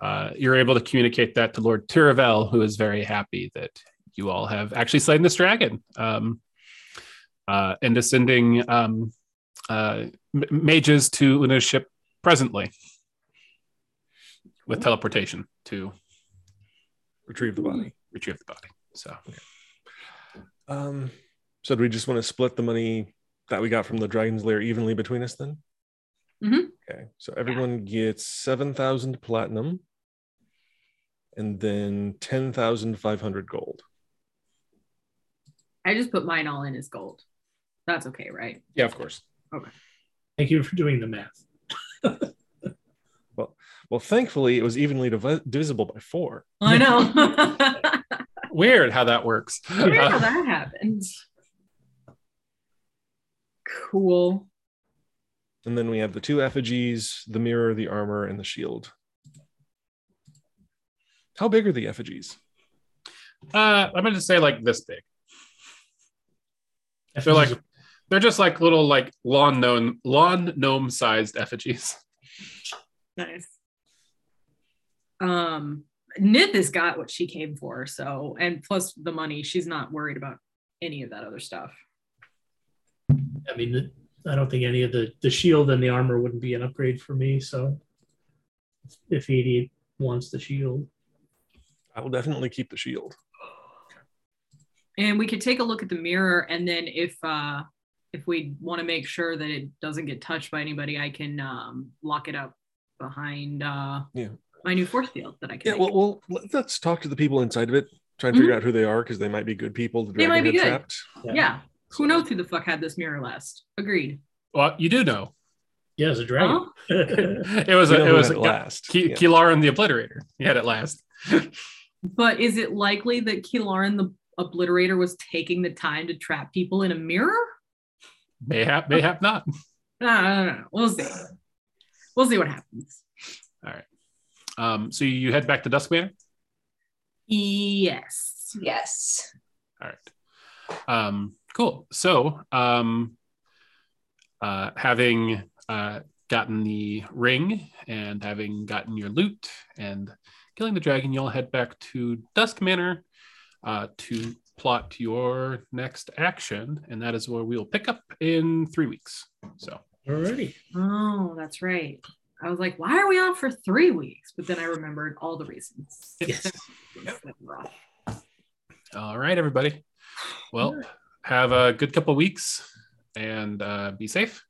uh you're able to communicate that to Lord Tiravel, who is very happy that you all have actually slain this dragon. Um uh and is sending um uh mages to Una's ship presently with teleportation to Retrieve the body. retrieve the body. So Um, so do we just want to split the money that we got from the Dragon's Lair evenly between us then? Mhm. Okay. So everyone gets 7,000 platinum and then 10,500 gold. I just put mine all in as gold. That's okay, right? yeah, of course. Okay. Thank you for doing the math. Well, well, thankfully, it was evenly divi- divisible by four. I know. Weird how that works. Weird how that happened. Cool. And then we have the two effigies, the mirror, the armor, and the shield. How big are the effigies? Uh, I'm going to say like this big. They're like they're just like little like lawn gnome lawn gnome sized effigies. Nice. Um, Nith has got what she came for, so and plus the money, she's not worried about any of that other stuff. I mean, I don't think any of the the shield and the armor wouldn't be an upgrade for me. So if Edie wants the shield, I will definitely keep the shield. And we could take a look at the mirror, and then if uh if we want to make sure that it doesn't get touched by anybody, I can um lock it up behind uh Yeah. my new force field that I can. Yeah, make. well, well, let's talk to the people inside of it. Try and figure out who they are because they might be good people. The Mm-hmm. They might be good. trapped. yeah. Who knows who the fuck had this mirror last? Agreed. Well, you do know. yeah, as a dragon. It was a, know it was a, it last. Ki- Yeah. Kilarin the Obliterator. He had it last. But is it likely that Kilarin the Obliterator was taking the time to trap people in a mirror? Mayhap, mayhap not. No, no, no, no. We'll see. We'll see what happens. All right. Um, so you head back to Duskmanor. Yes. Yes. All right. Um, cool. So, um, uh, having uh, gotten the ring and having gotten your loot and killing the dragon, you'll head back to Dusk Manor uh, to plot your next action, and that is where we will pick up in three weeks. So, Alrighty. Oh, that's right. I was like, why are we on for three weeks? But then I remembered all the reasons. Yes. that were off. all right, everybody. Well, have a good couple weeks and uh, be safe.